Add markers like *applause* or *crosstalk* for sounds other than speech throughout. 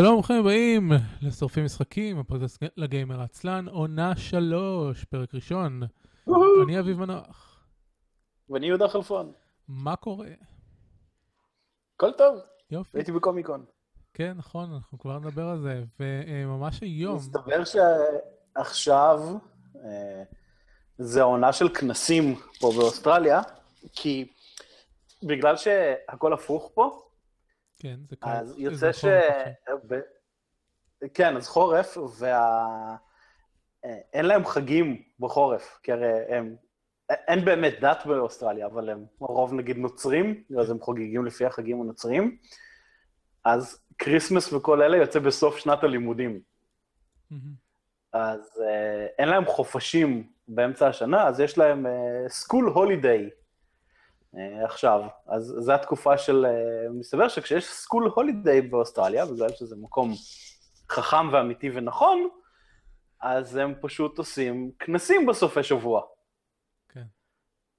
שלום, ברוכים הבאים לשורפים משחקים, הפודקאסט לגיימר עצלן, עונה שלוש, פרק ראשון. אני אביב מנוח. ואני יהודה חלפון. מה קורה? הכל טוב, יופי. הייתי בקומיקון. כן, נכון, אנחנו כבר נדבר על זה. וממש היום... מסתבר שעכשיו אה, זה העונה של כנסים פה באוסטרליה, כי בגלל שהכל הפוך פה, כן, זה קל. אז יוצא ש... ב... כן, אז חורף, וה... אה, אין להם חגים בחורף, כי הרי הם... אין באמת דת באוסטרליה, אבל הם רוב נגיד נוצרים, אז הם חוגגים לפי החגים הנוצרים. אז Christmas וכל אלה יוצא בסוף שנת הלימודים. אז uh, אין להם חופשים באמצע השנה, אז יש להם school uh, holiday עכשיו. אז זו התקופה של... Uh, מסתבר שכשיש school holiday באוסטרליה, בגלל שזה מקום חכם ואמיתי ונכון, אז הם פשוט עושים כנסים בסופי שבוע. כן.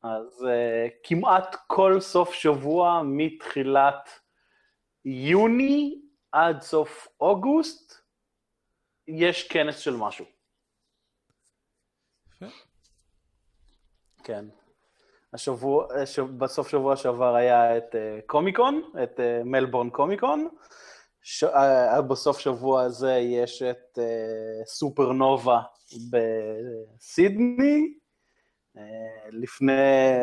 אז uh, כמעט כל סוף שבוע מתחילת יוני עד סוף אוגוסט, יש כנס של משהו. יפה. כן. השבוע, בסוף שבוע שעבר היה את uh, קומיקון, את uh, מלבורן קומיקון. ש... Uh, בסוף שבוע הזה יש את סופרנובה בסידני. לפני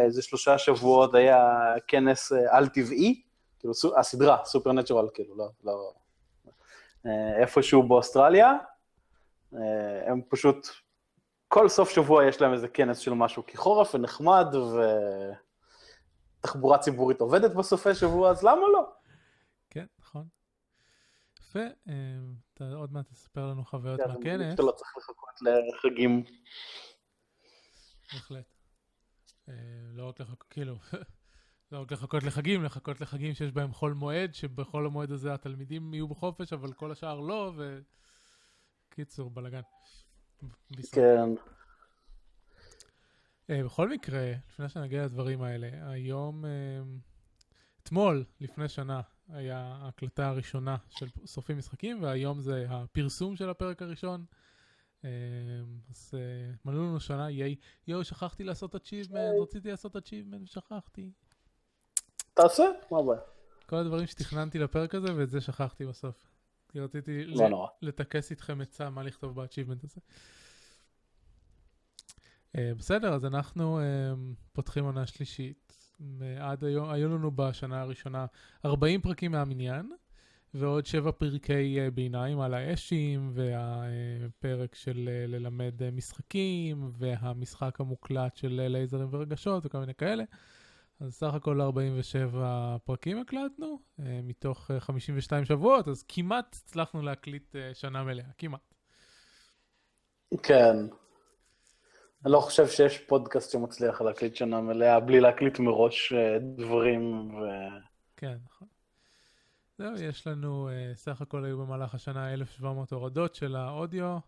איזה שלושה שבועות היה כנס על-טבעי, כאילו הסדרה, סופרנטורל, כאילו, לא, לא... איפשהו באוסטרליה. הם פשוט כל סוף שבוע יש להם איזה כנס של משהו, כי חורף ונחמד, ותחבורה ציבורית עובדת בסופי שבוע, אז למה לא? כן, נכון. יפה, אתה עוד מעט תספר לנו חוויות כן, מהכנס. אתה לא צריך לחכות לחגים. בהחלט. לא רק לחכות, כאילו, *laughs* לא רק לחכות לחגים, לחכות לחגים שיש בהם חול מועד, שבחול המועד הזה התלמידים יהיו בחופש, אבל כל השאר לא, וקיצור, בלאגן. כן. Uh, בכל מקרה, לפני שנגיע לדברים האלה, היום, uh, אתמול, לפני שנה, היה ההקלטה הראשונה של שורפים משחקים, והיום זה הפרסום של הפרק הראשון. Uh, אז מלאו לנו שנה, ייי, יואו, שכחתי לעשות achievement, רציתי לעשות achievement ושכחתי. תעשה, מה הבעיה? כל הדברים שתכננתי לפרק הזה, ואת זה שכחתי בסוף. כי רציתי לא נורא. לטכס איתכם עצה מה לכתוב ב-achievement הזה. Uh, בסדר, אז אנחנו uh, פותחים עונה שלישית. עד היום, היו לנו בשנה הראשונה 40 פרקים מהמניין, ועוד 7 פרקי uh, ביניים על האשים, והפרק של uh, ללמד uh, משחקים, והמשחק המוקלט של uh, לייזרים ורגשות וכל מיני כאלה. אז סך הכל 47 פרקים הקלטנו, uh, מתוך uh, 52 שבועות, אז כמעט הצלחנו להקליט uh, שנה מלאה, כמעט. כן. אני לא חושב שיש פודקאסט שמצליח להקליט שנה מלאה בלי להקליט מראש דברים ו... כן, נכון. זהו, יש לנו, סך הכל היו במהלך השנה 1,700 הורדות של האודיו.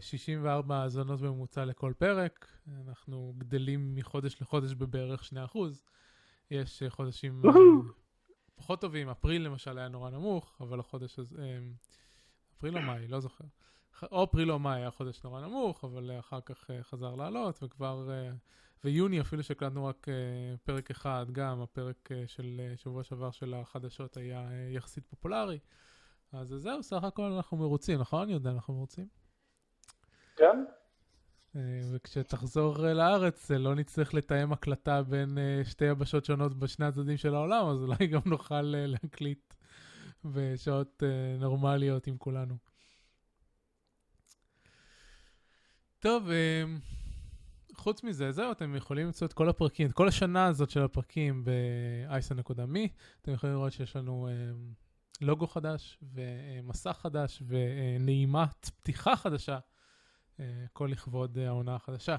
64 האזנות בממוצע לכל פרק, אנחנו גדלים מחודש לחודש בבערך 2%. יש חודשים פחות טובים, אפריל למשל היה נורא נמוך, אבל החודש הזה, אפריל או מאי, לא זוכר. או אפריל או מאי היה חודש נורא נמוך, אבל אחר כך חזר לעלות, וכבר, ויוני אפילו שהקלטנו רק פרק אחד, גם הפרק של שבוע שעבר של החדשות היה יחסית פופולרי. אז זהו, סך הכל אנחנו מרוצים, נכון יהודה? אנחנו מרוצים? כן. וכשתחזור לארץ לא נצטרך לתאם הקלטה בין שתי יבשות שונות בשני הצדדים של העולם, אז אולי גם נוכל להקליט בשעות נורמליות עם כולנו. טוב, חוץ מזה, זהו, אתם יכולים למצוא את כל הפרקים, את כל השנה הזאת של הפרקים ב-isa.me. אתם יכולים לראות שיש לנו לוגו חדש ומסך חדש ונעימת פתיחה חדשה. כל לכבוד העונה החדשה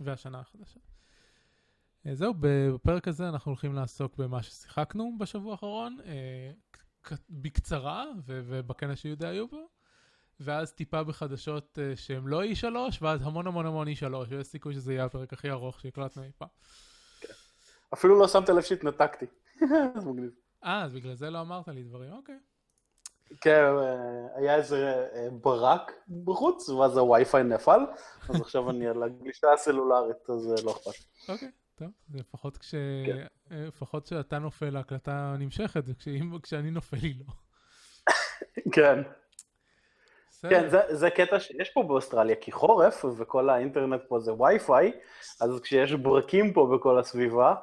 והשנה החדשה. זהו, בפרק הזה אנחנו הולכים לעסוק במה ששיחקנו בשבוע האחרון, בקצרה, ובכנס שיהודה היו בו, ואז טיפה בחדשות שהם לא E3, ואז המון המון המון E3, ויש סיכוי שזה יהיה הפרק הכי ארוך שהקלטנו אי פעם. אפילו לא שמת לב שהתנתקתי. *laughs* אה, אז בגלל זה לא אמרת לי דברים, אוקיי. כן, היה איזה ברק בחוץ, ואז הווי-פיי נפל, אז עכשיו אני על הגלישה הסלולרית, אז לא אכפת. אוקיי, טוב, לפחות כש... כן. לפחות כשאתה נופל ההקלטה נמשכת, כשאני נופל היא לא. כן. כן, זה, זה קטע שיש פה באוסטרליה, כי חורף וכל האינטרנט פה זה וי-פיי, אז כשיש ברקים פה בכל הסביבה,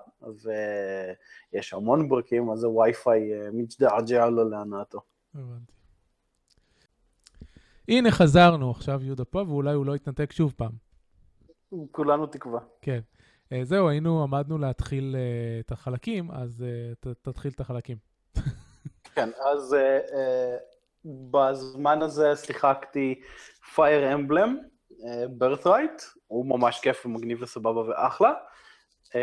ויש המון ברקים, אז זה וי-פיי אה, מצדעג'ע לו להנאתו. הבנתי. הנה חזרנו, עכשיו יהודה פה, ואולי הוא לא יתנתק שוב פעם. כולנו תקווה. כן. אה, זהו, היינו, עמדנו להתחיל uh, את החלקים, אז uh, ת, תתחיל את החלקים. *laughs* כן, אז uh, uh, בזמן הזה שיחקתי Fire Emblem, uh, Birthright, הוא ממש כיף ומגניב וסבבה ואחלה. Uh,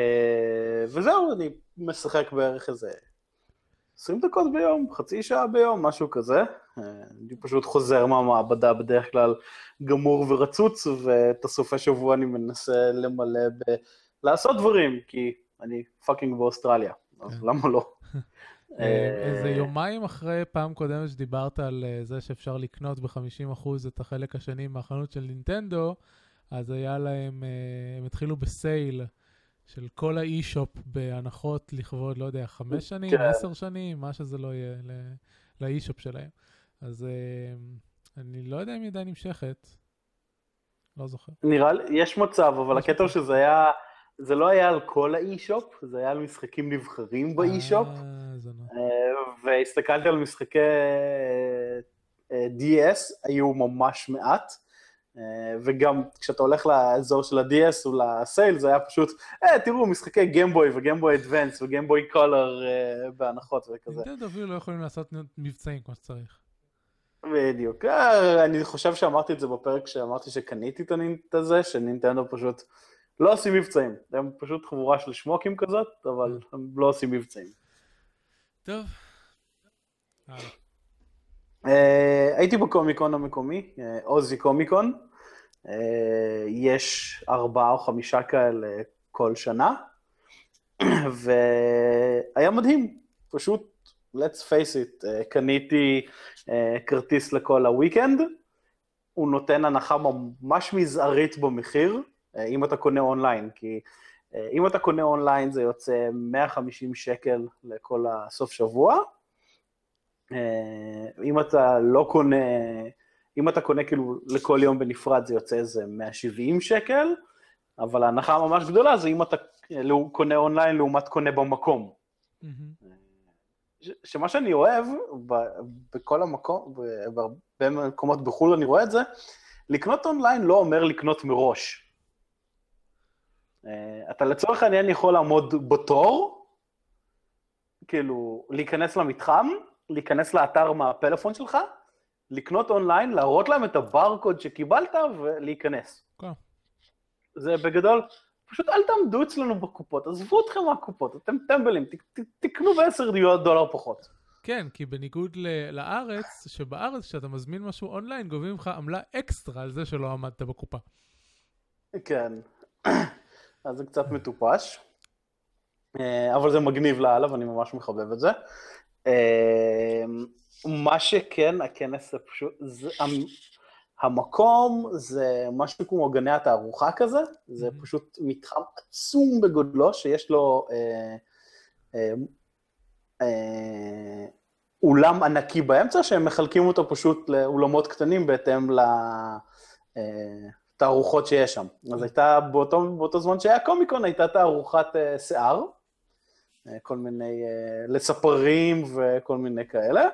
וזהו, אני משחק בערך איזה 20 דקות ביום, חצי שעה ביום, משהו כזה. Uh, אני פשוט חוזר מהמעבדה בדרך כלל גמור ורצוץ, ואת הסופי שבוע אני מנסה למלא ב... לעשות דברים, כי אני fucking באוסטרליה, אז כן. למה לא? אה, איזה יומיים אחרי פעם קודמת שדיברת על אה, זה שאפשר לקנות ב-50% את החלק השני מהחנות של נינטנדו, אז היה להם, אה, הם התחילו ב sale של כל ה eShop בהנחות לכבוד, לא יודע, חמש שנים, כן. עשר שנים, מה שזה לא יהיה, לאי-שופ שלהם. אז אני לא יודע אם היא עדיין נמשכת, לא זוכר. נראה לי, יש מצב, אבל הקטע הוא שזה היה... זה לא היה על כל האי-שופ, זה היה על משחקים נבחרים באי-שופ. אה, והסתכלתי על משחקי אה, DS, היו ממש מעט. אה, וגם כשאתה הולך לאזור של ה-DS או לסייל, זה היה פשוט, אה, תראו, משחקי גיימבוי וגיימבוי אדוונס וגיימבוי קולר בהנחות וכזה. נינטנדו אפילו לא יכולים לעשות מבצעים כמו שצריך. בדיוק. אני חושב שאמרתי את זה בפרק שאמרתי שקניתי את הזה, שנינטנדו פשוט לא עושים מבצעים. הם פשוט חבורה של שמוקים כזאת, אבל הם לא עושים מבצעים. טוב. אה, הייתי בקומיקון המקומי, עוזי אה, קומיקון. אה, יש ארבעה או חמישה כאלה כל שנה, *clears throat* והיה מדהים, פשוט, let's face it, קניתי כרטיס לכל הוויקנד, הוא נותן הנחה ממש מזערית במחיר, אם אתה קונה אונליין, כי אה, אם אתה קונה אונליין זה יוצא 150 שקל לכל הסוף שבוע. אה, אם אתה לא קונה, אם אתה קונה כאילו לכל יום בנפרד זה יוצא איזה 170 שקל, אבל ההנחה הממש גדולה זה אם אתה קונה אונליין לעומת קונה במקום. Mm-hmm. שמה שאני אוהב בכל המקום, בהרבה מקומות בחו"ל אני רואה את זה, לקנות אונליין לא אומר לקנות מראש. אה, אתה לצורך העניין יכול לעמוד בתור, כאילו, להיכנס למתחם, להיכנס לאתר מהפלאפון שלך, לקנות אונליין, להראות להם את הברקוד שקיבלת ולהיכנס. Okay. כן. זה בגדול, פשוט אל תעמדו אצלנו בקופות, עזבו אתכם מהקופות, אתם טמבלים, ת, ת, תקנו ב-10 דולר פחות. כן, כי בניגוד לארץ, שבארץ כשאתה מזמין משהו אונליין, גובים לך עמלה אקסטרה על זה שלא עמדת בקופה. כן. *clears throat* אז זה קצת מטופש, אה, אבל זה מגניב לאללה ואני ממש מחבב את זה. אה, מה שכן, הכנס זה פשוט, זה, המקום זה משהו כמו גני התערוכה כזה, זה mm-hmm. פשוט מתחם עצום בגודלו שיש לו אה, אה, אה, אולם ענקי באמצע, שהם מחלקים אותו פשוט לאולמות קטנים בהתאם ל... אה, שיש שם. אז הייתה, באותו, באותו זמן שהיה קומיקון, הייתה תערוכת uh, שיער, uh, כל מיני, uh, לספרים וכל מיני כאלה,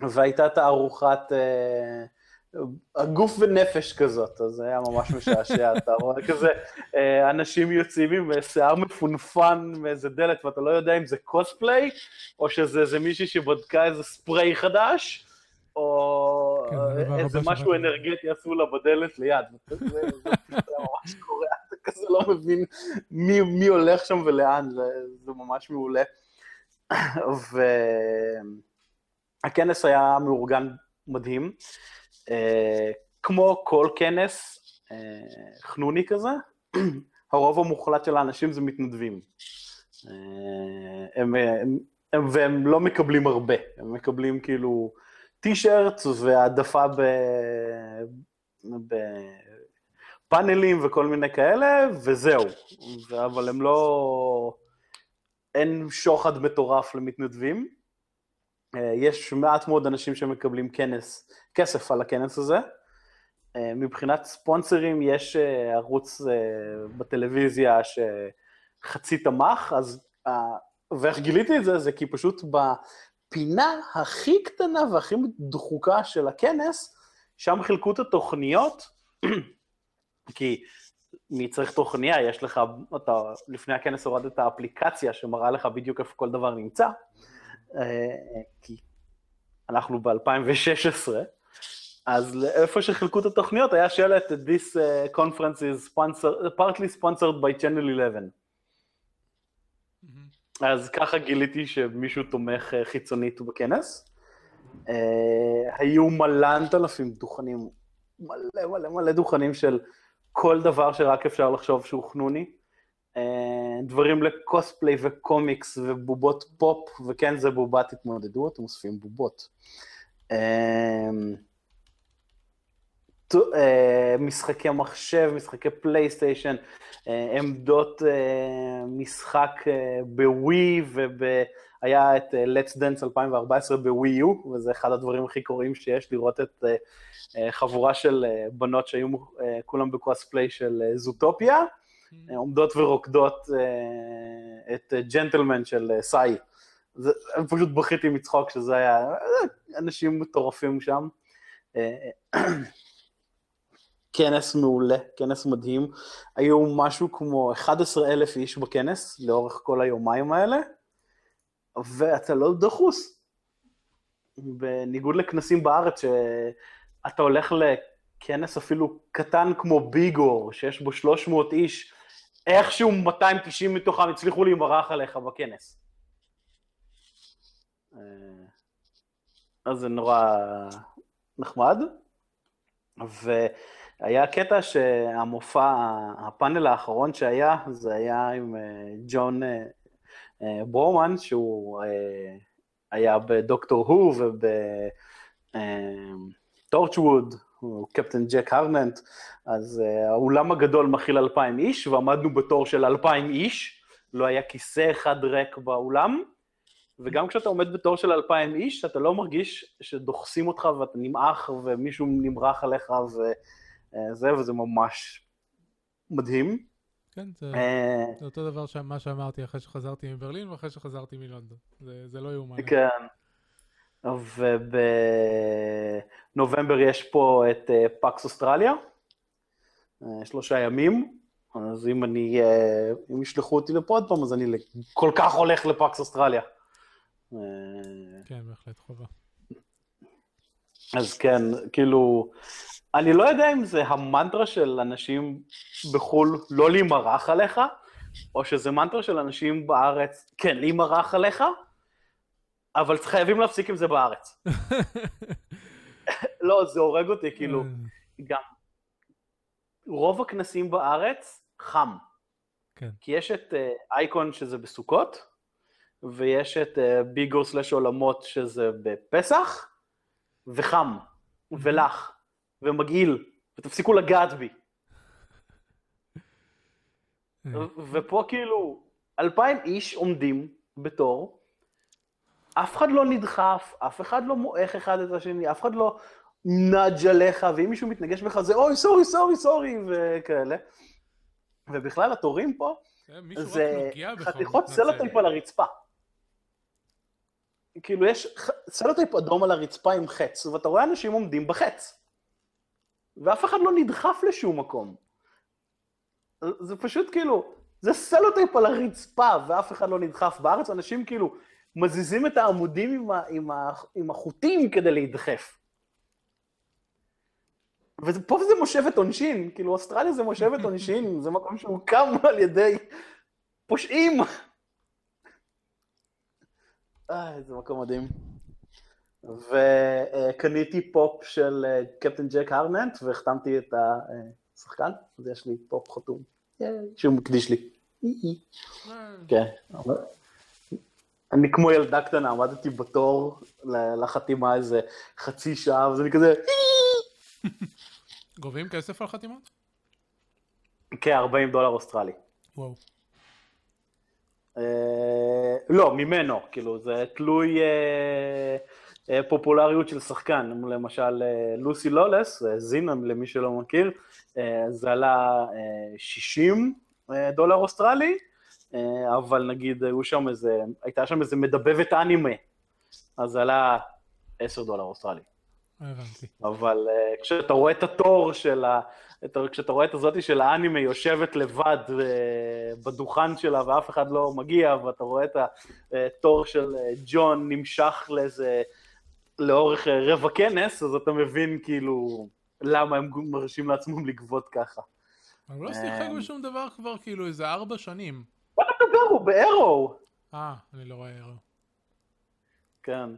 והייתה תערוכת uh, הגוף ונפש כזאת, אז זה היה ממש משעשע, *laughs* אתה רואה כזה, uh, אנשים יוצאים עם שיער מפונפן מאיזה דלת, ואתה לא יודע אם זה קוספליי, או שזה איזה מישהי שבדקה איזה ספרי חדש, או כן, איזה משהו אנרגטי עשו לה בדלת ליד. זה ממש קורה, *laughs* אתה כזה לא מבין מי הולך שם ולאן, זה ממש מעולה. *coughs* והכנס היה מאורגן מדהים. אה, כמו כל כנס אה, חנוני כזה, *clears throat* הרוב המוחלט של האנשים זה מתנדבים. אה, הם, הם והם לא מקבלים הרבה, הם מקבלים כאילו טישרט והעדפה. בפאנלים וכל מיני כאלה, וזהו. אבל הם לא... אין שוחד מטורף למתנדבים. אה, יש מעט מאוד אנשים שמקבלים כנס, כסף על הכנס הזה. אה, מבחינת ספונסרים יש אה, ערוץ בטלוויזיה שחצי תמך, אז ואיך גיליתי את זה? זה כי פשוט בפינה הכי קטנה והכי דחוקה של הכנס, שם חילקו את התוכניות, *clears throat* כי מי צריך תוכניה, יש לך, אתה לפני הכנס הורדת את האפליקציה שמראה לך בדיוק איפה כל דבר נמצא, כי אנחנו ב-2016, אז איפה שחילקו את התוכניות היה שלט This uh, conference is sponsor, partly sponsored by Channel 11. אז ככה גיליתי שמישהו תומך אה, חיצונית בכנס. Uh, היו מלנת אלפים דוכנים, מלא מלא מלא דוכנים של כל דבר שרק אפשר לחשוב שהוא חנוני. Uh, דברים לקוספליי וקומיקס ובובות פופ, וכן זה בובת התמודדות, אתם אוספים בובות. Uh, אה, משחקי מחשב, משחקי פלייסטיישן, אה, עמדות אה, משחק בווי, והיה את Let's Dance 2014 בווי יו, וזה אחד הדברים הכי קוראים שיש, לראות את חבורה של בנות שהיו כולם בקוספליי של זוטופיה. עומדות ורוקדות את ג'נטלמן של סאי. פשוט בכיתי מצחוק שזה היה, אנשים מטורפים שם. כנס מעולה, כנס מדהים. היו משהו כמו 11 אלף איש בכנס לאורך כל היומיים האלה, ואתה לא דחוס. בניגוד לכנסים בארץ, שאתה הולך לכנס אפילו קטן כמו ביגור, שיש בו 300 איש, איכשהו 290 מתוכם הצליחו להימרח עליך בכנס. אה, אז זה נורא נחמד. ו... היה קטע שהמופע, הפאנל האחרון שהיה, זה היה עם אה, ג'ון אה, ברומן, שהוא היה בדוקטור הו ובטורצ'ווד, הוא קפטן ג'ק הרננט, אז האולם הגדול מכיל אלפיים איש, ועמדנו בתור של אלפיים איש, לא היה כיסא אחד ריק באולם, וגם כשאתה עומד בתור של אלפיים איש, אתה לא מרגיש שדוחסים אותך ואתה נמעך ומישהו נמרח עליך ו... אה, זה, וזה ממש מדהים. כן, זה, אה, זה אותו דבר מה שאמרתי אחרי שחזרתי מברלין ואחרי שחזרתי מלונדון. זה, זה לא יאומן. כן. ובנובמבר יש פה את אה, פאקס אוסטרליה, שלושה ימים, אז אם אני, אם ישלחו אותי לפה עוד פעם, אז אני כל כך הולך לפאקס אוסטרליה. כן, בהחלט חובה. אז כן, כאילו, אני לא יודע אם זה המנטרה של אנשים בחו"ל לא להימרח עליך, או שזה מנטרה של אנשים בארץ כן להימרח עליך, אבל חייבים להפסיק עם זה בארץ. *laughs* לא, זה הורג אותי, כאילו, גם רוב הכנסים בארץ חם. כן. כי יש את אייקון uh, שזה בסוכות, ויש את ביגו סלאש עולמות שזה בפסח, וחם, ולח. ומגעיל, ותפסיקו לגעת בי. ופה כאילו, אלפיים איש עומדים בתור, אף אחד לא נדחף, אף אחד לא מועך אחד את השני, אף אחד לא נוגע עליך, ואם מישהו מתנגש בך זה אוי, sorry, sorry, sorry, וכאלה. ובכלל התורים פה, זה חתיכות sellotape על הרצפה. כאילו יש sellotape אדום על הרצפה עם חץ, ואתה רואה אנשים עומדים בחץ. ואף אחד לא נדחף לשום מקום. זה פשוט כאילו, זה sellotape על הרצפה, ואף אחד לא נדחף. בארץ אנשים כאילו מזיזים את העמודים עם, ה, עם, ה, עם החוטים כדי להידחף. ופה זה מושבת עונשין, כאילו אוסטרליה זה מושבת עונשין, *laughs* זה מקום שהוקם על ידי פושעים. אה, זה מקום מדהים. וקניתי פופ של אה, קפטן ג'ק הרקנס והחתמתי את השחקן, אז יש לי פופ חתום, שהוא מקדיש לי. כן. אני כמו ילדה קטנה, עמדתי בתור לחתימה איזה חצי שעה, וזה אני כזה... גובים כסף על חתימות? כ-40 דולר אוסטרלי. וואו. אה, לא, ממנו, כאילו, זה תלוי אה, אה, פופולריות של שחקן. למשל, לוסי לולס, זינון למי שלא מכיר, זה עלה 60 דולר אוסטרלי, אבל נגיד, היו שם איזה, הייתה שם איזה מדבבת אנימה, אז עלה 10 דולר אוסטרלי. הבנתי. אבל uh, כשאתה רואה את התור של ה... כשאתה רואה את הזאתי של האנימה יושבת לבד uh, בדוכן שלה ואף אחד לא מגיע, ואתה רואה את התור של ג'ון נמשך לאיזה... לאורך רבע כנס, אז אתה מבין כאילו למה הם מרשים לעצמם לגבות ככה. הוא לא שיחק בשום דבר כבר כאילו איזה ארבע שנים. מה אתה מדבר? הוא בארו. אה, אני לא רואה ארו. כן.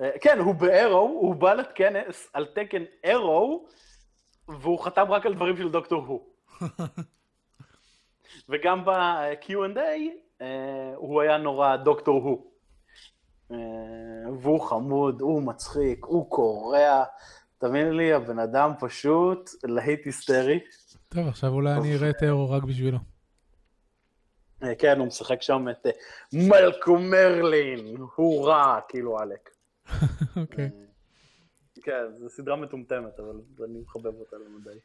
אה, כן, הוא בארו, הוא בא לכנס על תקן ארו, והוא חתם רק על דברים של דוקטור הו. *laughs* וגם ב-Q&A אה, הוא היה נורא דוקטור הו. אה, והוא חמוד, הוא מצחיק, הוא קורע. תאמין לי, הבן אדם פשוט להיט היסטרי. טוב, עכשיו אולי אני אראה את ארו רק בשבילו. כן, הוא משחק שם את מלקו מרלין, הוא רע, כאילו עלק. *laughs* אוקיי. אה, כן, זו סדרה מטומטמת, אבל אני מחבב אותה למדי.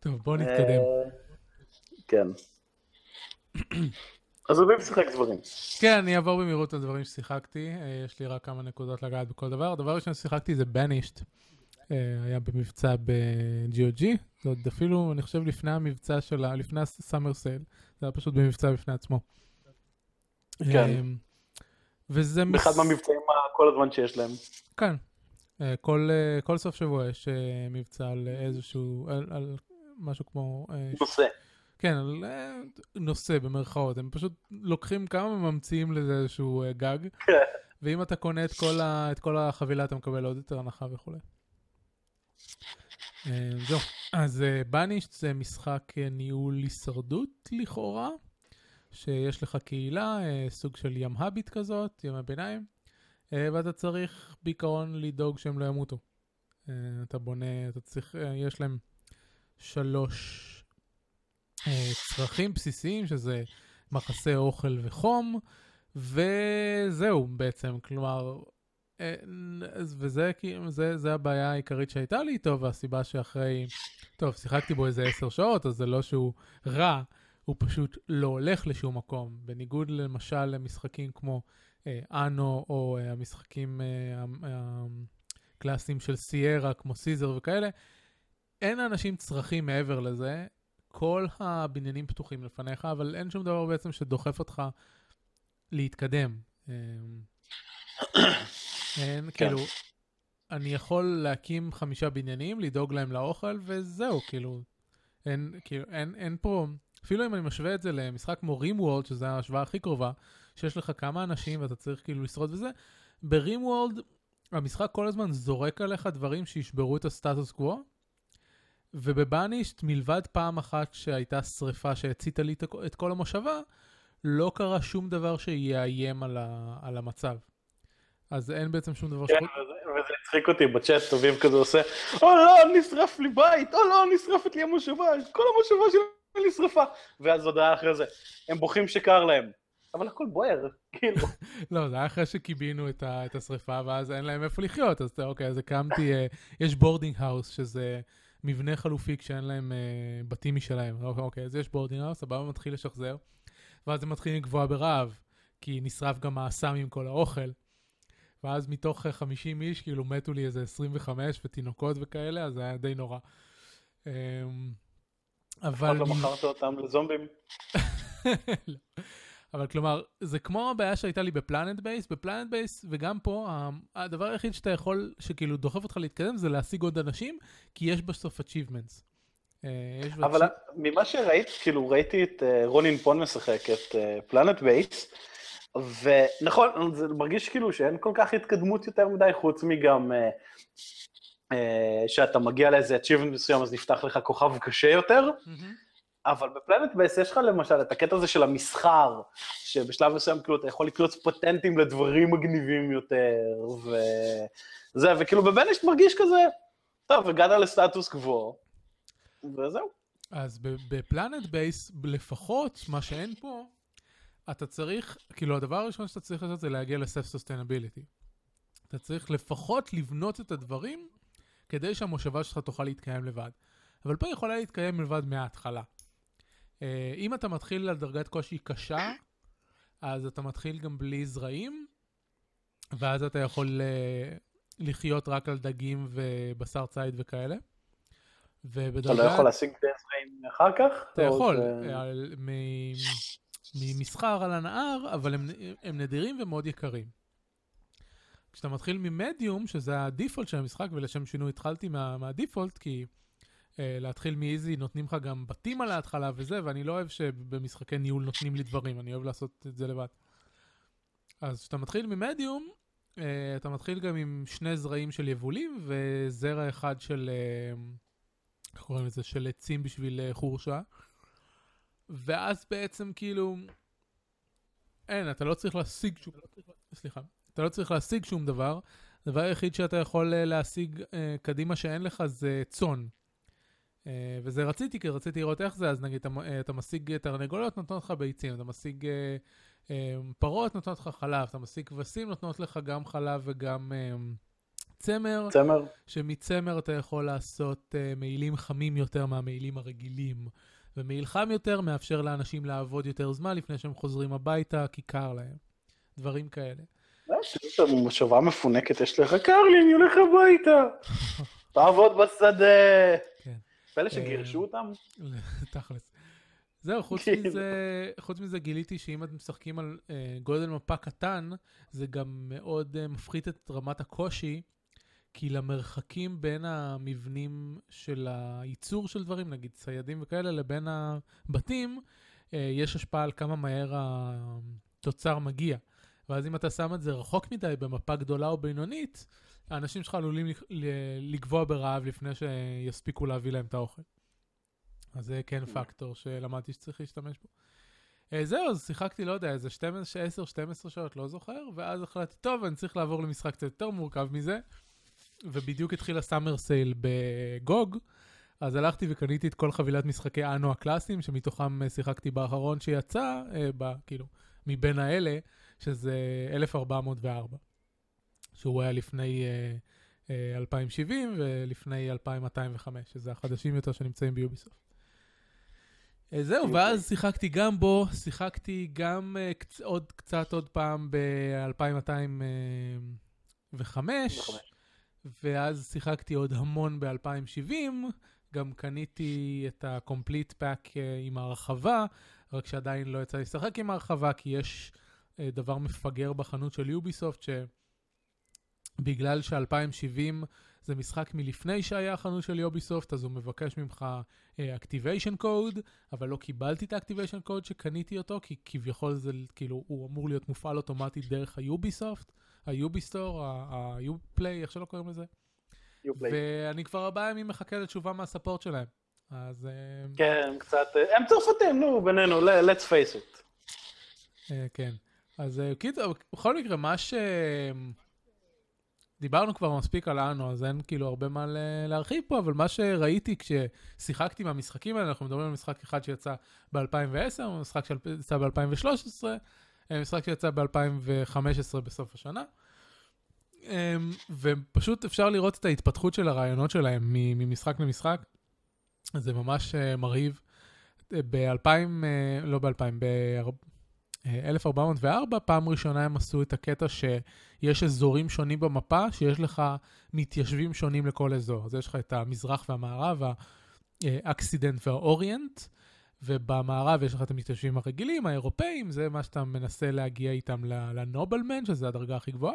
טוב, בוא נתקדם. אה, כן. אז הוא משחק דברים. כן, אני אעבור במהירות על דברים ששיחקתי, אה, יש לי רק כמה נקודות לגעת בכל דבר. הדבר הראשון ששיחקתי זה בנישט, היה במבצע ב-GOG, זה עוד אפילו, אני חושב, לפני המבצע של ה... לפני הסאמר סייל, זה היה פשוט במבצע בפני עצמו. כן. וזה... באחד מהמבצעים כל הזמן שיש להם. כן. אה, כל, אה, כל סוף שבוע יש אה, מבצע על איזשהו, על, על משהו כמו... נושא. כן, על נושא במרכאות. הם פשוט לוקחים כמה וממציאים לזה איזשהו גג. כן. ואם אתה קונה את כל, ה, את כל החבילה אתה מקבל עוד יותר הנחה וכולי. זהו. אז בנישט זה משחק ניהול הישרדות לכאורה, שיש לך קהילה, סוג של ים הביט כזאת, ימי ביניים. אה, ואתה צריך בעיקרון לדאוג שהם לא ימותו. אה, אתה בונה, אתה צריך, אה, יש להם שלוש צרכים בסיסיים, שזה מחסה אוכל וחום, וזהו בעצם, כלומר, וזה זה, זה הבעיה העיקרית שהייתה לי איתו, והסיבה שאחרי, טוב, שיחקתי בו איזה עשר שעות, אז זה לא שהוא רע, הוא פשוט לא הולך לשום מקום. בניגוד למשל למשחקים כמו אה, אנו, או אה, המשחקים אה, הקלאסיים של סיירה, כמו סיזר וכאלה, אין לאנשים צרכים מעבר לזה. כל הבניינים פתוחים לפניך, אבל אין שום דבר בעצם שדוחף אותך להתקדם. אין, כן. כאילו, אני יכול להקים חמישה בניינים, לדאוג להם לאוכל, וזהו, כאילו, אין, כאילו, אין, אין פה, אפילו אם אני משווה את זה למשחק כמו רימוולד, שזו ההשוואה הכי קרובה, שיש לך כמה אנשים ואתה צריך כאילו לשרוד וזה, ברים וולד המשחק כל הזמן זורק עליך דברים שישברו את הסטטוס קוו, ובבאנישט מלבד פעם אחת שהייתה שריפה שהציתה לי את כל המושבה, לא קרה שום דבר שיאיים על, ה, על המצב. אז אין בעצם שום דבר כן, שחוץ... וזה הצחיק אותי בצ'אט, טובים כזה עושה, או לא, נשרף לי בית, או לא, נשרפת לי המושבה, כל המושבה שלי נשרפה. ואז הודעה אחרי זה, הם בוכים שקר להם. אבל הכל בוער, *laughs* כאילו. *laughs* לא, זה היה אחרי שקיבינו את, ה, את השריפה, ואז אין להם איפה לחיות, אז אוקיי, אז הקמתי, uh, יש בורדינג האוס, שזה מבנה חלופי כשאין להם uh, בתים משלהם. אוקיי, אוקיי, אז יש boarding house, הבא מתחיל לשחזר, ואז הם מתחילים לגווע ברעב, כי נשרף גם האסם עם כל האוכל. ואז מתוך 50 איש, כאילו מתו לי איזה 25 ותינוקות וכאלה, אז זה היה די נורא. אמ, אבל... לא מכרת אותם לזומבים? *laughs* לא. אבל כלומר, זה כמו הבעיה שהייתה לי בפלנט בייס, בפלנט בייס, וגם פה, הדבר היחיד שאתה יכול, שכאילו דוחף אותך להתקדם, זה להשיג עוד אנשים, כי יש בסוף achievements. אה, אבל ממה שראית, כאילו ראיתי את אה, רונין פון משחק את Planetbase, ונכון, זה מרגיש כאילו שאין כל כך התקדמות יותר מדי, חוץ מגם uh, uh, שאתה מגיע לאיזה achievement מסוים, אז נפתח לך כוכב קשה יותר. Mm-hmm. אבל ב-Planetbase יש לך למשל את הקטע הזה של המסחר, שבשלב מסוים כאילו אתה יכול לקנות פטנטים לדברים מגניבים יותר, וזה, וכאילו ב-Banished מרגיש כזה, טוב, הגעת לסטטוס קוו, וזהו. אז ב-Planetbase, לפחות, מה שאין פה, אתה צריך, כאילו הדבר הראשון שאתה צריך לעשות זה להגיע לסף sustainability. אתה צריך לפחות לבנות את הדברים כדי שהמושבה שלך תוכל להתקיים לבד. אבל פה יכולה להתקיים לבד מההתחלה. אה, אם אתה מתחיל על דרגת קושי קשה, אז אתה מתחיל גם בלי זרעים, ואז אתה יכול אה, לחיות רק על דגים ובשר ציד וכאלה. ובדרגה... אתה לא יכול להשיג זרעים אחר כך? אתה יכול, זה... אה, ממסחר על הנהר, אבל הם, הם נדירים ומאוד יקרים. כשאתה מתחיל ממדיום, שזה הדיפולט של המשחק, ולשם שינוי התחלתי מה, מהדיפולט, כי uh, להתחיל מאיזי נותנים לך גם בתים על ההתחלה וזה, ואני לא אוהב שבמשחקי ניהול נותנים לי דברים, אני אוהב לעשות את זה לבד. אז כשאתה מתחיל ממדיום, uh, אתה מתחיל גם עם שני זרעים של יבולים, וזרע אחד של, uh, איך קוראים לזה? של עצים בשביל uh, חורשה. ואז בעצם כאילו, אין, אתה לא צריך להשיג שום, סליחה, אתה לא צריך להשיג שום דבר. הדבר היחיד שאתה יכול אה, להשיג אה, קדימה שאין לך זה צאן. אה, וזה רציתי, כי רציתי לראות איך זה, אז נגיד אתה, אה, אתה משיג תרנגולות, נותנות לך ביצים, אתה משיג אה, אה, פרות, נותנות לך חלב, אתה משיג כבשים, נותנות לך גם חלב וגם אה, צמר. צמר. שמצמר אתה יכול לעשות אה, מעילים חמים יותר מהמעילים הרגילים. ומעיל חם יותר מאפשר לאנשים לעבוד יותר זמן לפני שהם חוזרים הביתה, כי קר להם. דברים כאלה. לי מושבה מפונקת, יש לך קר לי, אני הולך הביתה. *laughs* תעבוד בשדה. כן. פלא שגירשו אה, אותם? *laughs* תכלס. זהו, חוץ כאילו. מזה, חוץ מזה גיליתי שאם אתם משחקים על uh, גודל מפה קטן, זה גם מאוד uh, מפחית את רמת הקושי, כי למרחקים בין המבנים של הייצור של דברים, נגיד ציידים וכאלה, לבין הבתים, אה, יש השפעה על כמה מהר התוצר מגיע. ואז אם אתה שם את זה רחוק מדי במפה גדולה או בינונית, האנשים שלך עלולים לגבוה ברעב לפני שיספיקו להביא להם את האוכל. אז זה כן פקטור שלמדתי שצריך להשתמש בו. אה, זהו, אז שיחקתי, לא יודע, איזה 10-12 שעות, לא זוכר, ואז החלטתי, טוב, אני צריך לעבור למשחק קצת יותר מורכב מזה. ובדיוק התחיל הסאמר סייל בגוג, אז הלכתי וקניתי את כל חבילת משחקי אנו הקלאסיים, שמתוכם אה, שיחקתי באחרון שיצא, אה, ב, כאילו, מבין האלה, שזה 1404, שהוא היה לפני אה, אה, 2070 ולפני 2205, שזה החדשים יותר שנמצאים ביוביסופט. אה, זהו. ואז שיחקתי גם בו, שיחקתי גם uh, קצ- עוד קצת עוד פעם ב-2205, ואז שיחקתי עוד המון ב-2070, גם קניתי את ה-complete pack אה, עם ההרחבה, רק שעדיין לא יצא לשחק עם ההרחבה, כי יש אה, דבר מפגר בחנות של יוביסופט, שבגלל ש-2070 זה משחק מלפני שהיה החנות של יוביסופט, אז הוא מבקש ממך uh, activation code, אבל לא קיבלתי את ה-activation code שקניתי אותו, כי כביכול זה, כאילו, הוא אמור להיות מופעל אוטומטית דרך היוביסופט. היוביסטור, היופליי, איך שלא קוראים לזה. ואני כבר ארבעה ימים מחכה לתשובה מהספורט שלהם. אז... אה, כן, קצת... אה, הם צרפתים, נו, בינינו, let's face it. אה, כן. אז קיצור, בכל מקרה, מה ש... דיברנו כבר מספיק על אנו, אז אין כאילו הרבה מה להרחיב פה, אבל מה שראיתי כששיחקתי מהמשחקים האלה, אנחנו מדברים על משחק אחד שיצא ב-2010, משחק שיצא ב-2013, משחק שיצא ב-2015 בסוף השנה. אמ, ופשוט אפשר לראות את ההתפתחות של הרעיונות שלהם ממשחק למשחק. זה ממש אה, מרהיב. ב-2000, אה, לא ב-2000, ב-1404, פעם ראשונה הם עשו את הקטע שיש אזורים שונים במפה, שיש לך מתיישבים שונים לכל אזור. אז יש לך את המזרח והמערב, האקסידנט והאוריינט. ובמערב יש לך את המתיישבים הרגילים, האירופאים, זה מה שאתה מנסה להגיע איתם לנובלמן, שזה הדרגה הכי גבוהה.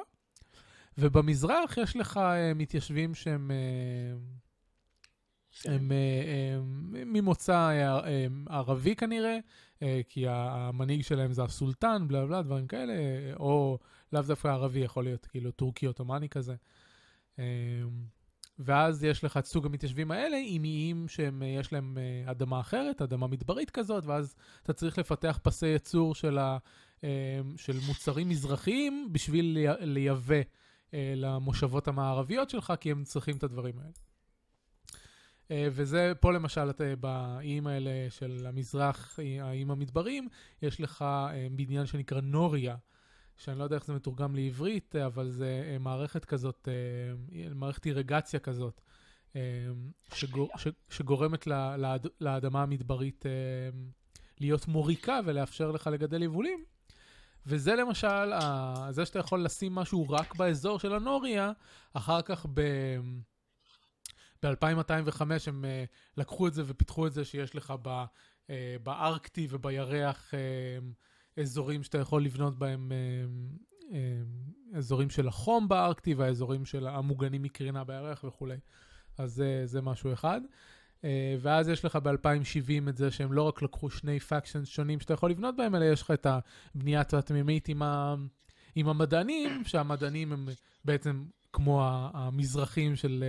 ובמזרח יש לך uh, מתיישבים שהם uh, כן. הם, uh, uh, ממוצא uh, uh, ערבי כנראה, כי המנהיג שלהם זה הסולטן, בלה בלה, דברים כאלה, או לאו דווקא ערבי, יכול להיות כאילו טורקי עות'מאני כזה. ואז יש לך את סוג המתיישבים האלה עם איים שיש להם אדמה אחרת, אדמה מדברית כזאת, ואז אתה צריך לפתח פסי ייצור של, ה, של מוצרים מזרחיים בשביל לייבא למושבות המערביות שלך, כי הם צריכים את הדברים האלה. אה, וזה פה למשל, באיים האלה של המזרח, האיים המדברים, יש לך אה, בניין שנקרא נוריה, שאני לא יודע איך זה מתורגם לעברית, אבל זה אה, מערכת כזאת, מערכת אירגציה כזאת, שגור, שגורמת לאדמה המדברית להיות מוריקה ולאפשר לך לגדל יבולים. וזה למשל, זה שאתה יכול לשים משהו רק באזור של הנוריה, אחר כך ב... ב-2205 הם לקחו את זה ופיתחו את זה שיש לך ב, בארקטי ובירח אזורים שאתה יכול לבנות בהם, uh, uh, אזורים של החום בארקטי והאזורים של המוגנים מקרינה בירח וכולי. אז uh, זה משהו אחד. Uh, ואז יש לך ב-2070 את זה שהם לא רק לקחו שני פאקשנס שונים שאתה יכול לבנות בהם, אלא יש לך את הבניית התמימית עם. עם המדענים, שהמדענים הם בעצם כמו המזרחים של...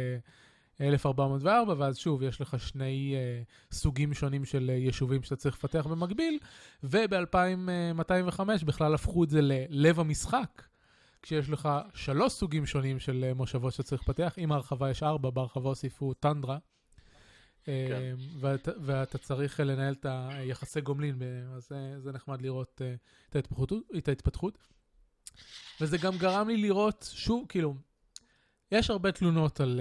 1404, ואז שוב, יש לך שני uh, סוגים שונים של uh, יישובים שאתה צריך לפתח במקביל, וב-2205 בכלל הפכו את זה ללב המשחק, כשיש לך שלוש סוגים שונים של uh, מושבות שאתה צריך לפתח, עם ההרחבה יש ארבע, בהרחבה הוסיפו טנדרה. כן. Uh, ואת, ואתה צריך לנהל את היחסי גומלין, אז uh, זה נחמד לראות uh, את, ההתפתחות, את ההתפתחות. וזה גם גרם לי לראות, שוב, כאילו, יש הרבה תלונות על,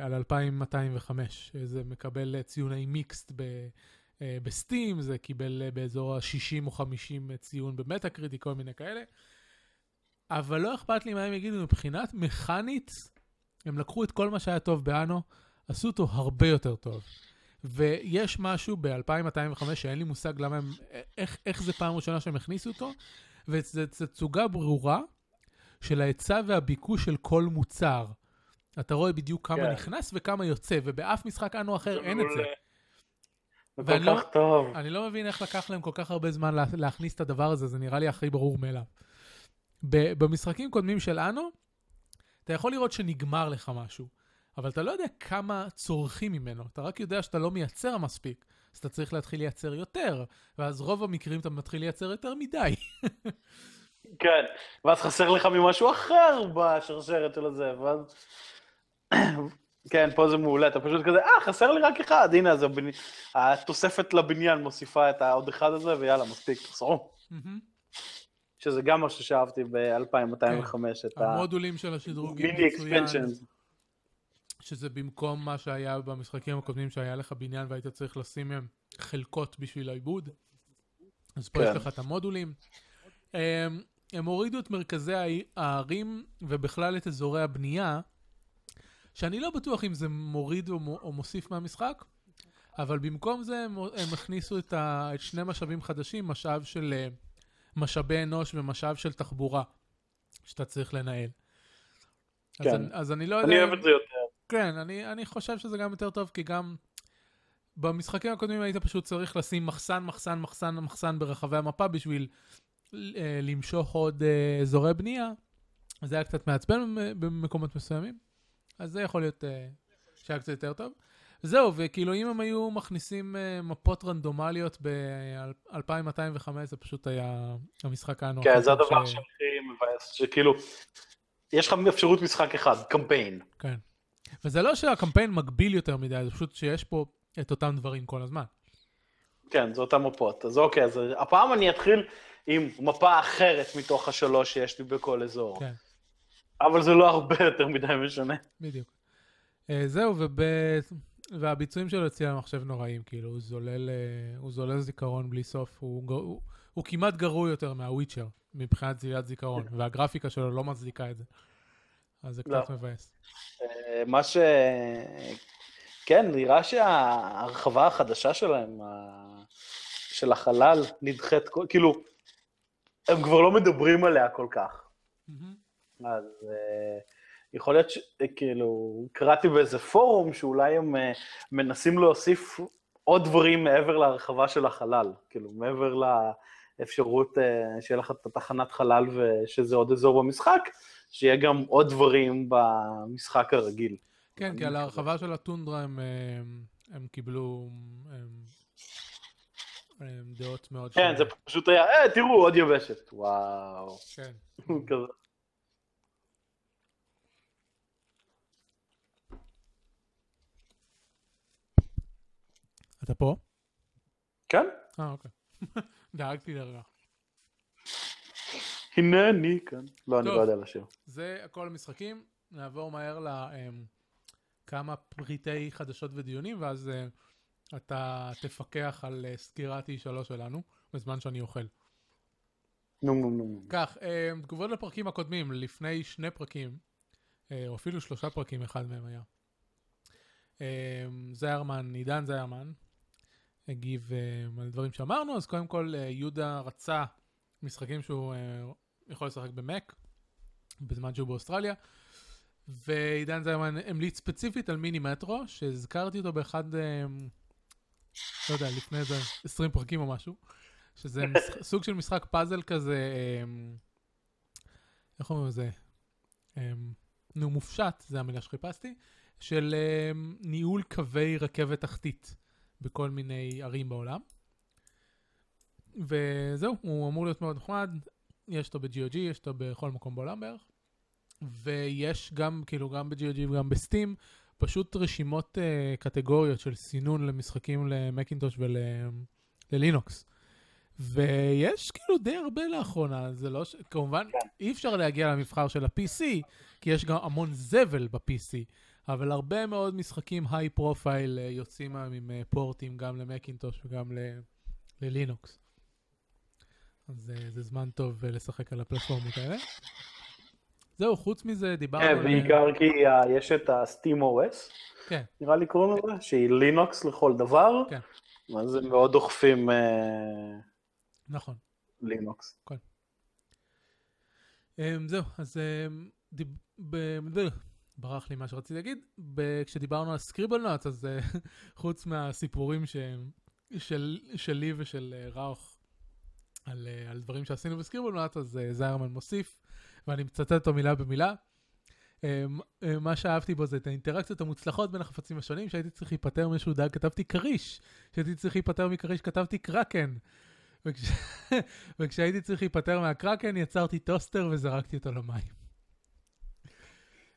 uh, על 2205, זה מקבל ציוני מיקסט ב, uh, בסטים, זה קיבל באזור ה-60 או 50 ציון במטה קריטי, כל מיני כאלה. אבל לא אכפת לי מה הם יגידו, מבחינת מכנית, הם לקחו את כל מה שהיה טוב באנו, עשו אותו הרבה יותר טוב. ויש משהו ב-2205 שאין לי מושג למה הם, איך, איך זה פעם ראשונה שהם הכניסו אותו, וזו תצוגה ברורה של ההיצע והביקוש של כל מוצר. אתה רואה בדיוק כמה כן. נכנס וכמה יוצא, ובאף משחק אנו אחר אין את זה. זה כל לא- כך לא, טוב. אני לא מבין איך לקח להם כל כך הרבה זמן לה, להכניס את הדבר הזה, זה נראה לי הכי ברור מאליו. במשחקים קודמים של אנו, אתה יכול לראות שנגמר לך משהו, אבל אתה לא יודע כמה צורכים ממנו, אתה רק יודע שאתה לא מייצר מספיק, אז אתה צריך להתחיל לייצר יותר, ואז רוב המקרים אתה מתחיל לייצר יותר מדי. כן, ואז חסר לך ממשהו אחר בשרשרת של הזה, ואז... כן, פה זה מעולה, אתה פשוט כזה, אה, חסר לי רק אחד, הנה, אז הבני... התוספת לבניין מוסיפה את העוד אחד הזה, ויאללה, מספיק, תחזרו. שזה גם משהו שאהבתי ב-2205, כן. את המודולים של השדרוגים מיני אקספנשן. שזה במקום מה שהיה במשחקים הקודמים, שהיה לך בניין והיית צריך לשים מהם חלקות בשביל העיבוד. אז פה כן. יש לך את המודולים. הם, הם הורידו את מרכזי הערים ובכלל את אזורי הבנייה. שאני לא בטוח אם זה מוריד או, או מוסיף מהמשחק, אבל במקום זה הם, הם הכניסו את, ה, את שני משאבים חדשים, משאב של uh, משאבי אנוש ומשאב של תחבורה, שאתה צריך לנהל. כן. אז, אז אני לא יודע... אני אוהב את זה יותר. כן, אני, אני חושב שזה גם יותר טוב, כי גם במשחקים הקודמים היית פשוט צריך לשים מחסן, מחסן, מחסן, מחסן ברחבי המפה בשביל uh, למשוך עוד אזורי בנייה. זה היה קצת מעצבן במקומות מסוימים. אז זה יכול להיות uh, שהיה קצת יותר טוב. זהו, וכאילו אם הם היו מכניסים uh, מפות רנדומליות ב-2205, זה פשוט היה המשחק הנוח. כן, זה הדבר. שהכי מבאס, שכאילו, יש לך אפשרות משחק אחד, קמפיין. כן. וזה לא שהקמפיין מגביל יותר מדי, זה פשוט שיש פה את אותם דברים כל הזמן. כן, זה אותם מפות. אז אוקיי, אז הפעם אני אתחיל עם מפה אחרת מתוך השלוש שיש לי בכל אזור. כן. אבל זה לא הרבה יותר מדי משנה. בדיוק. Uh, זהו, וב... והביצועים שלו אצלי המחשב נוראים, כאילו, הוא זולל, uh, הוא זולל זיכרון בלי סוף, הוא, הוא, הוא כמעט גרוע יותר מהוויצ'ר, מבחינת זילת זיכרון, והגרפיקה שלו לא מצדיקה את זה. אז זה לא. קצת. מבאס. Uh, מה ש... כן, נראה שההרחבה החדשה שלהם, של החלל, נדחית, כאילו, הם כבר לא מדברים עליה כל כך. אז uh, יכול להיות שכאילו, קראתי באיזה פורום שאולי הם uh, מנסים להוסיף עוד דברים מעבר להרחבה של החלל, כאילו מעבר לאפשרות uh, שיהיה לך את התחנת חלל ושזה עוד אזור במשחק, שיהיה גם עוד דברים במשחק הרגיל. כן, כי על ההרחבה של הטונדרה הם, אה, הם קיבלו הם, הם דעות מאוד כן, זה פשוט היה, אה, תראו, עוד יבשת. וואו. כן. *laughs* כזה. אתה פה? כן, אה, אוקיי. *laughs* דאגתי לרגע. הנה אני כאן. לא, אני. לא יודע לשיר. זה הכל המשחקים, נעבור מהר לכמה פריטי חדשות ודיונים, ואז אה, אתה תפקח על אה, סקירת E3 שלנו, בזמן שאני אוכל. נו, נו, נו. כך, אה, תגובות לפרקים הקודמים, לפני שני פרקים, אה, או אפילו שלושה פרקים, אחד מהם היה. אה, זיירמן, עידן זיירמן, הגיב אה, על דברים שאמרנו, אז קודם כל אה, יהודה רצה משחקים שהוא אה, יכול לשחק במק, בזמן שהוא באוסטרליה, ועידן זיירמן המליץ ספציפית על מיני מטרו, שהזכרתי אותו באחד, אה, לא יודע, לפני איזה 20 פרקים או משהו, שזה. *laughs* סוג של משחק פאזל כזה, אה, איך אומרים לזה? אה, נו, מופשט, זה המילה שחיפשתי, של אה, ניהול קווי רכבת תחתית בכל מיני ערים בעולם. וזהו, הוא אמור להיות מאוד נחמד, יש אותו ב-GOG, יש אותו בכל מקום בעולם בערך. ויש גם, כאילו, גם ב-GOG וגם בסטים, פשוט רשימות uh, קטגוריות של סינון למשחקים למקינטוש וללינוקס. ויש כאילו די הרבה לאחרונה, זה לא ש... כמובן, כן. אי אפשר להגיע למבחר של ה-PC, כי יש גם המון זבל ב-PC, אבל הרבה מאוד משחקים high profile יוצאים היום עם אה, port ים גם למקינטוש וגם ללינוקס. אז אה, זה זמן טוב אה, לשחק על הפלטפורמות האלה. זהו, חוץ מזה דיברנו כן. בעיקר כי אה, יש את ה-Steam OS, כן, נראה לי קוראים לזה, שהיא לינוקס לכל דבר, כן. אז הם מאוד דוחפים אה, נכון. לינוקס. אמ, זהו, אז אמ, דיב... ברח לי מה שרציתי להגיד. כשדיברנו על סקריבל נאט, אז אה, *laughs* חוץ מהסיפורים ש... של... שלי ושל אה, ראוך על, אה, על דברים שעשינו בסקריבל נאט, אז זיירמן מוסיף, ואני מצטט אותו מילה במילה. אמ, מה שאהבתי בו זה את האינטראקציות המוצלחות בין החפצים השונים, שהייתי צריך להיפטר מאיזשהו דג, כתבתי כריש, שהייתי צריך להיפטר מכריש, כתבתי קרקן. וכש... *laughs* וכשהייתי צריך להיפטר מהקרקן, יצרתי טוסטר וזרקתי אותו למים.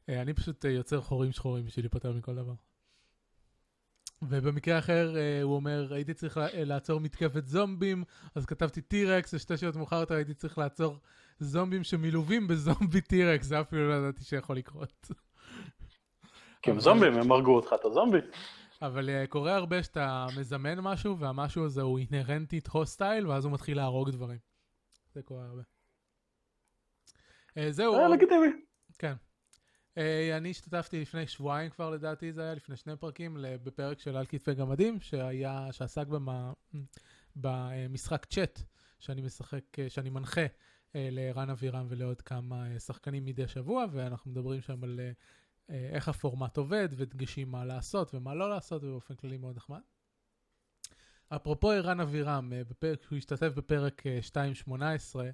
אה, אני פשוט אה, יוצר חורים שחורים בשביל להיפטר מכל דבר. ובמקרה אחר אה, הוא אומר, הייתי צריך לעצור מתקפת זומבים, אז כתבתי T-Rex, ושתי שעות מאוחר יותר הייתי צריך לעצור זומבים שמלווים בזומבי T-Rex, זה אפילו לא ידעתי שיכול לקרות. כי הם זומבים, הם הרגו אותך, אתה זומבי. אבל קורה הרבה שאתה מזמן משהו, והמשהו הזה הוא אינהרנטית הוסטייל, ואז הוא מתחיל להרוג דברים. זה קורה הרבה. זהו, עוד- לגיטימי. כן. אה, אני השתתפתי לפני שבועיים כבר לדעתי זה היה, לפני שני פרקים, בפרק של על כתפי גמדים, שהיה, שעסק במה, *clears throat* במשחק צ'אט שאני משחק, אה, שאני מנחה אה, לערן אבירם ולעוד כמה שחקנים מדי שבוע, ואנחנו מדברים שם על איך הפורמט עובד, ודגשים מה לעשות ומה לא לעשות, ובאופן כללי מאוד נחמד. אפרופו ערן אבירם, בפרק, הוא השתתף בפרק אה, 2.18, אה,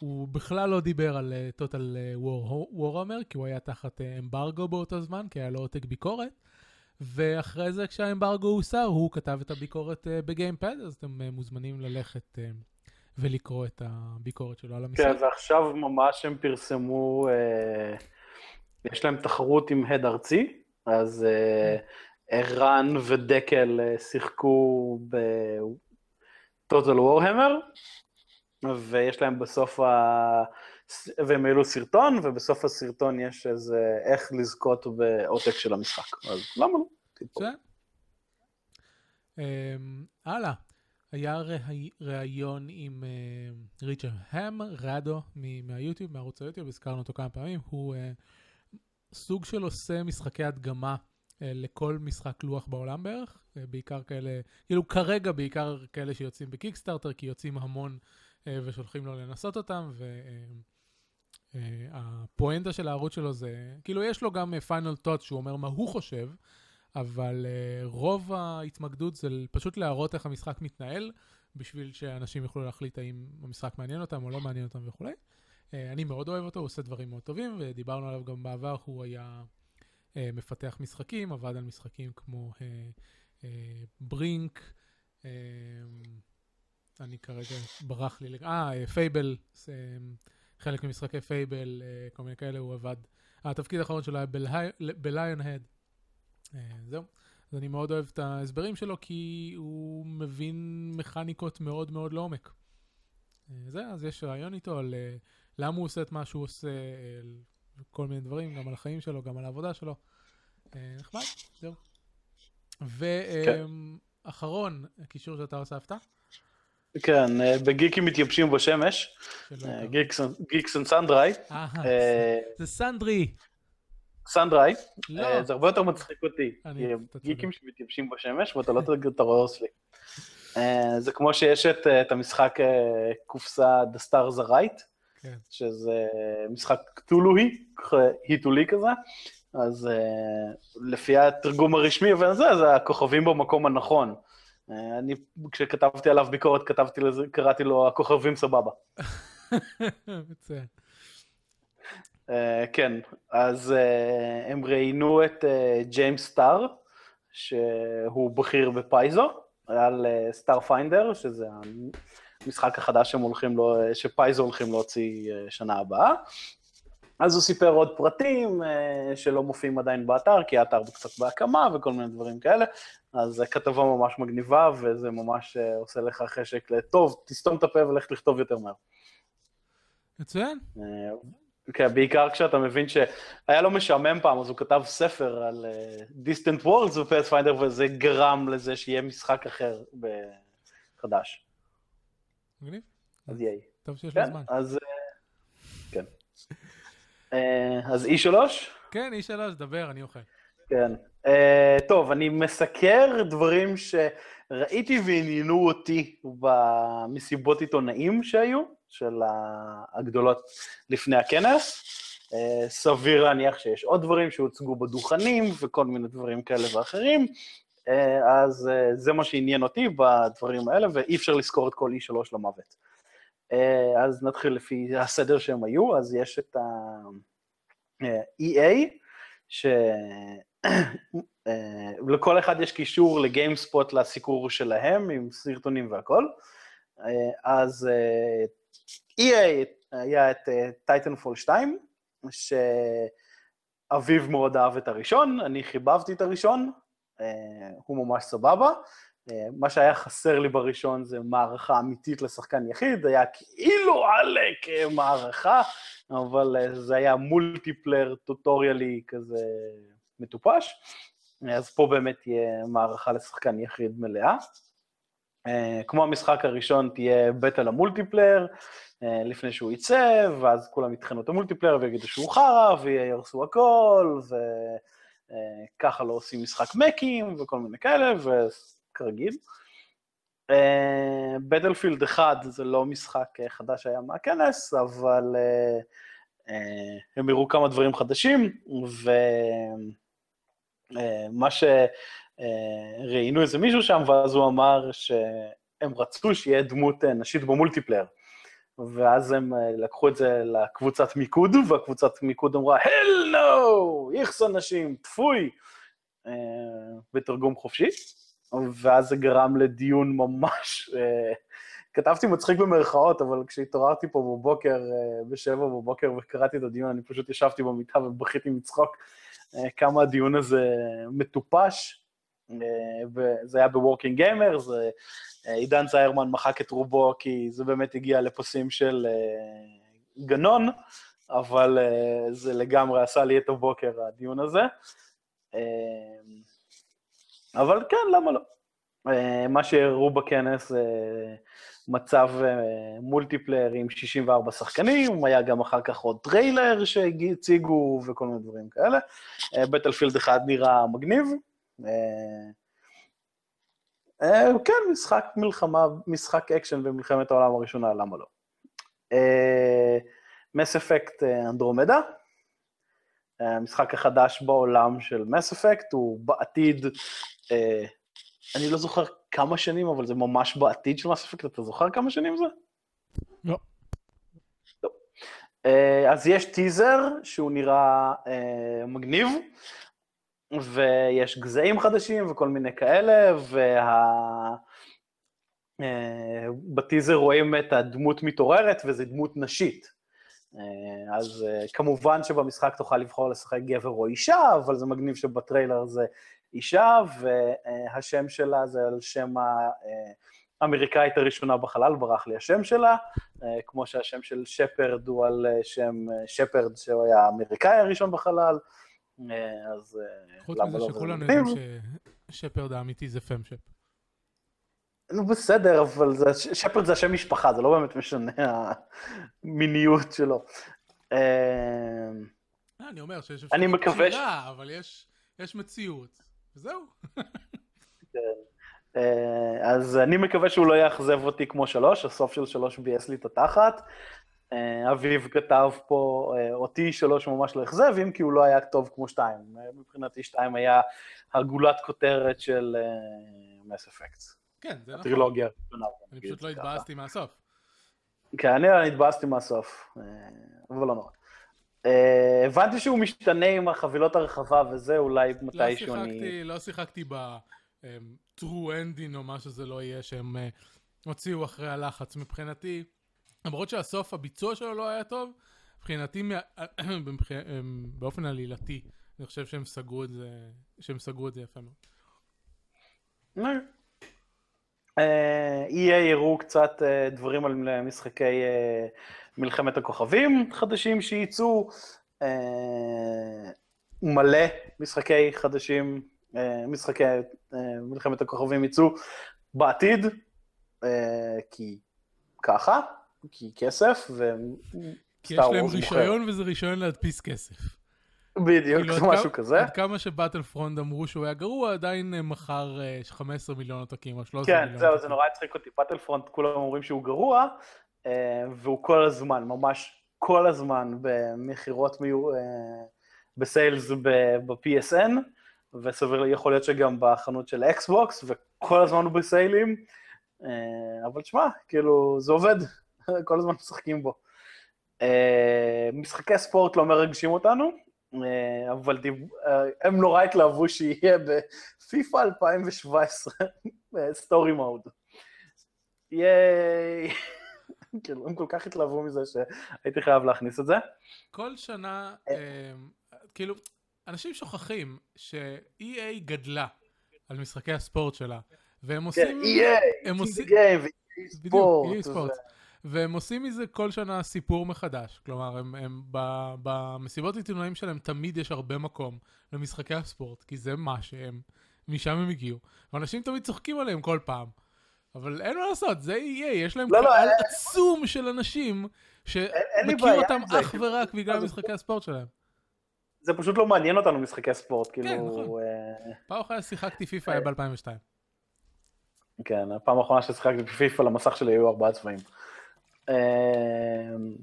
הוא בכלל לא דיבר על טוטל וורהמר, כי הוא היה תחת אה, אמברגו באותו זמן, כי היה לו עותק ביקורת. ואחרי זה, כשהאמברגו הוסר, הוא כתב את הביקורת אה, בגיימפד, אז אתם אה, מוזמנים ללכת אה, ולקרוא את הביקורת שלו על המשחק. כן, ועכשיו ממש הם פרסמו, אה, יש להם תחרות עם הד ארצי, אז אה, ערן ודקל אה, שיחקו בטוטל וורהמר, ויש להם בסוף, ה... והם העלו סרטון, ובסוף הסרטון יש איזה איך לזכות בעותק של המשחק. אז למה לא? אמ, הלאה, היה ראי- ראיון עם אה, ריצ'רד האם, רדו מהיוטיוב, מערוץ היוטיוב, הזכרנו אותו כמה פעמים, הוא אה, סוג של עושה משחקי הדגמה אה, לכל משחק לוח בעולם בערך, בעיקר כאלה, כאילו כרגע בעיקר כאלה שיוצאים בקיקסטארטר, כי יוצאים המון ושולחים לו לנסות אותם, והפואנטה של הערוץ שלו זה, כאילו יש לו גם פיינל טוט שהוא אומר מה הוא חושב, אבל רוב ההתמקדות זה פשוט להראות איך המשחק מתנהל, בשביל שאנשים יוכלו להחליט האם המשחק מעניין אותם או לא מעניין אותם וכולי. אני מאוד אוהב אותו, הוא עושה דברים מאוד טובים, ודיברנו עליו גם בעבר, הוא היה אה, מפתח משחקים, עבד על משחקים כמו אה, אה, Brink, אה, אני כרגע, ברח לי, אה, אה, Fable, אה, חלק ממשחקי Fable, אה, כל מיני כאלה, הוא עבד. התפקיד האחרון שלו היה בליון הד. זהו. אז אני מאוד אוהב את ההסברים שלו, כי הוא מבין מכניקות מאוד מאוד לעומק. אה, זה, אז יש רעיון איתו על אה, למה הוא עושה את מה שהוא עושה, אה, כל מיני דברים, גם על החיים שלו, גם על העבודה שלו. אה, נחמד, זהו. כן. ואחרון, הקישור שאתה הוספת. כן, אה, בגיקים מתייבשים בשמש, אה. גיקס אנד סנדריי. אה, זה סנדרי. סנדריי, לא. זה הרבה יותר מצחיק אותי. גיקים שמתייבשים בשמש ואתה לא תגיד אוסלי. אה, זה כמו שיש את את המשחק קופסה The Stars are Right, כן. שזה משחק קטולוי, היתולי כזה, אז לפי התרגום הרשמי וזה, זה הכוכבים במקום הנכון. אה, אני, כשכתבתי עליו ביקורת, כתבתי לזה, קראתי לו הכוכבים סבבה. מצוין. אה, כן, אז אה, הם ראיינו את ג'יימס סטאר, שהוא בכיר ב-Paizo, על Starfinder, שזה המשחק החדש שהם הולכים לו, ש-Paizo הולכים להוציא שנה הבאה. אז הוא סיפר עוד פרטים אה, שלא מופיעים עדיין באתר, כי האתר קצת בהקמה וכל מיני דברים כאלה, אז כתבה ממש מגניבה, וזה ממש אה, עושה לך חשק לטוב, תסתום את הפה ולך לכתוב יותר מהר. מצוין. אה, כן, בעיקר כשאתה מבין שהיה לו משעמם פעם, אז הוא כתב ספר על Distant Worlds ופאת'פיינדר, וזה גרם לזה שיהיה משחק אחר חדש. מגניב. אז ייי. טוב שיש לו כן, זמן. אז... אה, כן. אה, אז E3? כן, אי שלוש, דבר, אני אוכל. כן. Uh, טוב, אני מסקר דברים שראיתי ועניינו אותי במסיבות עיתונאים שהיו, של הגדולות לפני הכנס. Uh, סביר להניח שיש עוד דברים שהוצגו בדוכנים וכל מיני דברים כאלה ואחרים. Uh, אז uh, זה מה שעניין אותי בדברים האלה, ואי אפשר לזכור את כל E3 למוות. Uh, אז נתחיל לפי הסדר שהם היו, אז יש את ה-EA. אה, לכל אחד יש קישור ל-GameSpot לסיקור שלהם, עם סרטונים והכל. אה, אז אה, EA היה את Titanfall 2, שאביב מאוד אהב את הראשון, אני חיבבתי את הראשון, אה, הוא ממש סבבה. אה, מה שהיה חסר לי בראשון זה מערכה אמיתית לשחקן יחיד, היה כאילו עלק אה, מערכה, אבל אה, זה היה multiplayer tutorial י כזה מטופש. אז פה באמת תהיה מערכה לשחקן יחיד מלאה. כמו המשחק הראשון תהיה בטל המולטיפלייר, uh, לפני שהוא יצא, ואז כולם יטחנו את המולטיפלייר ויגידו שהוא חרא, ויהרסו הכל, וככה לא עושים משחק מקים וכל מיני כאלה, וכרגיל. בטלפילד uh, 1 זה לא משחק uh, חדש שהיה מהכנס, אבל uh, הם הראו כמה דברים חדשים, ו... מה שראיינו איזה מישהו שם, ואז הוא אמר שהם רצו שיהיה דמות נשית במולטיפלייר. ואז הם לקחו את זה לקבוצת מיקוד, והקבוצת מיקוד אמרה, hell no, איכס אנשים, טפוי, בתרגום חופשי. ואז זה גרם לדיון ממש, כתבתי מצחיק במרכאות, אבל כשהתעוררתי פה בבוקר, בשבע בבוקר וקראתי את הדיון, אני פשוט ישבתי במיטה ובכיתי מצחוק. כמה הדיון הזה מטופש, וזה היה ב-Working Gamers, עידן ציירמן מחק את רובו כי זה באמת הגיע לפסים של גנון, אבל זה לגמרי עשה לי את הבוקר, הדיון הזה. אבל כן, למה לא? מה שהראו בכנס זה מצב multiplayer עם 64 שחקנים, היה גם אחר כך עוד טריילר שהציגו וכל מיני דברים כאלה. Battlefield 1 נראה מגניב. כן, משחק מלחמה, משחק אקשן במלחמת העולם הראשונה, למה לא? Mass Effect Andromeda, המשחק החדש בעולם של מס אפקט, הוא בעתיד, אני לא זוכר כמה שנים, אבל זה ממש בעתיד של מס אפקט, אתה זוכר כמה שנים זה? לא. לא. אז יש טיזר שהוא נראה מגניב, ויש גזעים חדשים וכל מיני כאלה, וה... רואים את הדמות מתעוררת, וזו דמות נשית. אז כמובן שבמשחק תוכל לבחור לשחק גבר או אישה, אבל זה מגניב שבטריילר זה אישה, והשם שלה זה על שם האמריקאית הראשונה בחלל, ברח לי השם שלה, כמו שהשם של שפרד הוא על שם שפרד, שהוא היה האמריקאי הראשון בחלל, אז חוץ מזה לא שכולנו יודעים ששפרד האמיתי זה פמשפ. נו בסדר, אבל זה, שפרד זה השם משפחה, זה לא באמת משנה המיניות שלו. אני אומר שיש אפשרות בחירה, אבל יש מציאות. זהו. כן. אז אני מקווה שהוא לא יאכזב אותי כמו שלוש, הסוף של שלוש ביאס לי את התחת. אביב כתב פה, אותי שלוש ממש לא אכזב, אם כי הוא לא היה טוב כמו שתיים. מבחינתי שתיים היה הגולת כותרת של מס אפקטס. כן, זה נכון. הטרילוגיה. אני פשוט לא התבאסתי מהסוף. כן, אני התבאסתי מהסוף, אבל לא נורא. Uh, הבנתי שהוא משתנה עם החבילות הרחבה וזה, אולי מתישהו לא אני... לא שיחקתי ב-true ending או מה שזה לא יהיה שהם uh, הוציאו אחרי הלחץ. מבחינתי, למרות שהסוף הביצוע שלו לא היה טוב, מבחינתי *clears throat* באופן עלילתי, אני חושב שהם סגרו את זה, שהם סגרו את זה יפה מאוד. EA הראו קצת דברים על משחקי מלחמת הכוכבים חדשים שייצאו, מלא משחקי חדשים, משחקי מלחמת הכוכבים ייצאו בעתיד, כי ככה, כי כסף, ו... כי יש להם רישיון וזה רישיון להדפיס כסף. בדיוק, כאילו, משהו כזה. עד כמה שבטל פרונד אמרו שהוא היה גרוע, עדיין מכר 15 מיליון עותקים או 13 מיליון עותקים. כן, זהו, זה נורא הצחיק אותי. Battlefront, כולם אומרים שהוא גרוע, והוא כל הזמן, ממש כל הזמן במכירות. ב-sales ב-PSN, וסביר יכול להיות שגם בחנות של Xbox, וכל הזמן הוא ב-sale ים, אבל תשמע, כאילו, זה עובד, *laughs* כל הזמן משחקים בו. משחקי ספורט לא מרגשים אותנו, אבל דיב... הם נורא התלהבו שיהיה בפיפ"א 2017, סטורי מוד. ייי. כאילו, הם כל כך התלהבו מזה שהייתי חייב להכניס את זה. כל שנה, כאילו, אנשים שוכחים ש-EA גדלה על משחקי הספורט שלה, והם עושים... כן, EA, הם עושים... בדיוק, EA ספורט. והם עושים מזה כל שנה סיפור מחדש. כלומר, הם, הם ב, במסיבות עיתונאים שלהם תמיד יש הרבה מקום למשחקי הספורט, כי זה מה שהם, משם הם הגיעו. ואנשים תמיד צוחקים עליהם כל פעם. אבל אין מה לעשות, זה יהיה, יש להם לא, קהל לא, עצום של אנשים שמכיר אותם אך ורק בגלל משחקי הספורט שלהם. זה פשוט לא מעניין אותנו משחקי ספורט, כאילו... כן, נכון. פעם אחרונה שיחקתי פיפא היה ב-2002. כן, הפעם האחרונה ששיחקתי בפיפא למסך שלי היו ארבעה צבעים. אמ,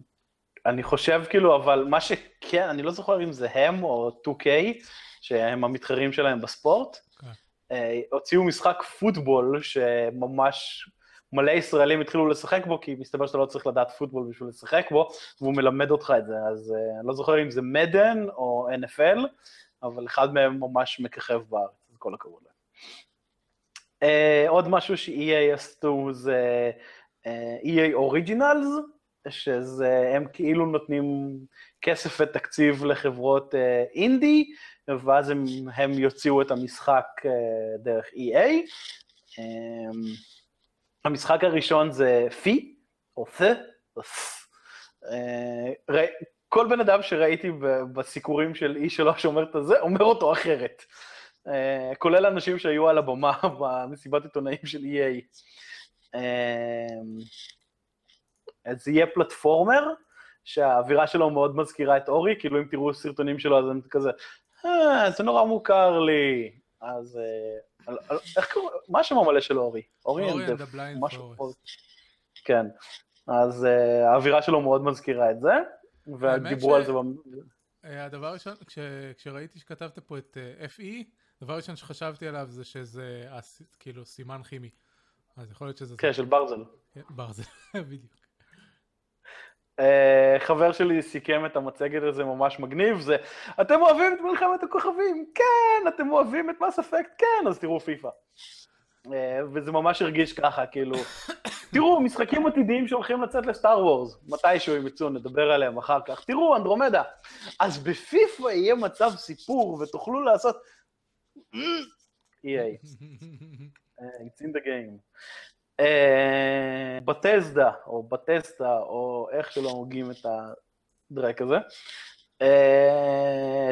אני חושב כאילו, אבל מה שכן, אני לא זוכר אם זה הם או 2K, שהם המתחרים שלהם בספורט, okay. כן. אה, הוציאו משחק פוטבול שממש מלא ישראלים התחילו לשחק בו, כי מסתבר שאתה לא צריך לדעת פוטבול בשביל לשחק בו, והוא מלמד אותך את זה, אז uh, אני לא זוכר אם זה מדן או NFL, אבל אחד מהם ממש מככב בארץ, אז כל הכבוד להם. Uh, עוד משהו ש-EA עשו זה EA אוריג'ינלס, שזה, הם כאילו נותנים כסף ותקציב לחברות אינדי, ואז הם, הם יוציאו את המשחק דרך EA. המשחק הראשון זה פי, או פ, כל בן אדם שראיתי בסיקורים של E3 שאומר את זה, אומר אותו אחרת. כולל אנשים שהיו על הבמה במסיבת עיתונאים של EA. אמ, אז זה יהיה platformer, שהאווירה שלו מאוד מזכירה את אורי, כאילו אם תראו סרטונים שלו אז הם כזה, אה, זה נורא מוכר לי. אז אה, איך קוראים, מה השם המלא של אורי? Ori and the Blind Forest. כן, אז אה, האווירה שלו מאוד מזכירה את זה, ודיברו על זה. הדבר הראשון, כשראיתי שכתבת פה את FE, הדבר הראשון שחשבתי עליו זה שזה כאילו סימן כימי. אז יכול להיות שזה... כן, של ברזל. כן, ברזל, *laughs* בדיוק. Uh, חבר שלי סיכם את המצגת הזה ממש מגניב, זה אתם אוהבים את מלחמת הכוכבים? כן, אתם אוהבים את מס אפקט? כן, אז תראו פיפא. Uh, וזה ממש הרגיש ככה, כאילו, *laughs* תראו, משחקים עתידיים שהולכים לצאת לסטאר וורס, מתישהו הם יצאו, נדבר עליהם אחר כך. תראו, אנדרומדה. אז בפיפ"א יהיה מצב סיפור ותוכלו לעשות... *laughs* EA. It's in the game. בטזדה, או בטסטה, או איך שלא הוגים את הדרק הזה.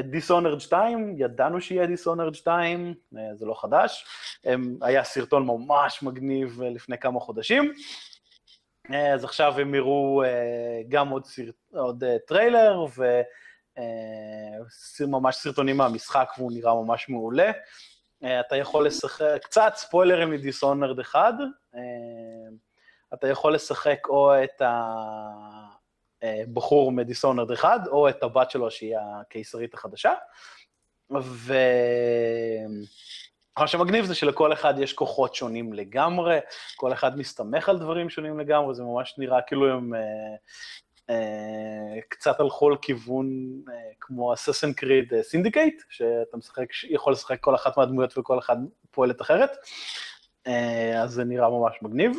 דיסונרד 2, ידענו שיהיה דיסונרד 2, זה לא חדש. היה סרטון ממש מגניב לפני כמה חודשים. אז עכשיו הם יראו גם עוד, סרט, עוד טריילר, וממש סרטונים מהמשחק, והוא נראה ממש מעולה. אתה יכול לשחק, קצת ספוילרים מ-Dishonored 1, אתה יכול לשחק או את הבחור מ-Dishonored 1, או את הבת שלו שהיא הקיסרית החדשה, ו... מה שמגניב זה שלכל אחד יש כוחות שונים לגמרי, כל אחד מסתמך על דברים שונים לגמרי, זה ממש נראה כאילו הם אה, קצת הלכו לכיוון אה, כמו Assassin's Creed Syndicate, שאתה משחק, יכול לשחק כל אחת מהדמויות וכל אחד פועלת אחרת, אה, אז זה נראה ממש מגניב.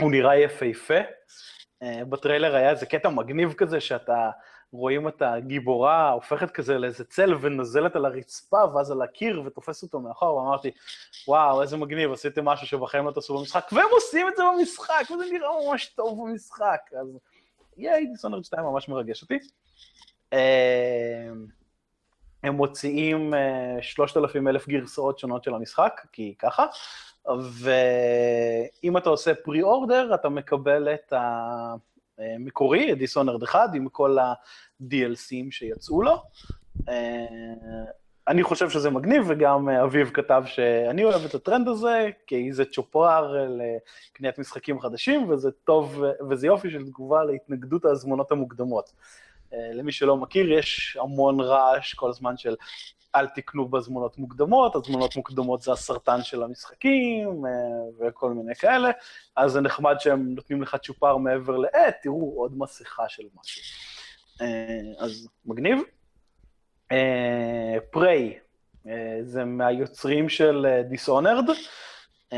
הוא נראה יפהפה. בטריילר היה איזה קטע מגניב כזה, שאתה רואים את הגיבורה הופכת כזה לאיזה צל ונוזלת על הרצפה ואז על הקיר ותופס אותו מאחור, ואמרתי, וואו, איזה מגניב, עשיתם משהו שבחיים לא תעשו במשחק, והם עושים את זה במשחק, וזה נראה ממש טוב במשחק, אז ייי, דיסונרד 2 ממש מרגש אותי. אה, הם מוציאים 3,000 אה, אלף גרסאות שונות של המשחק, כי ככה, ואם אתה עושה פרי-אורדר, אתה מקבל את המקורי, את דיסונרד 1, עם כל ה-DLCים שיצאו לו. אה, אני חושב שזה מגניב, וגם אביב כתב שאני אוהב את הטרנד הזה, כי זה צ'ופר לקניית משחקים חדשים, וזה טוב, וזה יופי של תגובה להתנגדות ההזמנות המוקדמות. אה, למי שלא מכיר, יש המון רעש כל הזמן של אל תקנו בהזמנות מוקדמות, הזמנות מוקדמות זה הסרטן של המשחקים אה, וכל מיני כאלה, אז זה נחמד שהם נותנים לך צ'ופר מעבר ל, אה, תראו, עוד מסכה של משהו. אה, אז מגניב. פריי, uh, uh, זה מהיוצרים של דיסונרד, uh,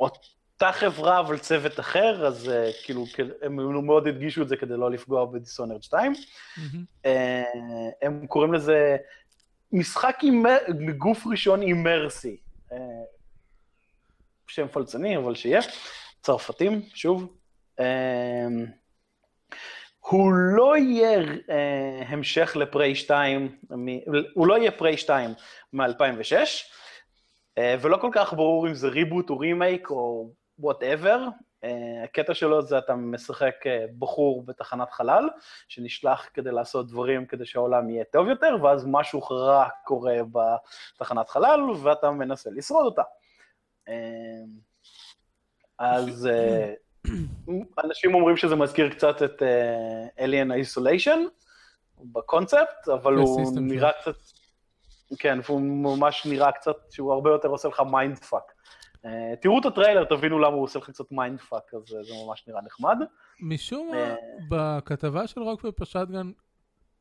אותה חברה אבל צוות אחר, אז uh, כאילו הם מאוד הדגישו את זה כדי לא לפגוע בדיסונרד 2. Mm-hmm. Uh, הם קוראים לזה משחק מגוף ראשון אימרסי. Uh, שם פלצני, אבל שיהיה. צרפתים, שוב. אה, הוא לא יהיה אה, המשך ל-Prey 2, מ, הוא לא יהיה Prey 2 מ-2006, אה, ולא כל כך ברור אם זה reboot או רימייק או whatever. אה, הקטע שלו זה אתה משחק אה, בחור בתחנת חלל, שנשלח כדי לעשות דברים כדי שהעולם יהיה טוב יותר, ואז משהו רע קורה בתחנת חלל, ואתה מנסה לשרוד אותה. אה, אז... אה, אנשים אומרים שזה מזכיר קצת את אה, Alien Isolation בקונספט, אבל הוא נראה קצת, כן, והוא ממש נראה קצת שהוא הרבה יותר עושה לך mind fuck. אה, תראו את הטריילר, תבינו למה הוא עושה לך קצת mind fuck, אז אה, זה ממש נראה נחמד. משום מה, אה, בכתבה של Rock Paper Shotgun,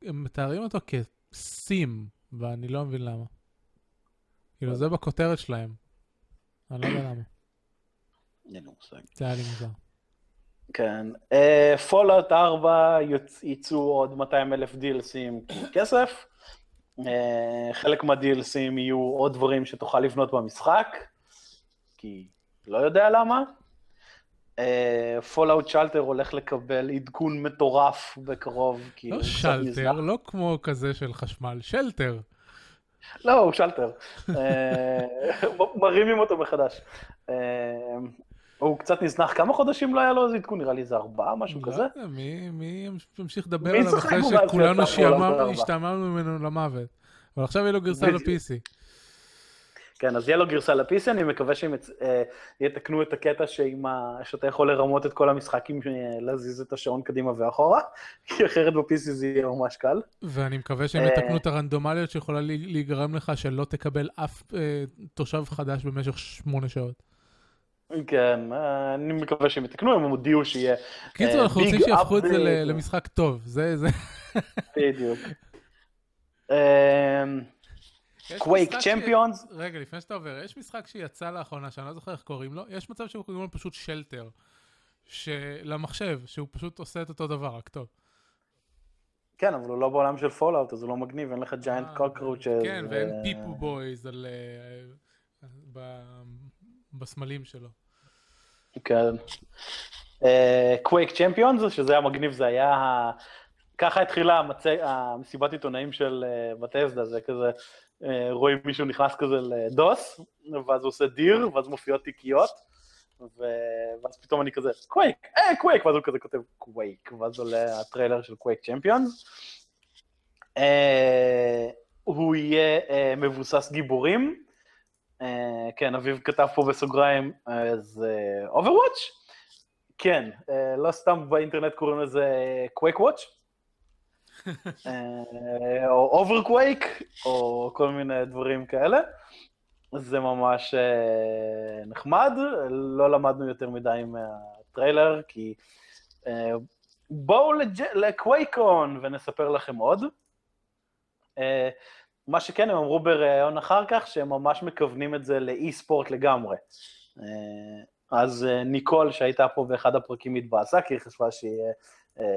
הם מתארים אותו כ-sim, ואני לא מבין למה. כאילו, זה בכותרת שלהם. אני לא יודע למה. אין לי מושג. זה היה לי מוזר. כן. Fallout אה, 4 יצאו עוד 200 אלף DLC־ים כסף. אה, חלק מה-DLC־ים יהיו עוד דברים שתוכל לבנות במשחק, כי לא יודע למה. Fallout אה, Shelter הולך לקבל עדכון מטורף בקרוב, כי לא Shelter, לא כמו כזה של חשמל, שלטר. לא, הוא שלטר. אה, *laughs* מרימים אותו מחדש. הוא קצת נזנח, כמה חודשים לא היה לו איזה עדכון? נראה לי איזה ארבעה, משהו לא כזה? יודע, מי ימשיך לדבר עליו אחרי שכולנו השתעממנו ממנו למוות. אבל עכשיו יהיה לו גרסה ל-PC. כן, אז יהיה לו גרסה ל-PC, אני מקווה שהם אה, יתקנו את הקטע שאתה יכול לרמות את כל המשחקים, אה, להזיז את השעון קדימה ואחורה, *laughs* כי אחרת ב-PC זה יהיה ממש קל. ואני מקווה שהם יתקנו אה, את הרנדומליות שיכולה להיגרם לך שלא תקבל אף תושב חדש במשך שמונה שעות. כן, אה, אני מקווה שהם יתקנו, הם הודיעו שיהיה... קיצור, אנחנו רוצים שיהפכו את זה למשחק טוב, זה... זה. בדיוק. *laughs* קווייק צ'מפיונס. רגע, לפני שאתה עובר, יש משחק שיצא לאחרונה, שאני לא זוכר איך קוראים לו, יש מצב שהוא קוראים לו פשוט שלטר, למחשב, שהוא פשוט עושה את אותו דבר, רק טוב. כן, אבל הוא לא בעולם של Fallout, אז הוא לא מגניב, אין לך giant cockroach. כן, ואין פיפו בויז בסמלים שלו. כן. Quake Champions, שזה היה מגניב, זה היה... ככה התחילה המסיבת עיתונאים של Bethesda, זה כזה, רואים מישהו נכנס כזה ל-DOS, ואז הוא עושה dir, ואז מופיעות תיקיות, ואז פתאום אני כזה, קווייק, אה, קווייק, ואז הוא כזה כותב קווייק, ואז עולה הטריילר של Quake Champions. הוא יהיה מבוסס גיבורים, כן, אביב כתב פה בסוגריים, זה Overwatch? כן, לא סתם באינטרנט קוראים לזה Quake Watch, *laughs* או Overquake, או כל מיני דברים כאלה. זה ממש נחמד, לא למדנו יותר מדי מהטריילר, כי בואו ל-QuakeCon ונספר לכם עוד. מה שכן, הם אמרו בריאיון אחר כך, שהם ממש מכוונים את זה ל-eSports לגמרי. אז ניקול, שהייתה פה באחד הפרקים, התבאסה, כי היא חשבה שיהיה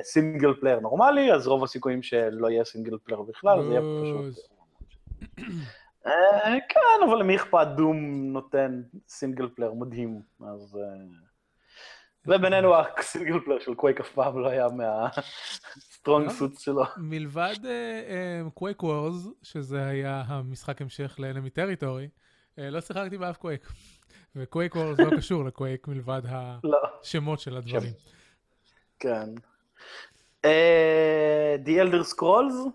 single player נורמלי, אז רוב הסיכויים שלא יהיה single player בכלל, זה יהיה פשוט... כן, אבל למי אכפת Doom נותן single player מדהים, אז... ובינינו ה-single player של Quake אף פעם לא היה מה-strong suit שלו. מלבד Quake Wars, שזה היה המשחק המשך ל-Enemy Territory, לא שיחקתי באף קווייק. וקווייק וורז לא קשור לקווייק מלבד השמות של הדברים. כן. The Elder Scrolls.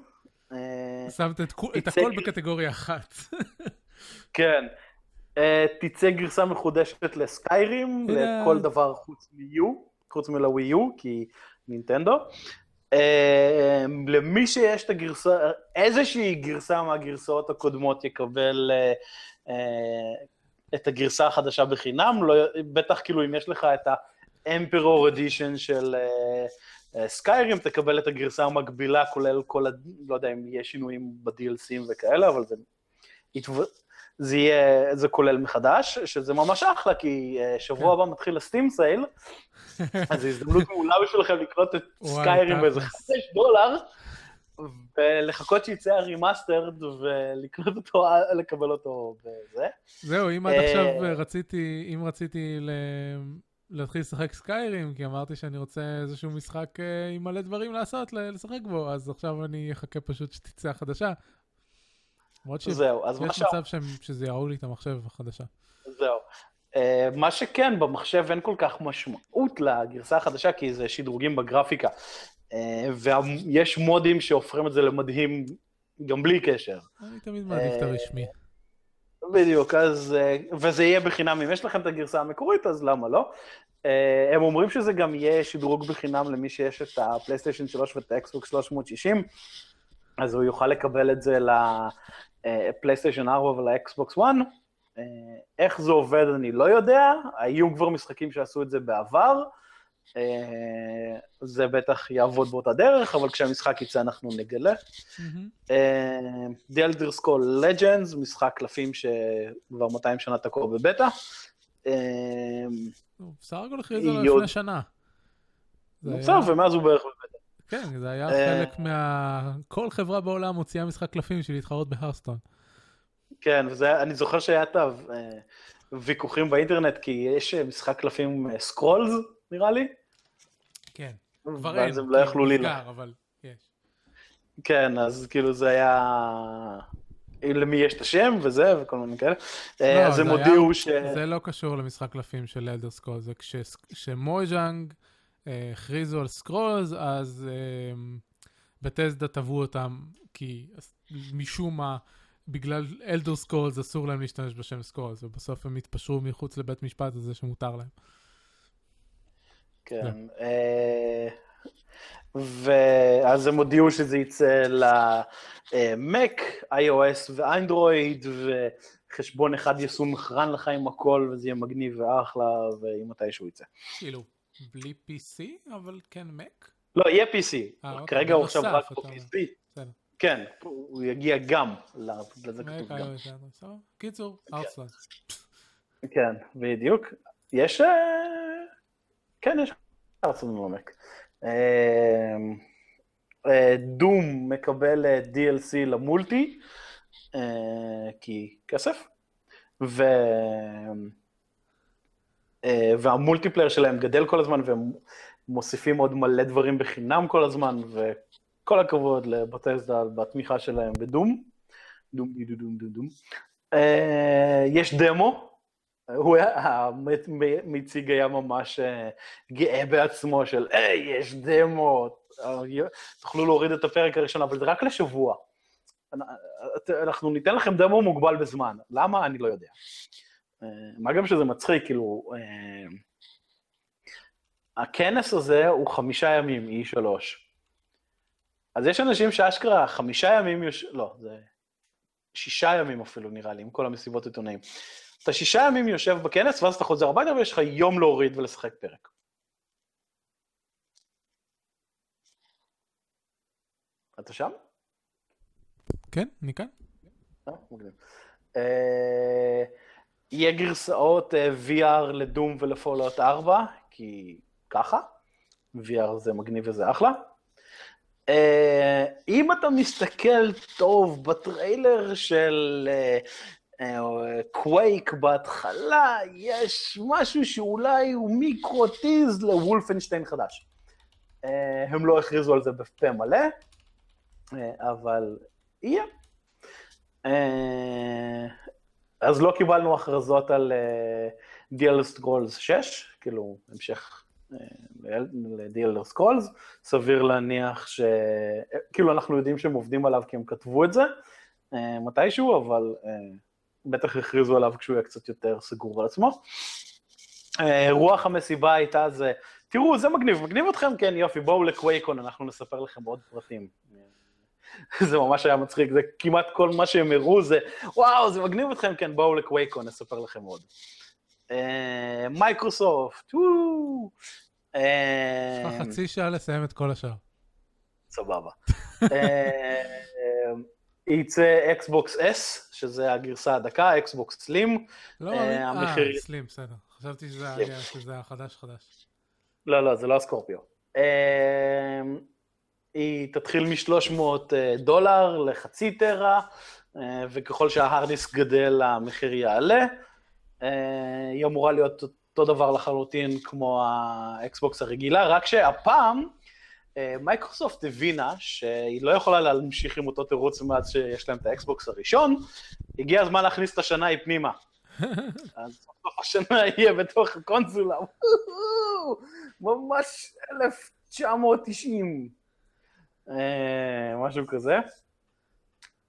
שמת את הכל בקטגוריה אחת. *laughs* כן. תצא גרסה מחודשת לסקיירים, לכל דבר חוץ מיו, חוץ מלווי יו, כי נינטנדו. למי שיש את הגרסה, איזושהי גרסה מהגרסאות הקודמות יקבל את הגרסה החדשה בחינם, בטח כאילו אם יש לך את ה-Emperor Edition של Skyrim, תקבל את הגרסה המקבילה, כולל כל, לא יודע אם יהיה שינויים ב-DLC־ים וכאלה, אבל זה, זה יהיה, זה כולל מחדש, שזה ממש אחלה, כי שבוע הבא מתחיל ה-Steam sale, אז זו הזדמנות מעולה בשבילכם לקנות את Skyrim באיזה חמש דולר, ולחכות שיצא ה-remastered ולקנות אותו, לקבל אותו בזה. זהו, אם עד עכשיו רציתי, אם רציתי להתחיל לשחק סקיירים, כי אמרתי שאני רוצה איזשהו משחק עם מלא דברים לעשות, לשחק בו, אז עכשיו אני אחכה פשוט שתצא החדשה. למרות שיש מצב שזה יראו לי את המחשב החדשה. זהו. מה שכן, במחשב אין כל כך משמעות לגרסה החדשה, כי זה שדרוגים בגרפיקה. ויש מודים שהופכים את זה למדהים גם בלי קשר. אני תמיד מעדיף את הרשמי. בדיוק, אז, וזה יהיה בחינם, אם יש לכם את הגרסה המקורית, אז למה לא? הם אומרים שזה גם יהיה שדרוג בחינם למי שיש את הפלייסטיישן 3 ואת האקסבוק 360, אז הוא יוכל לקבל את זה לפלייסטיישן 4 ולאקסבוקס 1. איך זה עובד אני לא יודע, היו כבר משחקים שעשו את זה בעבר, זה בטח יעבוד באותה דרך, אבל כשהמשחק יצא אנחנו נגלה. The Elder Scroll Legends, משחק קלפים שכבר 200 שנה תקוע בבטא. בסך הכל הכריזו לו לפני שנה. בסדר, ומאז הוא בערך. כן, זה היה חלק מה... כל חברה בעולם הוציאה משחק קלפים בשביל להתחרות בהרסטון. כן, ואני זוכר שהיה את הוויכוחים באינטרנט, כי יש משחק קלפים סקרולס, נראה לי. כן, כבר אין, ואז הם לא יכלו נסגר, אבל יש. כן, אז כאילו זה היה... למי יש את השם וזה וכל מיני כאלה. לא, אז הם הודיעו ש... זה לא קשור למשחק קלפים של Elder Scrolls, זה כש-Mojang הכריזו על Scrolls, אז Bethesda תבעו אותם, כי משום מה, בגלל Elder Scrolls אסור להם להשתמש בשם Scrolls, ובסוף הם התפשרו מחוץ לבית משפט על זה שמותר להם. כן. ואז הם הודיעו שזה יצא למק, iOS ואנדרואיד, חשבון אחד יסונכרן לך עם הכל, וזה יהיה מגניב ואחלה, ואם מתישהו יצא. כאילו, בלי PC, אבל כן Mac? לא, יהיה PC. אה, אוקיי, כרגע הוא עכשיו רק. ב-PC. כן, הוא יגיע גם, לזה כתוב גם. קיצור, ארסלאנד. כן, בדיוק. יש... אה, כן, יש ארצות עומק. דום מקבל אה, DLC למולטי, אה, כי כסף, ו... אה, והמולטיפלייר שלהם גדל כל הזמן, והם מוסיפים עוד מלא דברים בחינם כל הזמן, וכל הכבוד לבטסדה בתמיכה שלהם בדום. דום דום דום דום. אה, יש דמו, הוא היה, המציג היה ממש אה, גאה בעצמו של, היי, יש דמו, תוכלו להוריד את הפרק הראשון, אבל זה רק לשבוע. אנחנו ניתן לכם דמו מוגבל בזמן, למה? אני לא יודע. אה, מה גם שזה מצחיק, כאילו, אה, הכנס הזה הוא חמישה ימים, E3. אז יש אנשים שאשכרה חמישה ימים, יוש... לא, זה שישה ימים אפילו נראה לי, עם כל המסיבות עיתונאים. אתה שישה ימים יושב בכנס, ואז אתה חוזר הביתה ויש לך יום להוריד ולשחק פרק. אתה שם? כן, אני כאן. אה, מגניב. אה, יהיה גרסאות אה, VR לדום ולפולאוט 4, כי ככה, VR זה מגניב וזה אחלה. אה, אם אתה מסתכל טוב בטריילר של קווייק בהתחלה, יש משהו שאולי הוא מיקרוטיז לוולפנשטיין חדש. אה, הם לא הכריזו על זה בפה מלא, אה, אבל יהיה. אה, אז לא קיבלנו הכרזות על The Elder Scrolls 6, כאילו המשך ל The Elder Scrolls, סביר להניח ש... כאילו אנחנו יודעים שהם עובדים עליו כי הם כתבו את זה אה, מתישהו, אבל אה, בטח הכריזו עליו כשהוא יהיה קצת יותר סגור על עצמו. אה, רוח המסיבה הייתה זה, תראו, זה מגניב, מגניב אתכם? כן, יופי, בואו ל QuakeCon, אנחנו נספר לכם עוד פרטים. *laughs* זה ממש היה מצחיק, זה כמעט כל מה שהם הראו זה, וואו, זה מגניב אתכם, כן, בואו ל QuakeCon, נספר לכם עוד. אה, מייקרוסופט, וואו. יש לך אה, חצי שעה לסיים את כל השאר. סבבה. אה, יצא Xbox S, שזה הגרסה הדקה, Xbox Slim. לא, אה, אה, Slim, בסדר. חשבתי שזה כן. שזה החדש חדש. לא, לא, זה לא ה Scorpio. אה, היא תתחיל מ-300 דולר לחצי טרה, אה, וככל שה hard disk גדל המחיר יעלה. אה, היא אמורה להיות אותו דבר לחלוטין כמו ה Xbox הרגילה, רק שהפעם אה, מייקרוסופט הבינה שהיא לא יכולה להמשיך עם אותו תירוץ מאז שיש להם את ה Xbox הראשון, הגיע הזמן להכניס את השנאי פנימה. *laughs* אז סוף סוף השנאי יהיה בתוך הקונסולה, ממש 1990, אה, משהו כזה.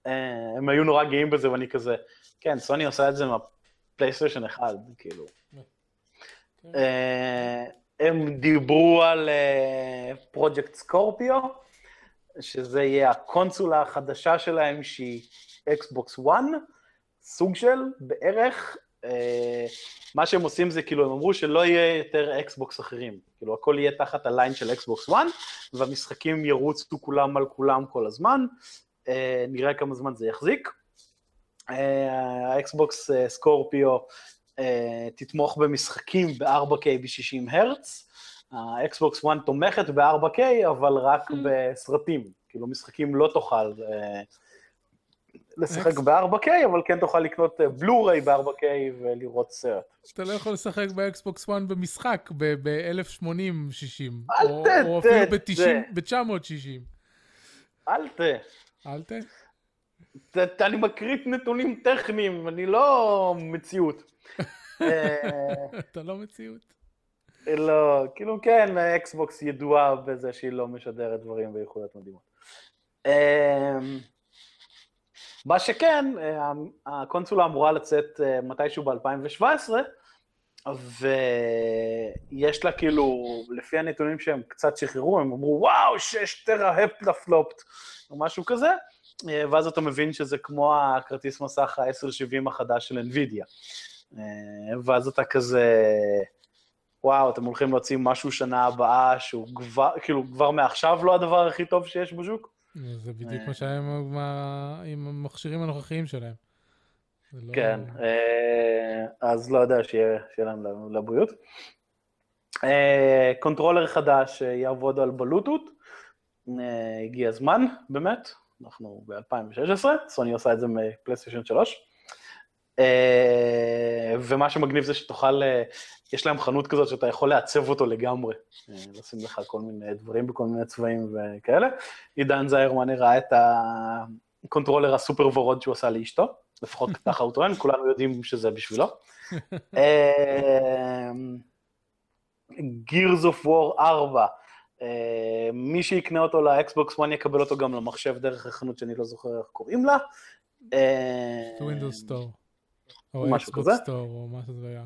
אה, הם היו נורא גאים בזה ואני כזה, כן, סוני עושה את זה מה PlayStation אחד, כאילו. כן. אה, הם דיברו על פרויקט Scorpio, שזה יהיה הקונסולה החדשה שלהם שהיא Xbox 1, סוג של בערך, אה, מה שהם עושים זה כאילו הם אמרו שלא יהיה יותר Xbox אחרים, כאילו הכל יהיה תחת ה line של Xbox 1, והמשחקים ירוצו כולם על כולם כל הזמן, אה, נראה כמה זמן זה יחזיק. אה, ה Xbox אה, Scorpio אה, תתמוך במשחקים ב-4K ב-60 הרץ. ה Xbox 1 תומכת ב-4K, אבל רק בסרטים. כאילו, משחקים לא תוכל אה, לשחק אקס- ב-4K, אבל כן תוכל לקנות אה, בלו-ריי ב-4K ולראות סרט. אתה לא יכול לשחק ב Xbox 1 במשחק ב-1080-60. אל או אפילו ת- ב-960. אל ת... אל ת... אני מקריא נתונים טכניים, אני לא מציאות. אה, *laughs* אתה לא מציאות. לא, כאילו כן, האקסבוקס ידועה בזה שהיא לא משדרת דברים באיכויות מדהימות. מה שכן, אה, הקונסולה אמורה לצאת אה, מתישהו ב-2017, ויש לה כאילו, לפי הנתונים שהם קצת שחררו, הם אמרו, וואו, 6 טרה הפלפלופט, או משהו כזה, אה, ואז אתה מבין שזה כמו הכרטיס מסך ה-1070 החדש של NVIDIA. ואז אתה כזה, וואו, אתם הולכים להוציא משהו שנה הבאה שהוא כבר, כאילו, כבר מעכשיו לא הדבר הכי טוב שיש בשוק? זה בדיוק מה שהיה עם המכשירים הנוכחיים שלהם. לא... כן, אה, אז לא יודע, שיהיה, שיהיה להם לבריאות. controller חדש יעבוד על בלוטות, הגיע הזמן, באמת, אנחנו ב-2016, סוני עושה את זה מ PlayStation 3. אה, ומה שמגניב זה שתוכל, אה, יש להם חנות כזאת שאתה יכול לעצב אותו לגמרי, אה, לשים לך כל מיני דברים בכל מיני צבעים וכאלה. עידן זיירמן הראה את ה controller הסופר ורוד שהוא עשה לאשתו, לפחות *laughs* ככה הוא טוען, כולנו יודעים שזה בשבילו. *laughs* Gears of War 4, אה, מי שיקנה אותו ל Xbox 1 יקבל אותו גם למחשב דרך החנות שאני לא זוכר איך קוראים לה. Windows Store. או Xbox Store, או מה שזה היה.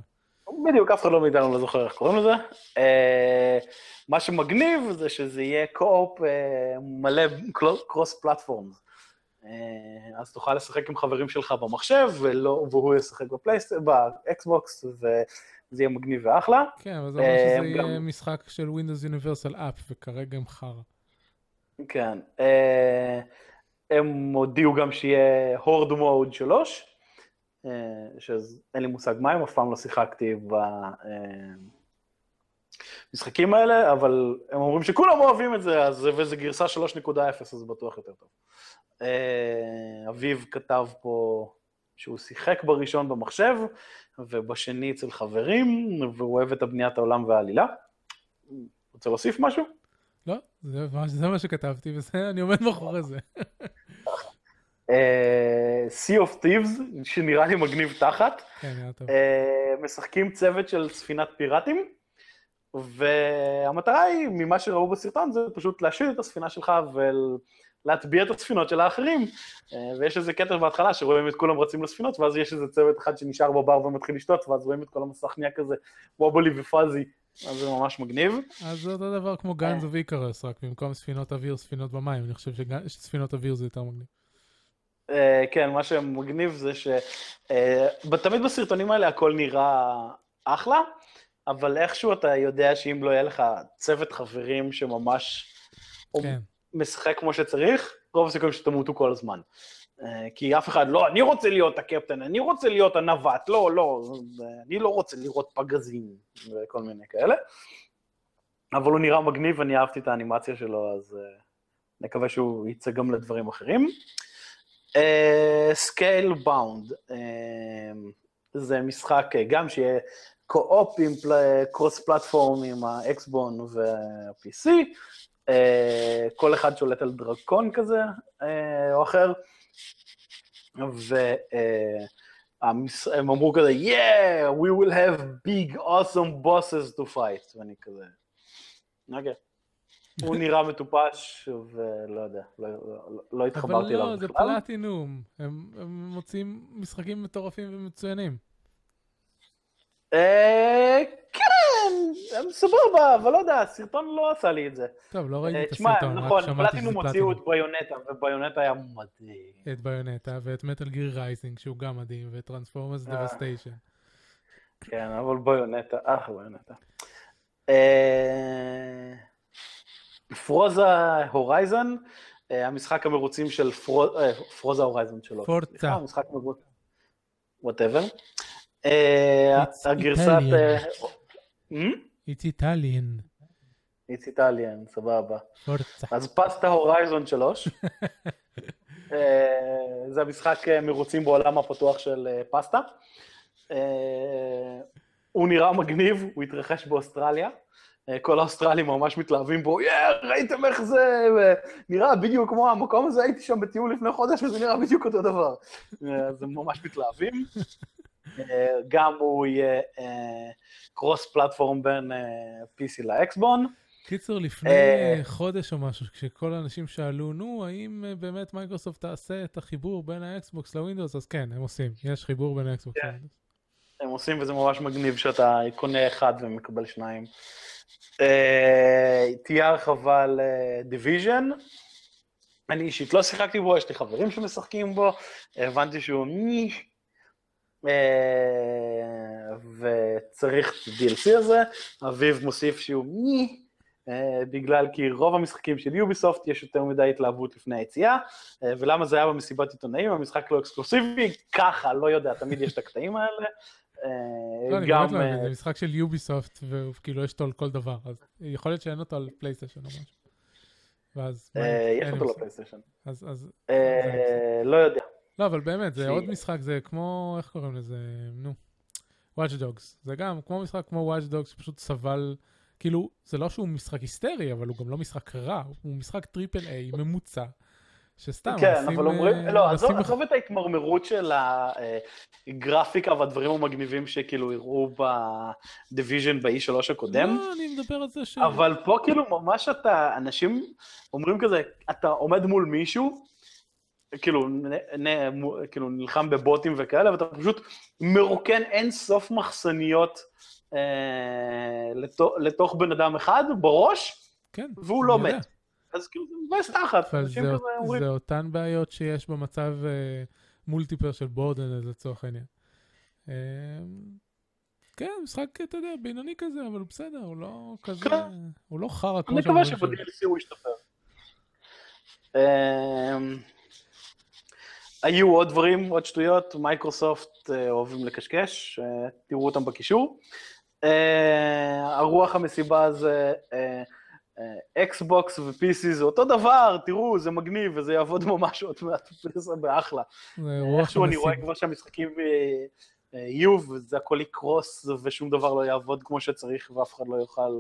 בדיוק, אף אחד לא מאיתנו לא זוכר איך קוראים לזה. אה, מה שמגניב זה שזה יהיה co-op אה, מלא cross platform. אז תוכל לשחק עם חברים שלך במחשב, והוא ישחק ב Xbox, זה יהיה מגניב ואחלה. כן, אבל זה אומר שזה יהיה משחק של Windows Universal App, וכרגע הם חרא. כן. אה, הם הודיעו גם שיהיה Horde mode 3, שאין לי מושג מה הם, אף פעם לא שיחקתי במשחקים האלה, אבל הם אומרים שכולם אוהבים את זה, אז, וזה גרסה 3.0, אז בטוח יותר טוב. אה, אביב כתב פה שהוא שיחק בראשון במחשב, ובשני אצל חברים, והוא אוהב את הבניית העולם והעלילה. רוצה להוסיף משהו? לא, זה, זה מה שכתבתי, ואני עומד מאחורי זה. Uh, sea of Thieves, שנראה לי מגניב תחת. כן, נראה טוב. Uh, משחקים צוות של ספינת פיראטים, והמטרה היא, ממה שראו בסרטון, זה פשוט להשאיר את הספינה שלך ול... להטביע את הספינות של האחרים. אה, ויש איזה קטע בהתחלה שרואים את כולם רצים לספינות, ואז יש איזה צוות אחד שנשאר בבר ומתחיל לשתות, ואז רואים את כל המסך נהיה כזה וובולי ופאזי, אז זה ממש מגניב. אז זה אותו דבר כמו גאנז אוף איקרוס, רק במקום ספינות אוויר, ספינות במים, אני חושב שספינות אוויר זה יותר מגניב. אה, כן, מה שמגניב זה שתמיד אה, בסרטונים האלה הכל נראה אחלה, אבל איכשהו אתה יודע שאם לא יהיה לך צוות חברים שממש... כן. משחק כמו שצריך, רוב הסיכויים שתמותו כל הזמן. אה, כי אף אחד, לא, אני רוצה להיות הקפטן, אני רוצה להיות הנווט, לא, לא, אני לא רוצה לראות פגזים וכל מיני כאלה. אבל הוא נראה מגניב, אני אהבתי את האנימציה שלו, אז נקווה שהוא יצא גם לדברים אחרים. Scale uh, bound, uh, זה משחק uh, גם שיהיה co-op עם cross platform עם ה Xbox One וה-PC, אה, כל אחד שולט על דרקון כזה אה, או אחר, והם אה, אמרו כזה, yeah, we will have big awesome bosses to fight, ואני כזה, אוקיי. הוא נראה מטופש, ולא יודע, לא, לא, לא התחברתי אליו בכלל. אבל לא, זה פלטינום, הם, הם מוצאים משחקים מטורפים ומצוינים. כן, סבבה, אבל לא יודע, הסרטון לא עשה לי את זה. טוב, לא ראיתי את הסרטון, רק שמעתי שזה נכון, פלטינום הוציאו את Bayonetta, ו Bayonetta היה מדהים. את Bayonetta, ואת Metal Gear Rising, שהוא גם מדהים, ואת Transformers Devastation. כן, אבל Bayonetta, אחלה Bayonetta. אה, Froza Horizon, אה, המשחק המרוצים של Froza Horizon שלו. Forza. משחק מרוץ. Whatever. הגרסת... It's Italian. It's Italian, סבבה. אז פסטה Horizon 3. *laughs* זה המשחק מרוצים בעולם הפתוח של פסטה. הוא נראה מגניב, הוא התרחש באוסטרליה. כל האוסטרלים ממש מתלהבים בו, יא, ראיתם איך זה, נראה בדיוק כמו המקום הזה, הייתי שם בטיול לפני חודש וזה נראה בדיוק אותו דבר. אז הם ממש מתלהבים. *laughs* גם הוא יהיה cross platform בין PC ל Xbox One. קיצור, לפני חודש או משהו, כשכל האנשים שאלו, נו, האם באמת מייקרוסופט תעשה את החיבור בין ה Xbox ל Windows, אז כן, הם עושים, יש חיבור בין האקסבוקס לווינדוס. הם עושים, וזה ממש מגניב שאתה קונה אחד ומקבל שניים. אה, תהיה הרחבה לדיוויז'ן. אני אישית לא שיחקתי בו, יש לי חברים שמשחקים בו, הבנתי שהוא מי, אה, וצריך את ה-DLC הזה, אביב מוסיף שהוא מי, אה, בגלל כי רוב המשחקים של יוביסופט יש יותר מדי התלהבות לפני היציאה, אה, ולמה זה היה במסיבת עיתונאים, המשחק לא אקסקלוסיבי, ככה, לא יודע, תמיד יש את הקטעים האלה. לא, אני באמת לא מבין, זה משחק של יוביסופט, וכאילו יש אותו על כל דבר, אז יכול להיות שאין אותו על פלייסטיישן או משהו. ואז... יש אותו לפלייסטיישן. אז... לא יודע. לא, אבל באמת, זה עוד משחק, זה כמו, איך קוראים לזה, נו, Watch Dogs. זה גם כמו משחק כמו Watch Dogs שפשוט סבל, כאילו, זה לא שהוא משחק היסטרי, אבל הוא גם לא משחק רע, הוא משחק triple A ממוצע. שסתם, כן, אבל אומרים, לא, עזוב את ההתמרמרות של הגרפיקה והדברים המגניבים שכאילו הראו בדיוויז'ן ב-E3 הקודם. לא, אני מדבר על זה ש... אבל פה כאילו ממש אתה, אנשים אומרים כזה, אתה עומד מול מישהו, כאילו, נ, נ, כאילו נלחם בבוטים וכאלה, ואתה פשוט מרוקן אין סוף מחסניות אה, לתוך, לתוך בן אדם אחד בראש, כן, והוא לא מת. אז כאילו זה מבאס תחת. אבל זה, אומרים... זה אותן בעיות שיש במצב אה, מולטיפר של בורדן לצורך העניין. אה, כן, משחק, אתה יודע, בינוני כזה, אבל בסדר, הוא לא כזה, כן. הוא לא חרא כמו שאני מקווה שב-DLC הוא ישתפר. אה, היו עוד דברים, עוד שטויות, מייקרוסופט אה, אוהבים לקשקש, אה, תראו אותם בקישור. אה, הרוח המסיבה זה אקסבוקס ו-PC זה אותו דבר, תראו, זה מגניב וזה יעבוד *laughs* ממש עוד מעט, זה באחלה. איכשהו אני רואה כבר שהמשחקים יהיו וזה הכל יקרוס ושום דבר לא יעבוד כמו שצריך ואף אחד לא יוכל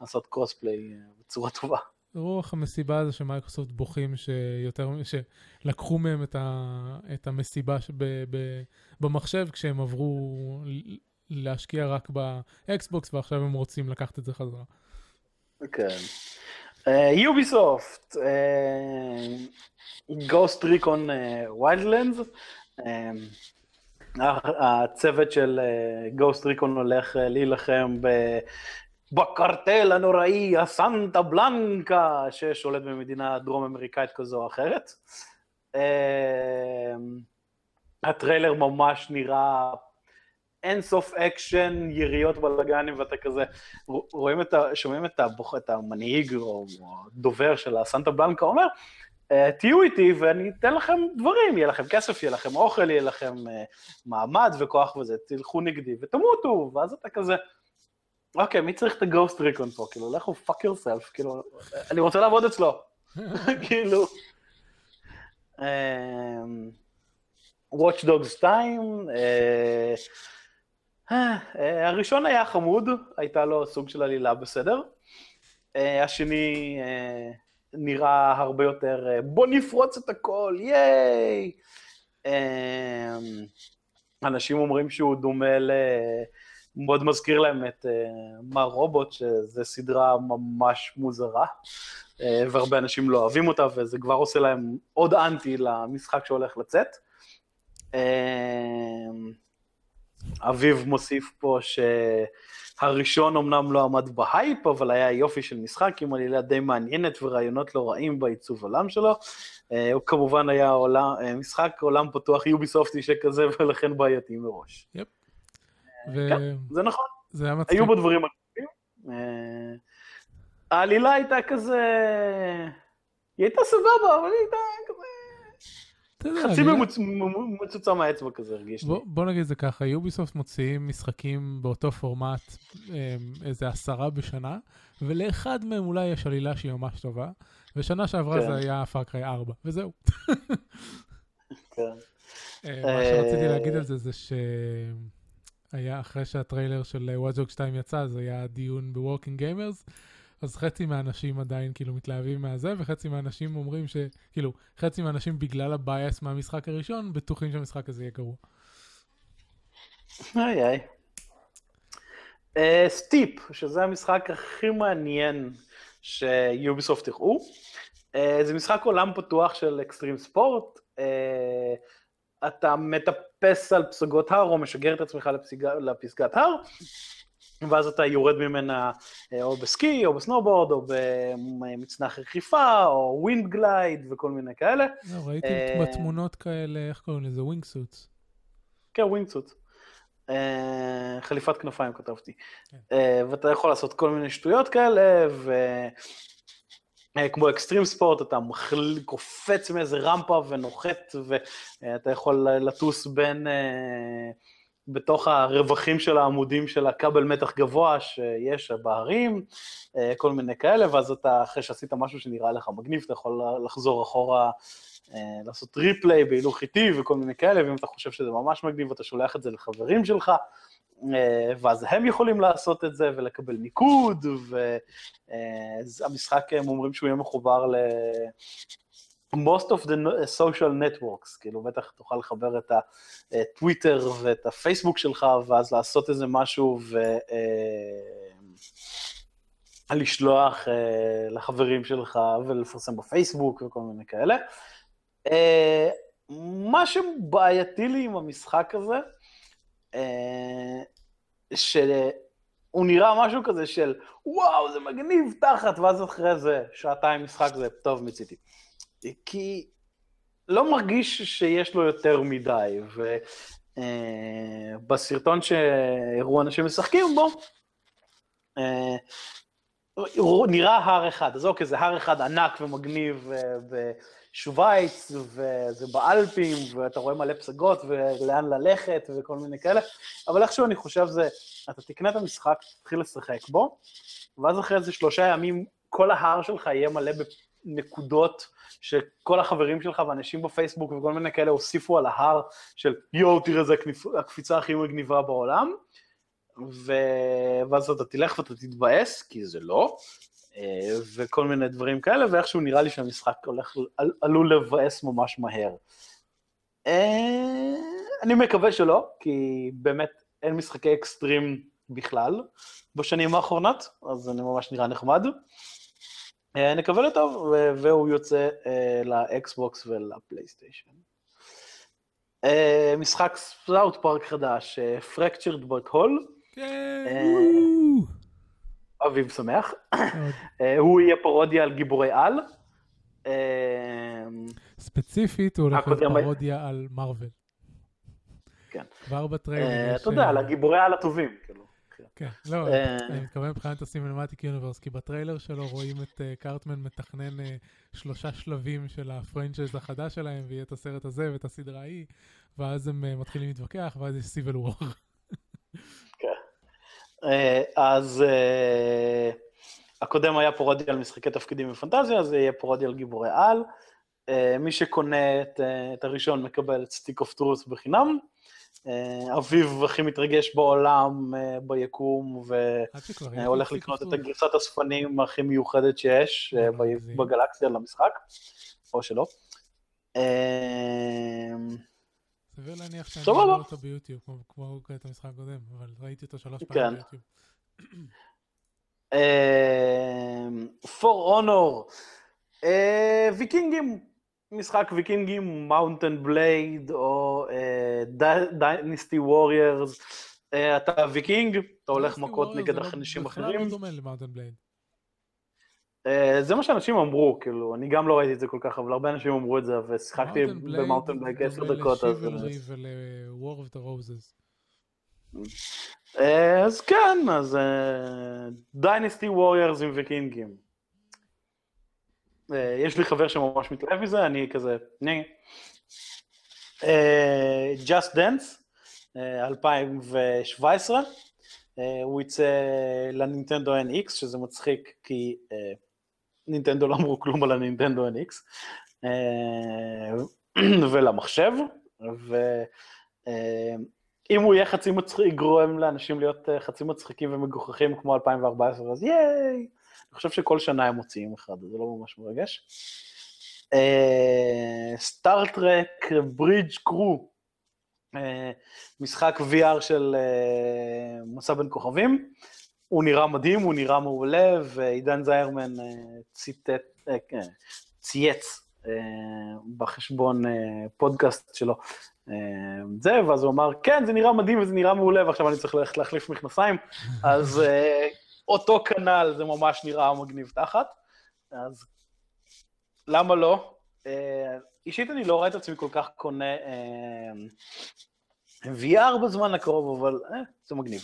לעשות crossplay בצורה טובה. רוב המסיבה זה שמייקרוסופט בוכים שיותר, שלקחו מהם את, ה, את המסיבה שב, ב, במחשב כשהם עברו להשקיע רק באקסבוקס ועכשיו הם רוצים לקחת את זה חזרה. כן. יוביסופט, Ghost Recon Wildlands, הצוות של Ghost uh, Recon הולך uh, להילחם. בקרטל הנוראי, ה Santa Blanca, ששולט במדינה דרום אמריקאית כזו או אחרת. אמ, הטריילר ממש נראה אין סוף אקשן, יריות בלאגנים, ואתה כזה, רואים את ה... שומעים את, הבוח, את המנהיג או הדובר של ה Santa Blanca אומר, אה, תהיו איתי ואני אתן לכם דברים, יהיה לכם כסף, יהיה לכם אוכל, יהיה לכם אה, מעמד וכוח וזה, תלכו נגדי ותמותו, ואז אתה כזה, אוקיי, מי צריך את ה Ghost Recon פה? כאילו, לכו fuck yourself, כאילו, אני רוצה לעבוד אצלו. *laughs* כאילו... אמ, Watch Dogs 2, אה, אה, הראשון היה חמוד, הייתה לו סוג של עלילה בסדר. אה, השני נראה הרבה יותר, בוא נפרוץ את הכל, ייי! אנשים אומרים שהוא דומה ל... מאוד מזכיר להם את מר רובוט, שזו סדרה ממש מוזרה, והרבה אנשים לא אוהבים אותה, וזה כבר עושה להם עוד אנטי למשחק שהולך לצאת. אביב מוסיף פה שהראשון אמנם לא עמד בהייפ, אבל היה יופי של משחק עם עלילה די מעניינת ורעיונות לא רעים בעיצוב עולם שלו. Uh, הוא כמובן היה עולם, uh, משחק עולם פתוח יוביסופטי שכזה, *laughs* ולכן בעייתי מראש. יפ. ו... כן, זה נכון. זה היה מצחיק. היו בו דברים מגניבים. אה, העלילה הייתה כזה... היא הייתה סבבה, אבל היא הייתה כזה... חצי מצוצה מהאצבע כזה הרגיש לי. בוא נגיד זה ככה, יוביסופט מוציאים משחקים באותו פורמט אה, איזה עשרה בשנה, ולאחד מהם אולי יש עלילה שהיא ממש טובה, ושנה שעברה כן. זה היה Far Cry 4, וזהו. *laughs* כן. אה, מה שרציתי להגיד על זה זה ש... היה אחרי שהטריילר של וואטג'וק 2 יצא, זה היה דיון ב Working Gamers, אז חצי מהאנשים עדיין כאילו מתלהבים מהזה, וחצי מהאנשים אומרים ש... כאילו, חצי מהאנשים בגלל ה bias מהמשחק הראשון, בטוחים שהמשחק הזה יהיה גרוע. איי איי. Steep, uh, שזה המשחק הכי מעניין שיוביסופט הראו. Uh, זה משחק עולם פתוח של extreme sport. Uh, אתה מטפס על פסגות הר או משגר את עצמך לפסגת הר, ואז אתה יורד ממנה אה, או בסקי, או בסנובורד, או במצנח רכיפה, או wind glide וכל מיני כאלה. לא, ראיתי אה, בתמונות כאלה, איך קוראים לזה? wingsuits. כן, wingsuits. אה, חליפת כנפיים כתבתי. כן. ואתה יכול לעשות כל מיני שטויות כאלה, ו... כמו extreme sport, אתה קופץ מאיזה רמפה ונוחת, ואתה יכול לטוס בין... בתוך הרווחים של העמודים של הכבל מתח גבוה שיש בהרים, אה, כל מיני כאלה, ואז אתה, אחרי שעשית משהו שנראה לך מגניב, אתה יכול לחזור אחורה, אה, לעשות ריפליי בהילוך איטי וכל מיני כאלה, ואם אתה חושב שזה ממש מגניב, אתה שולח את זה לחברים שלך, אה, ואז הם יכולים לעשות את זה ולקבל ניקוד, והמשחק, הם אומרים שהוא יהיה מחובר ל... most of the social networks, כאילו בטח תוכל לחבר את הטוויטר ואת הפייסבוק שלך, ואז לעשות איזה משהו ולשלוח אה, אה, לחברים שלך ולפרסם בפייסבוק וכל מיני כאלה. אה, מה שבעייתי לי עם המשחק הזה, שהוא נראה משהו כזה של וואו, זה מגניב תחת, ואז אחרי זה, שעתיים משחק זה טוב מציתי. כי לא מרגיש שיש לו יותר מדי, ובסרטון uh, שהראו אנשים משחקים בו, uh, נראה הר אחד, אז אוקיי, זה הר אחד ענק ומגניב בשווייץ, וזה באלפים, ואתה רואה מלא פסגות, ולאן ללכת, וכל מיני כאלה, אבל איכשהו אני חושב זה, אתה תקנה את המשחק, תתחיל לשחק בו, ואז אחרי איזה שלושה ימים, כל ההר שלך יהיה מלא נקודות שכל החברים שלך ואנשים בפייסבוק וכל מיני כאלה הוסיפו על ההר של יואו, תראה, זו הקפיצה הכי מגניבה בעולם, ו... ואז אתה תלך ואתה תתבאס, כי זה לא, אה, וכל מיני דברים כאלה, ואיכשהו נראה לי שהמשחק הולך, עלול לבאס ממש מהר. אה, אני מקווה שלא, כי באמת אין משחקי אקסטרים בכלל בשנים האחרונות, אז זה ממש נראה נחמד. אה, נקווה לטוב, והוא יוצא אה, לאקסבוקס ולפלייסטיישן. אה, משחק South Park חדש, Fractured But Whole. אביב שמח. הוא יהיה פרודיה על גיבורי על. ספציפית הוא הולך להיות פרודיה על מארוול. כן. כבר בטריילר. אתה יודע, על הגיבורי על הטובים. כאילו. כן, לא, אה, אני מתכוון מבחינת ה cinematic universe, כי בטריילר שלו רואים את אה, קארטמן מתכנן אה, שלושה שלבים של ה franchise החדש שלהם, ויהיה את הסרט הזה ואת הסדרה ההיא, ואז הם מתחילים להתווכח, ואז יש civil war. כן. אז הקודם היה פרודיה על משחקי תפקידים ופנטזיה, אז יהיה פרודיה על גיבורי על. מי שקונה את הראשון מקבל את Stick of Truth בחינם. אה, אביב הכי מתרגש בעולם, אה, ביקום, והולך לקנות את הגרסת האספנים הכי מיוחדת שיש אה, בגלקסיה למשחק, או שלא. סביר להניח שאני רואה אותו ביוטיוב, כמו את המשחק הקודם, אבל ראיתי אותו שלוש פעמים כן. ביוטיוב. For Honor, ויקינגים משחק ויקינגים, Mount and Blade, או Dynasty uh, Warriors, uh, אתה ויקינג, אתה הולך מכות נגד אנשים אחרים. זה לא דומה ל Mount and Blade. Uh, זה מה שאנשים אמרו, כאילו, אני גם לא ראיתי את זה כל כך, אבל הרבה אנשים אמרו את זה, ושיחקתי ב Mount and Blade עשר דקות. בלייד ל Chivalry ול War of the Roses. אז כן, אז Dynasty uh, Warriors עם ויקינגים. אה, יש לי חבר שממש מתלהב מזה, אני כזה, נה. אה, Just Dance, 2017, אה, הוא יצא לנינטנדו NX, שזה מצחיק כי נינטנדו לא אמרו כלום על הנינטנדו NX, ולמחשב, ואם הוא יהיה חצי מצחיק, יגרום לאנשים להיות חצי מצחיקים ומגוחכים כמו 2014, אז ייי! אני חושב שכל שנה הם מוציאים אחד, זה לא ממש מרגש. סטארט-טרק ברידג' קרו, משחק VR של uh, מסע בין כוכבים, הוא נראה מדהים, הוא נראה מעולה, ועידן זיירמן uh, ציטט, uh, צייץ בחשבון פודקאסט שלו. זה, ואז הוא אמר, כן, זה נראה מדהים וזה נראה מעולה, ועכשיו אני צריך ללכת להחליף מכנסיים, אז אותו כנ"ל, זה ממש נראה מגניב תחת, אז למה לא? אישית אני לא רואה את עצמי כל כך קונה VR בזמן הקרוב, אבל אה, זה מגניב.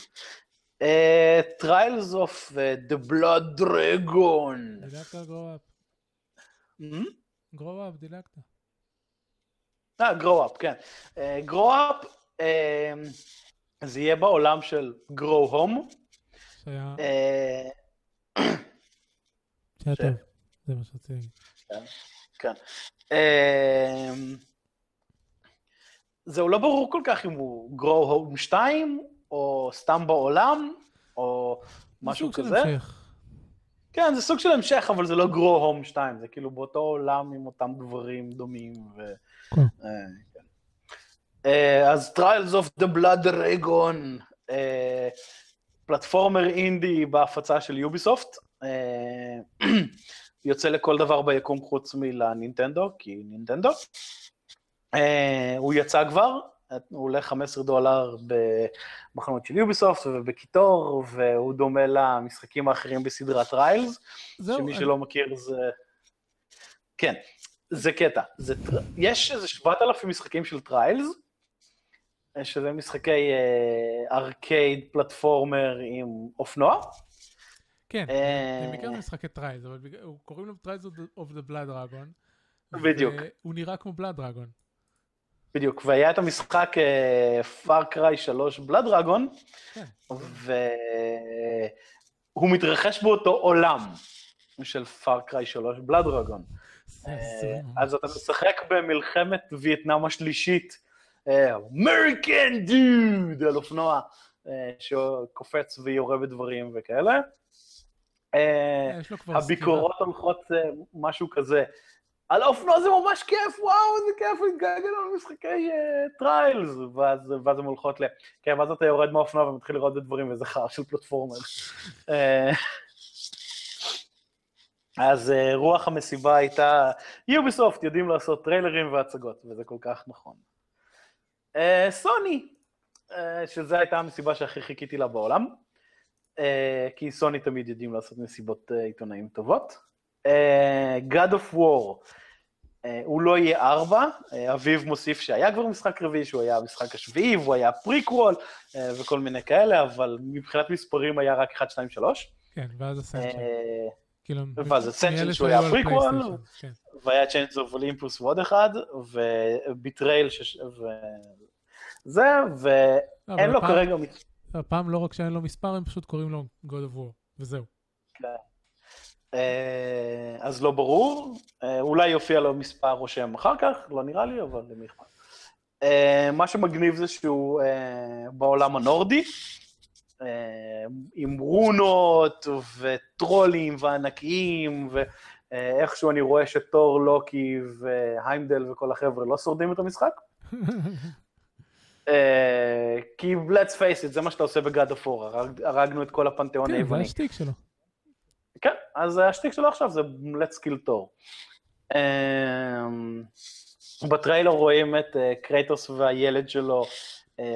Trials of the Blood Dragon. דילגת גרו אפ. גרו אפ, דילגת. אה, גרו אפ, כן. גרו אפ, זה יהיה בעולם של גרו הום. שהיה... שהיה טוב, זה מה שרציתי להגיד. כן. זהו, לא ברור כל כך אם הוא גרו הום 2, או סתם בעולם, או משהו כזה. סוג של המשך. כן, זה סוג של המשך, אבל זה לא גרו הום 2, זה כאילו באותו עולם עם אותם דברים דומים. ו... כן. אה, כן. אה, אז Trials of the Blood Dragon, אה, platformer אינדי בהפצה של יוביסופט, *clears throat* יוצא לכל דבר ביקום חוץ מלנינטנדו, כי נינטנדו. הוא יצא כבר, הוא עולה 15 דולר בחנות של יוביסופט ובקיטור, והוא דומה למשחקים האחרים בסדרת Trials, שמי שלא מכיר זה... כן, זה קטע. זה... יש איזה 7,000 משחקים של Trials, שזה משחקי ארקייד platformer עם אופנוע. כן, הם בעיקר משחקי Trials, אבל קוראים לו Trials of the Blood Dragon. בדיוק. הוא נראה כמו Blood Dragon. בדיוק, והיה את המשחק Far Cry 3 Blood Dragon, והוא מתרחש באותו עולם של Far Cry 3 Blood Dragon. אז אתה משחק במלחמת וייטנאם השלישית, American dude, על אופנוע שקופץ ויורה בדברים וכאלה. הביקורות הולכות משהו כזה. על האופנוע זה ממש כיף, וואו, איזה כיף, התגעגענו למשחקי Trials, ואז הן הולכות ל... כן, ואז אתה יורד מהאופנוע ומתחיל לראות את הדברים, וזה חרא של platformer. אז רוח המסיבה הייתה, יוביסופט יודעים לעשות טריילרים והצגות, וזה כל כך נכון. סוני, שזו הייתה המסיבה שהכי חיכיתי לה בעולם, כי סוני תמיד יודעים לעשות מסיבות עיתונאים טובות. God of War, הוא לא יהיה ארבע, אביב מוסיף שהיה כבר משחק רביעי, שהוא היה המשחק השביעי, והוא היה פריקוול, וכל מיני כאלה, אבל מבחינת מספרים היה רק 1, 2, 3. כן, ואז Ascension. ואז Ascension שהוא היה פריקוול, והיה Chains of Olympus ועוד אחד, ו Betrayal, וזה, ואין לו כרגע... הפעם לא רק שאין לו מספר, הם פשוט קוראים לו God of War, וזהו. כן. אז לא ברור, אולי יופיע לו מספר או שם אחר כך, לא נראה לי, אבל למי אכפת. מה שמגניב זה שהוא בעולם הנורדי, עם רונות וטרולים וענקיים, ואיכשהו אני רואה שתור, לוקי והיימדל וכל החבר'ה לא שורדים את המשחק. *laughs* כי let's face it, זה מה שאתה עושה בגד אפור, הרגנו את כל הפנתיאון היווני. כן, זה השטיק שלו. כן, אז השטיק שלו עכשיו זה let's kill תור. בטריילר רואים את קרייטוס והילד שלו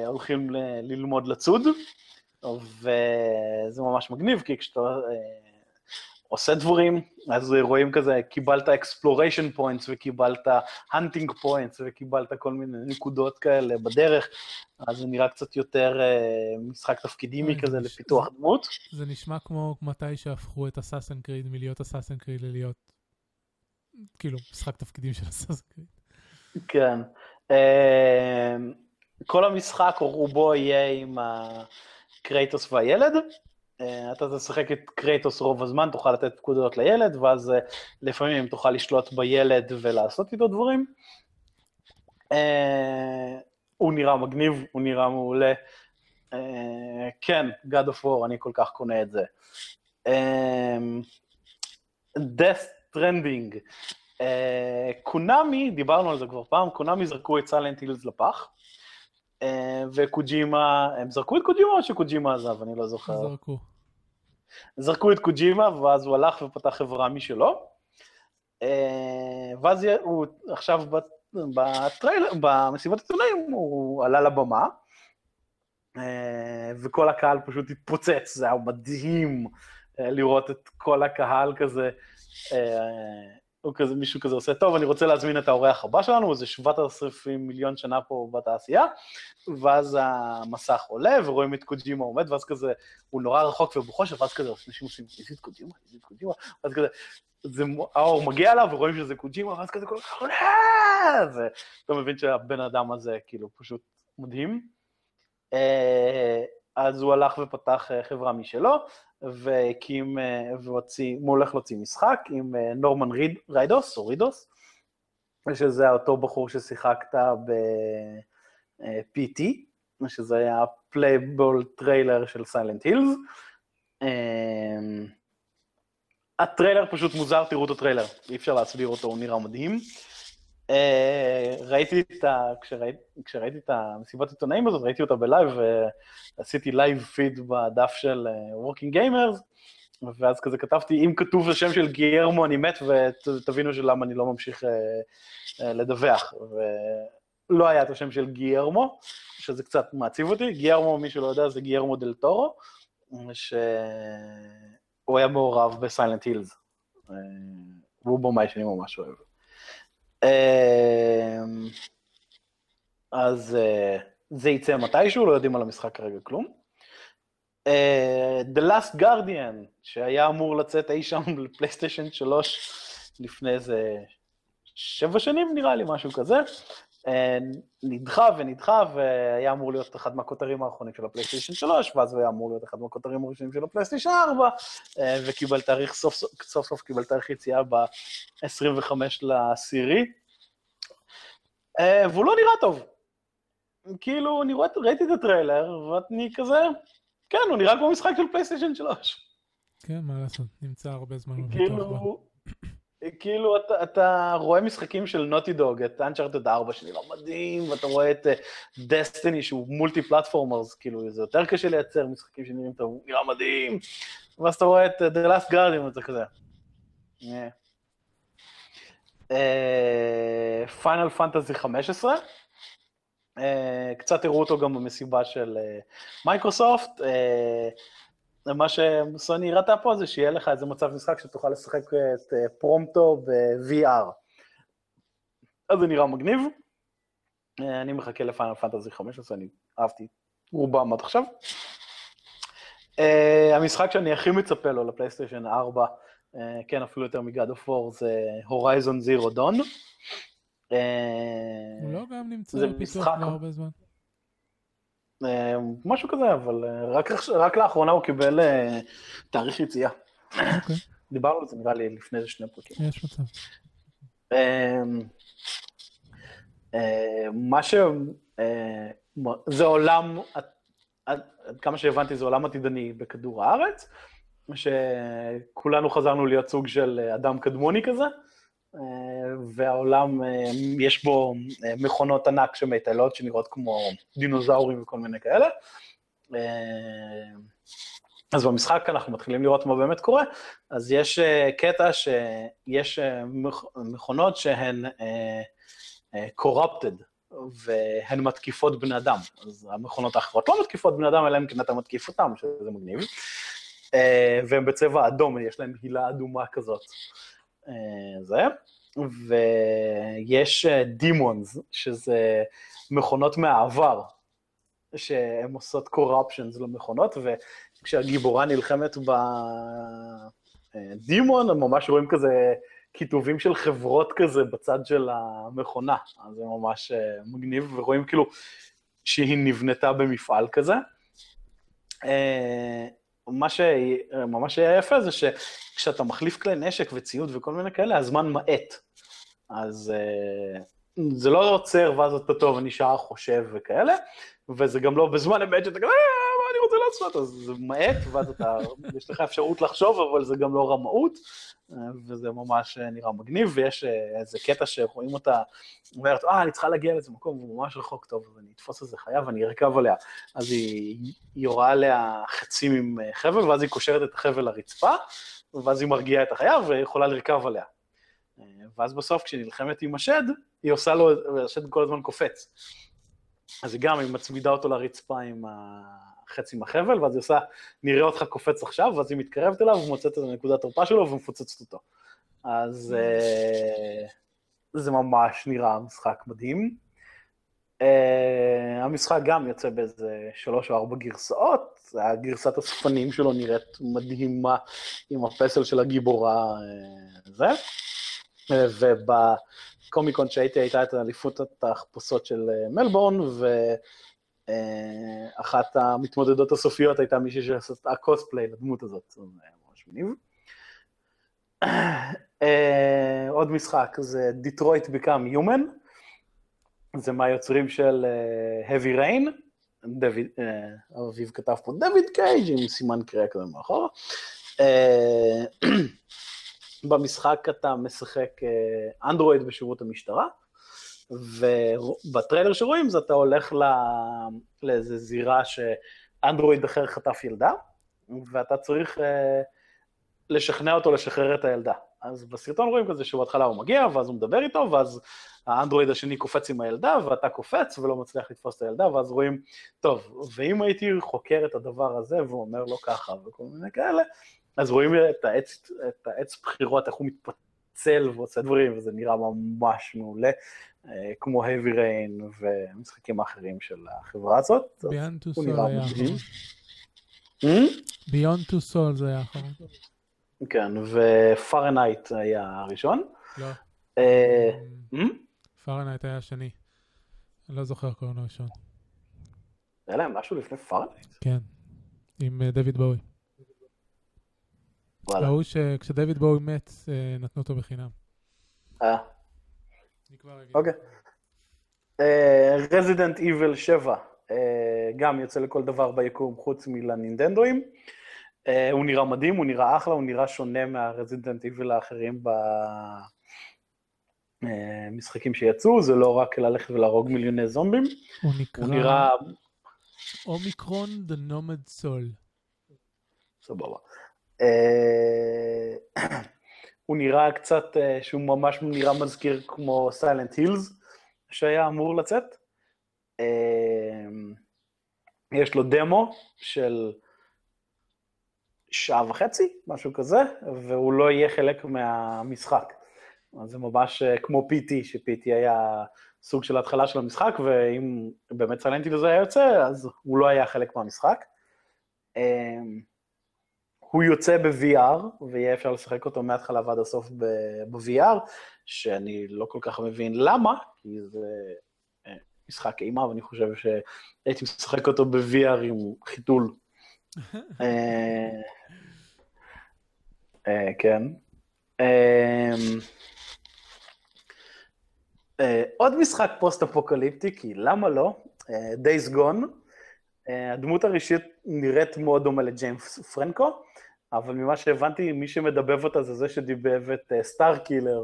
הולכים ללמוד לצוד, וזה ממש מגניב, כי כשאתה עושה דברים, אז רואים כזה, קיבלת exploration points וקיבלת hunting points וקיבלת כל מיני נקודות כאלה בדרך, אז זה נראה קצת יותר משחק תפקידימי כזה לפיתוח דמות. זה נשמע כמו מתי שהפכו את אסאסן קריד מלהיות אסאסן קריד ללהיות, כאילו, משחק תפקידים של אסאסן קריד. כן. כל המשחק רובו יהיה עם הקרייטוס והילד. אתה תשחק את קרייטוס רוב הזמן, תוכל לתת פקודות לילד, ואז לפעמים תוכל לשלוט בילד ולעשות איתו דברים. הוא נראה מגניב, הוא נראה מעולה. כן, God of War, אני כל כך קונה את זה. Death Trending. קונאמי, דיברנו על זה כבר פעם, קונאמי זרקו את סלנט הילס לפח. וקוג'ימה, הם זרקו את קוג'ימה או שקוג'ימה עזב? אני לא זוכר. זרקו. זרקו את קוג'ימה, ואז הוא הלך ופתח חברה משלו. ואז הוא עכשיו בטריילר, במסיבת עיתונאים, הוא עלה לבמה, וכל הקהל פשוט התפוצץ, זה היה מדהים לראות את כל הקהל כזה הוא כזה, מישהו כזה עושה, טוב, אני רוצה להזמין את האורח הבא שלנו, זה 7,000 מיליון שנה פה בתעשייה, ואז המסך עולה, ורואים את קוג'ימה עומד, ואז כזה, הוא נורא רחוק ובחושך, ואז כזה, אנשים עושים, איזה קוג'ימה, איזה קוג'ימה, ואז כזה, זה, האור מגיע אליו, ורואים שזה קוג'ימה, ואז כזה כל כך, ואתה מבין שהבן אדם הזה, כאילו, פשוט מדהים. אה, אז הוא הלך ופתח אה, חברה משלו, והקים, אה, והוציא, הוא הולך להוציא משחק עם אה, נורמן ריד, רידוס, או רידוס, שזה אותו בחור ששיחקת ב-PT, שזה היה playable trailer של Silent Hills. הטריילר פשוט מוזר, תראו את הטריילר, אי אפשר להסביר אותו, הוא נראה מדהים. אה, ראיתי את ה... כשראיתי, כשראיתי את המסיבת עיתונאים הזאת, ראיתי אותה בלייב, ועשיתי live feed בדף של Working uh, Gamers, ואז כזה כתבתי, אם כתוב השם של גיירמו אני מת, ותבינו למה אני לא ממשיך לדווח. ולא היה את השם של גיירמו, שזה קצת מעציב אותי. גיירמו, מי שלא יודע, זה גיירמו דל טורו, שהוא היה מעורב ב Silent Hills. והוא במאי שאני ממש אוהב. אמ, אז אה, זה יצא מתישהו, לא יודעים על המשחק כרגע כלום. אה, The Last Guardian, שהיה אמור לצאת אי שם *laughs* לפלייסטיישן 3 לפני איזה שבע שנים נראה לי, משהו כזה. אה, נדחה ונדחה, והיה אמור להיות אחד מהכותרים האחרונים של הפלייסטיישן 3, ואז הוא היה אמור להיות אחד מהכותרים הראשונים של הפלייסטיישן 4, וקיבל תאריך, סוף סוף, סוף סוף קיבל תאריך יציאה ב-25 לעשירי. והוא לא נראה טוב. כאילו, אני רואה, ראיתי את הטריילר, ואני כזה, כן, הוא נראה כמו משחק של פלייסטיישן 3. כן, מה לעשות, נמצא הרבה זמן. כאילו, כאילו אתה, אתה רואה משחקים של Naughty Dog, את Uncharted 4 שנראה מדהים, ואתה רואה את Destiny uh, שהוא multi platformers, כאילו זה יותר קשה לייצר משחקים שנראים טוב, נראה מדהים, ואז אתה רואה את uh, The Last Guardian וזה כזה. Final Fantasy 15, קצת הראו אותו גם במסיבה של מייקרוסופט. Uh, מה שסוני הראתה פה זה שיהיה לך איזה מצב משחק שתוכל לשחק את אה, פרומפטו ב-VR. אז זה נראה מגניב. אה, אני מחכה ל Final Fantasy 15, אני אהבתי רובם עד עכשיו. המשחק שאני הכי מצפה לו לפלייסטיישן 4, uh, כן, אפילו יותר מגד אוף וור, זה הורייזון זירו דון. הוא לא גם נמצא בפיתוח כבר הרבה זמן. אה, משהו כזה, אבל אה, רק, רק לאחרונה הוא קיבל אה, תאריך יציאה. אוקיי. דיברנו על זה נראה לי לפני איזה שני פרקים. יש מצב. מה ש... זה עולם, עד כמה שהבנתי זה עולם עתידני בכדור הארץ, שכולנו חזרנו להיות סוג של אדם קדמוני כזה, והעולם, יש בו מכונות ענק שמטיילות שנראות כמו דינוזאורים וכל מיני כאלה. אז במשחק אנחנו מתחילים לראות מה באמת קורה, אז יש קטע שיש מכונות שהן corrupted, והן מתקיפות בני אדם. אז המכונות האחרות לא מתקיפות בני אדם, אלא אם כן אתה מתקיף אותם, שזה מגניב. והן בצבע אדום, יש להן הילה אדומה כזאת. זה, ויש דימונס, שזה מכונות מהעבר, שהן עושות קורפשנס למכונות, וכשהגיבורה נלחמת בדימון, הם ממש רואים כזה כיתובים של חברות כזה בצד של המכונה, אז זה ממש מגניב, ורואים כאילו שהיא נבנתה במפעל כזה. מה שממש היה יפה זה שכשאתה מחליף כלי נשק וציוד וכל מיני כאלה, הזמן מאט. אז uh, זה לא עוצר ואז אתה טוב, אני שעה חושב וכאלה, וזה גם לא בזמן אמת שאתה כזה, אה, אני רוצה לעשות? אז זה מאט, ואז אתה, *laughs* יש לך אפשרות לחשוב, אבל זה גם לא רמאות, וזה ממש נראה מגניב, ויש אה, איזה קטע שרואים אותה, אומרת, אה, אני צריכה להגיע לאיזה מקום, הוא ממש רחוק טוב, אז אני אתפוס איזה חיה ואני ארכב עליה. אז היא יורה עליה חצים עם חבל, ואז היא קושרת את החבל לרצפה, ואז היא מרגיעה את החיה ויכולה לרכב עליה. ואז בסוף כשהיא נלחמת עם השד, היא עושה לו, השד כל הזמן קופץ. אז היא גם, היא מצמידה אותו לרצפה עם החצי מהחבל, ואז היא עושה, נראה אותך קופץ עכשיו, ואז היא מתקרבת אליו, ומוצאת את הנקודת תורפה שלו ומפוצצת אותו. אז uh, זה ממש נראה משחק מדהים. Uh, המשחק גם יוצא באיזה שלוש או ארבע גרסאות, הגרסת הספנים שלו נראית מדהימה עם הפסל של הגיבורה uh, זה. ובקומיקון שהייתי הייתה את אליפות התחפושות של מלבורן, ואחת המתמודדות הסופיות הייתה מישהי שעשתה קוספליי לדמות הזאת, זה ממש מניב. Uh, עוד משחק זה Detroit Become Human, זה מהיוצרים של uh, Heavy Rain, דויד, uh, אביב כתב פה דויד קייג' עם סימן קריאה כזה מאחורה. Uh, *clears throat* במשחק אתה משחק אנדרואיד בשירות המשטרה, ובטריילר שרואים זה אתה הולך לא, לאיזה זירה שאנדרואיד אחר חטף ילדה, ואתה צריך uh, לשכנע אותו לשחרר את הילדה. אז בסרטון רואים כזה שבהתחלה הוא מגיע, ואז הוא מדבר איתו, ואז האנדרואיד השני קופץ עם הילדה, ואתה קופץ ולא מצליח לתפוס את הילדה, ואז רואים, טוב, ואם הייתי חוקר את הדבר הזה, והוא אומר לו ככה, וכל מיני כאלה, אז רואים את העץ, את העץ בחירות, איך הוא מתפצל ועושה דברים, וזה נראה ממש מעולה, אה, כמו Heavy Rain ומשחקים אחרים של החברה הזאת. Beyond Two Souls היה אחרון. Beyond Two Souls זה היה אחרון. כן, ו Fahrenheit היה הראשון. לא. אה, Fahrenheit היה השני. אני לא זוכר קוראים הראשון. היה להם משהו לפני Fahrenheit? כן, עם אה, דויד בואי. ההוא שכשדויד בואי מת, אה, נתנו אותו בחינם. אה. אוקיי. רזידנט איבל 7, גם יוצא לכל דבר ביקום חוץ מלנינדנדואים. Uh, הוא נראה מדהים, הוא נראה אחלה, הוא נראה שונה מהרזידנט איביל האחרים במשחקים אה, שיצאו, זה לא רק ללכת ולהרוג מיליוני זומבים. הוא נקרא... הוא נראה... אומיקרון The Nomad Soul. סבבה. Uh, *clears throat* הוא נראה קצת, uh, שהוא ממש נראה מזכיר כמו סיילנט הילס, שהיה אמור לצאת. Uh, יש לו דמו של שעה וחצי, משהו כזה, והוא לא יהיה חלק מהמשחק. אז זה ממש אה, כמו PT, ש-PT היה סוג של התחלה של המשחק, ואם באמת סיילנטי לזה היה יוצא, אז הוא לא היה חלק מהמשחק. הוא יוצא ב-VR, ויהיה אפשר לשחק אותו מההתחלה ועד הסוף ב-VR, שאני לא כל כך מבין למה, כי זה אה, משחק אימה, ואני חושב שהייתי משחק אותו ב-VR עם חיתול. *laughs* אה, אה, כן. עוד משחק פוסט-אפוקליפטי, כי למה לא? Days Gone. הדמות הראשית נראית מאוד דומה לג'יימס פרנקו, אבל ממה שהבנתי, מי שמדבב אותה זה זה שדיבב את Starkiller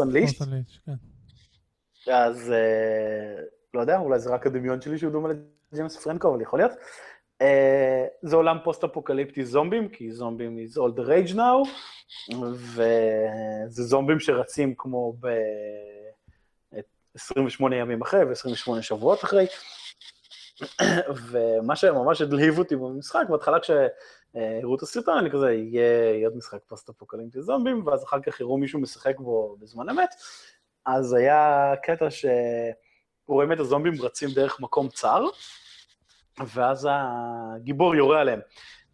Unleashed. כן. אז לא יודע, אולי זה רק הדמיון שלי שהוא דומה ג'יימס פרנקו, אבל יכול להיות. Uh, זה עולם פוסט-אפוקליפטי זומבים, כי זומבים is all the rage now, וזה זומבים שרצים כמו ב... 28 ימים אחרי ו-28 שבועות אחרי. ומה שממש הלהיב אותי במשחק, בהתחלה כשהראו את הסרטון, אני כזה, יהיה עוד משחק פוסט-אפוקליפטי זומבים, ואז אחר כך הראו מישהו משחק בו בזמן אמת, אז היה קטע ש... רואים את הזומבים רצים דרך מקום צר, ואז הגיבור יורה עליהם.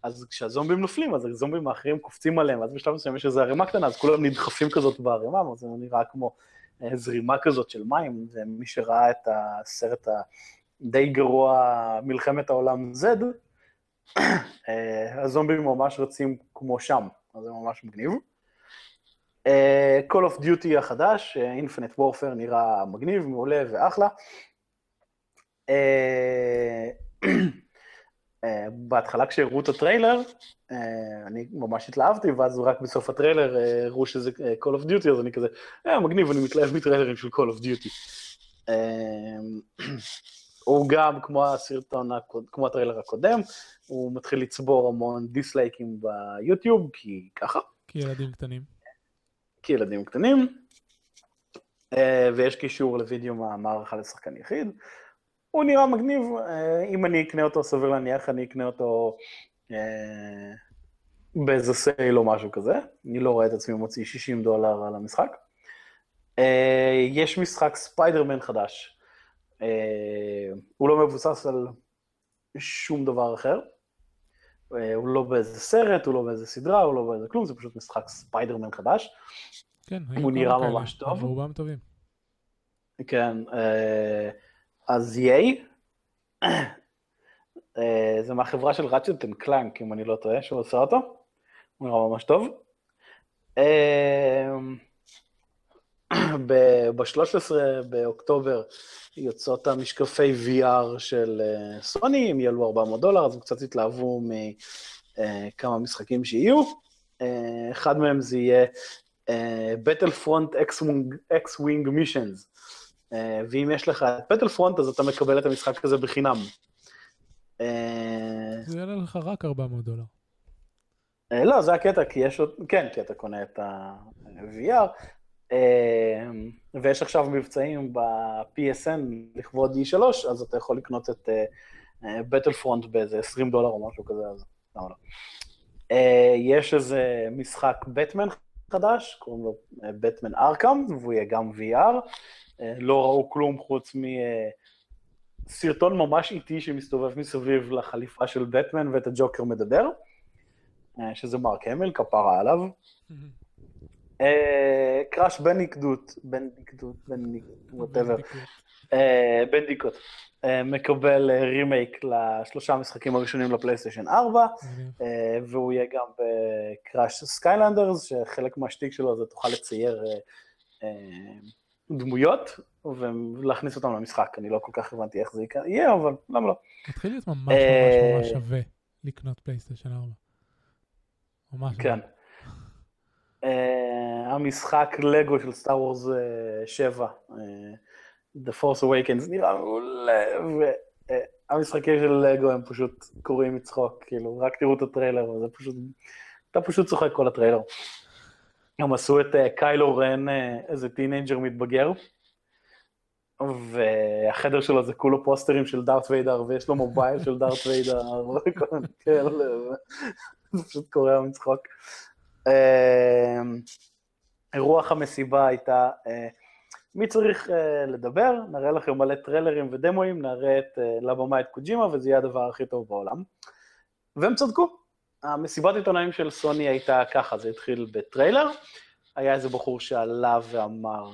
אז כשהזומבים נופלים, אז הזומבים האחרים קופצים עליהם, ואז בשלב מסוים יש איזו ערימה קטנה, אז כולם נדחפים כזאת בערימה, אז זה נראה כמו אה, זרימה כזאת של מים, ומי שראה את הסרט הדי גרוע, מלחמת העולם Z, אה, הזומבים ממש רצים כמו שם, אז זה ממש מגניב. Uh, Call of Duty החדש, uh, Infinite Warfare נראה מגניב, מעולה ואחלה. Uh, uh, בהתחלה כשהראו את הטריילר, אני ממש התלהבתי, ואז רק בסוף הטריילר הראו שזה Call of Duty, אז אני כזה, אה, מגניב, אני מתלהב מטריילרים של Call of Duty. הוא גם, כמו הסרטון, כמו הטריילר הקודם, הוא מתחיל לצבור המון דיסלייקים ביוטיוב, כי ככה. כי ילדים קטנים. כי ילדים קטנים, אה, ויש קישור לוידאו מהמערכה לשחקן יחיד. הוא נראה מגניב, אה, אם אני אקנה אותו, סביר להניח, אני אקנה אותו אה, באיזה sale או משהו כזה. אני לא רואה את עצמי מוציא 60 דולר על המשחק. יש משחק ספיידרמן חדש. הוא לא מבוסס על שום דבר אחר. הוא לא באיזה סרט, הוא לא באיזה סדרה, הוא לא באיזה כלום, זה פשוט משחק ספיידרמן חדש. כן, הוא נראה ממש טוב. רובם טובים. כן, אה, אז ייי, אה, זה מהחברה של Ratchet and Clank, אם אני לא טועה, שהוא עושה אותו. הוא נראה ממש טוב. אה, ב-13 באוקטובר יוצאות המשקפי VR של סוני, הם יעלו 400 דולר, אז הם קצת התלהבו מכמה משחקים שיהיו. אחד מהם זה יהיה Battlefront X-Wing Missions, אה, ואם יש לך את פרונט, אז אתה מקבל את המשחק הזה בחינם. אה, זה יעלה לך רק 400 דולר. אה, לא, זה הקטע, כי יש עוד, כן, כי אתה קונה את ה-VR, ויש עכשיו מבצעים ב-PSN לכבוד E3, אז אתה יכול לקנות את בטל פרונט באיזה 20 דולר או משהו כזה, אז למה לא. יש איזה משחק בטמן חדש, קוראים לו בטמן ארקאם, והוא יהיה גם VR. אה, לא ראו כלום חוץ מסרטון ממש איטי שמסתובב מסביב לחליפה של בטמן ואת הג'וקר מדבר, אה, שזה מרק המל, כפרה עליו. *laughs* קראש בניקדוט, בניקדוט, בניקדוט, Bandicoot, מקבל רימייק לשלושה המשחקים הראשונים לפלייסטיישן 4, והוא יהיה גם ב Crash Skylanders, שחלק מהשטיק שלו זה תוכל לצייר דמויות ולהכניס אותם למשחק. אני לא כל כך הבנתי איך זה יהיה, אבל למה לא? מתחיל להיות ממש ממש אה, ממש שווה לקנות פלייסטיישן 4. ממש. כן. אה, המשחק לגו של Star Wars 7, אה, The Force Awakens, נראה מעולה, והמשחקים של לגו הם פשוט קורעים מצחוק, כאילו, רק תראו את הטריילר, וזה פשוט, אתה פשוט צוחק כל הטריילר. הם עשו את קיילו רן, איזה teenager מתבגר, והחדר שלו זה כולו פוסטרים של דארט ויידר, ויש לו מובייל של דארט ויידר, *laughs* וכל מיני כאלה, זה פשוט קורע מצחוק. אה, רוח המסיבה הייתה, אה, מי צריך אה, לדבר? נראה לכם מלא טריילרים ודמואים, נעלה את, אה, לבמה את קוג'ימה, וזה יהיה הדבר הכי טוב בעולם. והם צדקו. המסיבת עיתונאים של סוני הייתה ככה, זה התחיל בטריילר, היה איזה בחור שעלה ואמר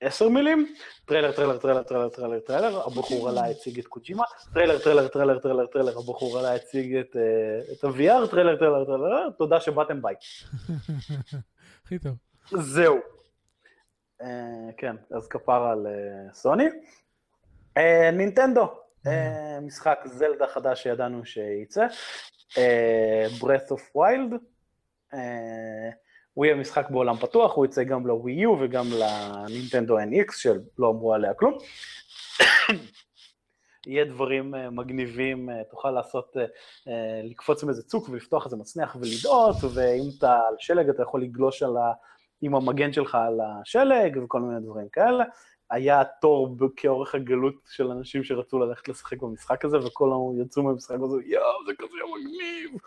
עשר מילים, טריילר, טריילר, טריילר, טריילר, טריילר, טריילר, הבחור עלה, הציג את קוג'ימה, טריילר, טריילר, טריילר, טריילר, טריילר, הבחור עלה, הציג את, את ה-VR, טריילר, טריילר, טריילר, תודה שבאתם ביי. *laughs* הכי טוב. זהו. כן, אז כפר על סוני. נינטנדו, משחק זלדה חדש שידענו שייצא. Breath of Wild, אה, הוא יהיה משחק בעולם פתוח, הוא יצא גם לווי יו וגם לנינטנדו NX שלא אמרו עליה כלום. *coughs* יהיה דברים אה, מגניבים, אה, תוכל לעשות, אה, לקפוץ מאיזה צוק ולפתוח איזה מצנח ולדאות, ואם אתה על שלג אתה יכול לגלוש על ה... עם המגן שלך על השלג וכל מיני דברים כאלה. היה תור כאורך הגלות של אנשים שרצו ללכת לשחק במשחק הזה, וכולם יצאו מהמשחק הזה, יואו, זה כזה מגניב.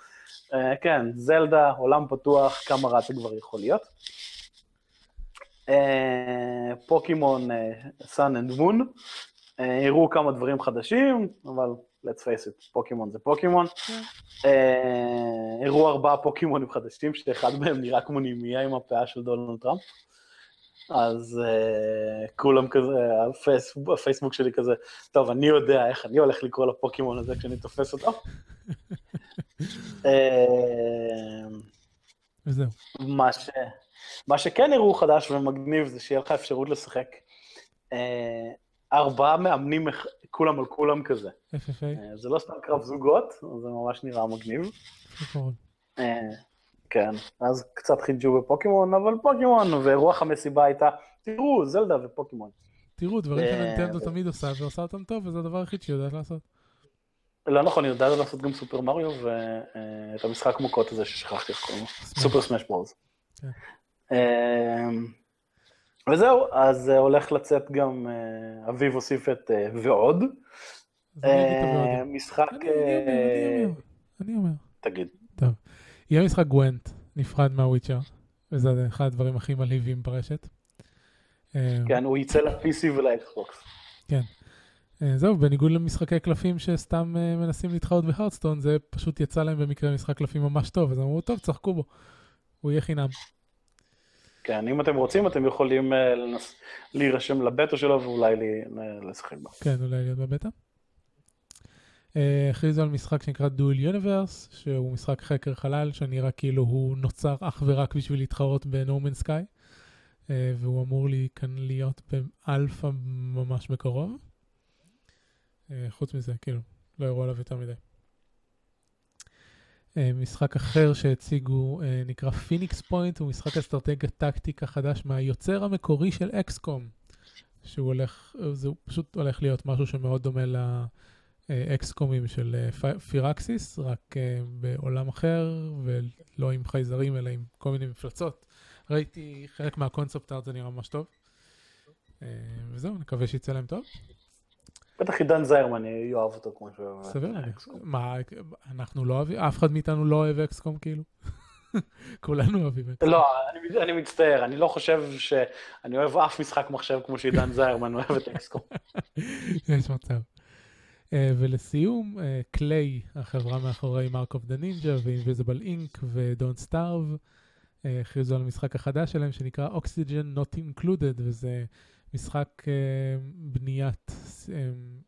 אה, כן, זלדה, עולם פתוח, כמה רע זה כבר יכול להיות. פוקימון Sun and Moon, הראו כמה דברים חדשים, אבל let's face it, פוקימון זה פוקימון. הראו ארבעה פוקימונים חדשים, שאחד מהם נראה כמו נימיה עם הפאה של דונלד טראמפ. אז uh, כולם כזה, הפייסבוק, הפייסבוק שלי כזה, טוב, אני יודע איך אני הולך לקרוא לפוקימון הזה כשאני תופס אותו. *laughs* אה, וזהו. מה, ש... מה שכן הראו חדש ומגניב זה שיהיה לך אפשרות לשחק uh, ארבעה מאמנים, כולם על כולם כזה. Uh, זה לא סתם קרב זוגות, זה ממש נראה מגניב. כן, אז קצת חידשו בפוקימון, אבל פוקימון, ורוח המסיבה הייתה, תראו, זלדה ופוקימון. תראו, דברים שנינטנדו תמיד עושה, ועושה אותם טוב, וזה הדבר היחיד שהיא יודעת לעשות. לא נכון, היא יודעת לעשות גם סופר מריו, ואת המשחק מוכות הזה ששכחתי איך קוראים לו, סופר סמאש ברוז. כן. אמ, וזהו, אז אה, הולך לצאת גם, אה, אביב הוסיף את אה, ועוד. אה. משחק... אני אומר, אה. תגיד. טוב. יהיה משחק גוונט, נפרד מהוויצ'ר, וזה אחד הדברים הכי מלהיבים ברשת. אה, כן, הוא יצא ל-PC ולאקסבוקס. אה, זהו, בניגוד למשחקי קלפים שסתם אה, מנסים להתחרות בהרדסטון, זה פשוט יצא להם במקרה משחק קלפים ממש טוב, אז אמרו, טוב, צחקו בו, הוא יהיה חינם. כן, אם אתם רוצים, אתם יכולים אה, לנס- להירשם לבטא שלו ואולי לשחק בה. כן, אולי להיות בבטא. אה, הכריזו על משחק שנקרא דואל יוניברס, שהוא משחק חקר חלל, שנראה כאילו הוא נוצר אך ורק בשביל להתחרות בנורמן סקאי, והוא אמור לי, כאן להיות באלפא ממש בקרוב. אה, חוץ מזה, כאילו, לא הראו עליו יותר מדי. אה, משחק אחר שהציגו אה, נקרא Phoenix Point, הוא משחק אסטרטגיה טקטיקה חדש מהיוצר המקורי של XCOM, שהוא הולך, זה פשוט הולך להיות משהו שמאוד דומה לאקסקומים של פי- פירקסיס, רק בעולם אחר, ולא עם חייזרים אלא עם כל מיני מפלצות. ראיתי חלק מה concept art, זה נראה ממש טוב. וזהו, נקווה שיצא להם טוב. בטח עידן זיירמן יאהב אותו כמו שהוא אוהב. סביר את. מה, אנחנו לא אוהבים, אף אחד מאיתנו לא אוהב XCOM כאילו? *laughs* כולנו אוהבים XCOM. לא, אני- מצטער, אני לא חושב שאני אוהב אף משחק מחשב כמו שעידן *laughs* זיירמן אוהב את XCOM. *laughs* יש מצב. אה, ולסיום, Klei, החברה מאחורי Mark of the Ninja ו-Don't Starve, אה, הכריזו על המשחק החדש שלהם שנקרא Oxygen Not Included, וזה משחק uh, בניית um,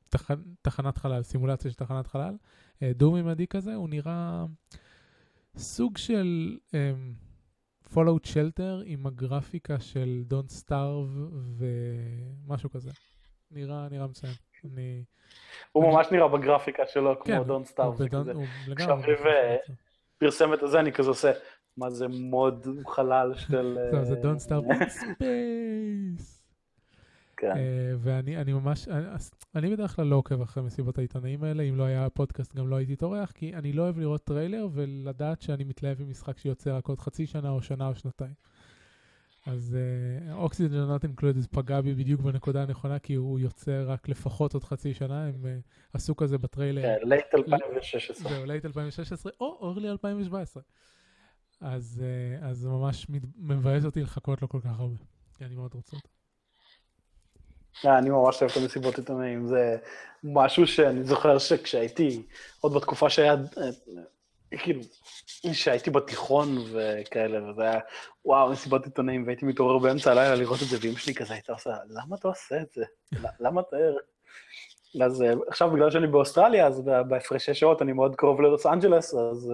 תח, תחנת חלל, סימולציה של תחנת חלל, uh, דו-מימדי כזה, הוא נראה סוג של um, Fallout Shelter עם הגרפיקה של Don't Starve ומשהו כזה. נראה, נראה מצוין. אני... הוא ממש נראה בגרפיקה שלו כן, כמו הוא סטאר. בדון- הוא לגמרי כשאביב, אה. פרסם את הזה, אני כזה עושה, מה זה מוד חלל של... *laughs* זה אה, Don't Starve *laughs* Space. כן. אה, ואני אני ממש, אני- אז אני בדרך כלל לא עוקב אחרי מסיבות העיתונאים האלה, אם לא היה פודקאסט גם לא הייתי טורח, כי אני לא אוהב לראות טריילר ולדעת שאני מתלהב עם משחק שיוצא רק עוד חצי שנה או שנה או שנתיים. אז Oxygen Not Included פגע בי בדיוק בנקודה הנכונה, כי הוא יוצא רק לפחות עוד חצי שנה, הם אה, עשו כזה בטריילר. כן, late 2016. זהו, late 2016 או early 2017. אז אה, אז זה ממש מת- מבאס אותי לחכות לו כל כך הרבה, כי אני מאוד רוצה אותו. אה, אני ממש אוהב את המסיבות עיתונאים, זה משהו שאני זוכר שכשהייתי, עוד בתקופה שהיה, אה, כאילו, שהייתי בתיכון וכאלה, וזה היה, וואו, מסיבות עיתונאים, והייתי מתעורר באמצע הלילה לראות את זה, ואמא שלי כזה הייתה עושה, למה אתה עושה את זה? למה אתה... אז אה, עכשיו, בגלל שאני באוסטרליה, אז בהפרשי שעות אני מאוד קרוב ללוס אנג'לס, אז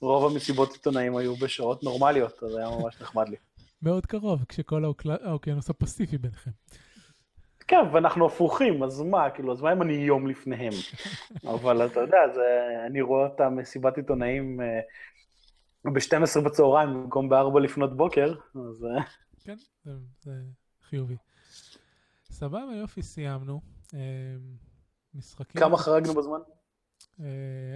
רוב המסיבות עיתונאים היו בשעות נורמליות, אז היה ממש נחמד לי. מאוד קרוב, כשכל האוקיינוס הפסיפי ביניכם. כן, ואנחנו הפוכים, אז מה, כאילו, אז מה אם אני יום לפניהם? *laughs* אבל אתה יודע, זה, אני רואה את המסיבת עיתונאים אה, ב-12 בצהריים במקום ב-4 לפנות בוקר, אז אה, כן, זה, זה חיובי. סבבה, יופי, סיימנו. אה, משחקים... כמה חרגנו בזמן?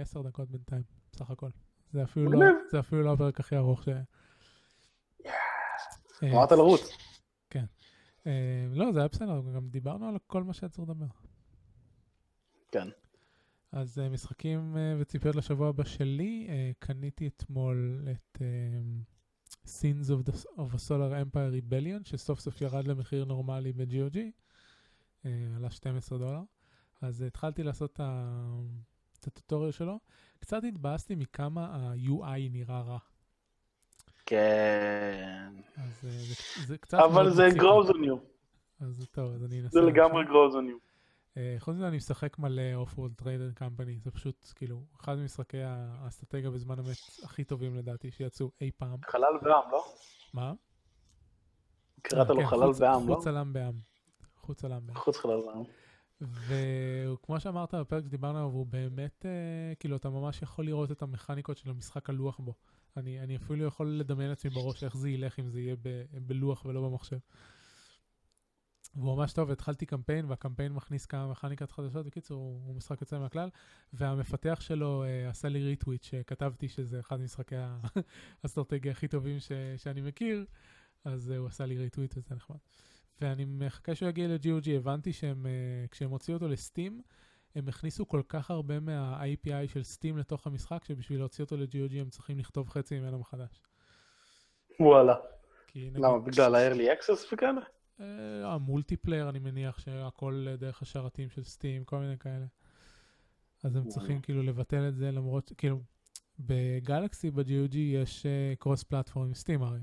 עשר דקות בינתיים, בסך הכל. זה אפילו, לא. זה אפילו לא הפרק הכי ארוך ש... אמרת לרוץ. אה, לא, זה היה בסדר, גם דיברנו על כל מה שהיה צריך לדבר. כן. אז אה, משחקים אה, וציפיות לשבוע הבא שלי, קניתי אתמול את Sins of, the, of a Solar Empire Rebellion, שסוף סוף ירד למחיר נורמלי ב-GOG, עלה 12 דולר. אז התחלתי לעשות את ה tutorial שלו. קצת התבאסתי מכמה ה-UI נראה רע. כן. אז אה, זה, זה קצת... אבל זה on you. אז זה טוב, אז אני אנסה... זה לגמרי on you. אה, חוץ מזה אני משחק מלא Offworld Trading Company, זה פשוט כאילו אחד ממשחקי האסטרטגיה בזמן אמת הכי טובים לדעתי שיצאו אי פעם. חלל בעם, לא? מה? קראת אה, לו כן, חלל בעם, לא? חוץ עלם בעם. חוץ עלם בעם. חוץ חלל בעם. וכמו שאמרת בפרק שדיברנו עליו, הוא באמת, כאילו אתה ממש יכול לראות את המכניקות של המשחק הלוח בו. אני, אני אפילו יכול לדמיין לעצמי בראש איך זה ילך אם זה יהיה ב, בלוח ולא במחשב. והוא ממש טוב, התחלתי קמפיין, והקמפיין מכניס כמה מכניקות חדשות, בקיצור, הוא, הוא משחק יוצא מהכלל, והמפתח שלו אה, עשה לי retweet שכתבתי שזה אחד משחקי *laughs* האסטרטגיה הכי טובים ש, שאני מכיר, אז אה, הוא עשה לי retweet וזה נחמד. ואני מחכה שהוא יגיע ל-GOG, הבנתי שהם, אה, כשהם הוציאו אותו ל Steam, הם הכניסו כל כך הרבה מה-API של Steam לתוך המשחק, שבשביל להוציא אותו ל-GOG הם צריכים לכתוב חצי ממנו מחדש. וואלה. נגיד... למה, בגלל ה-early access וכאלה? אה, ה multiplayer, אני מניח שהכל דרך השרתים של סטים, כל מיני כאלה. אז הם צריכים כאילו לבטל את זה למרות, כאילו, בגלקסי, ב-GOG יש קרוס פלטפורם עם סטים הרי.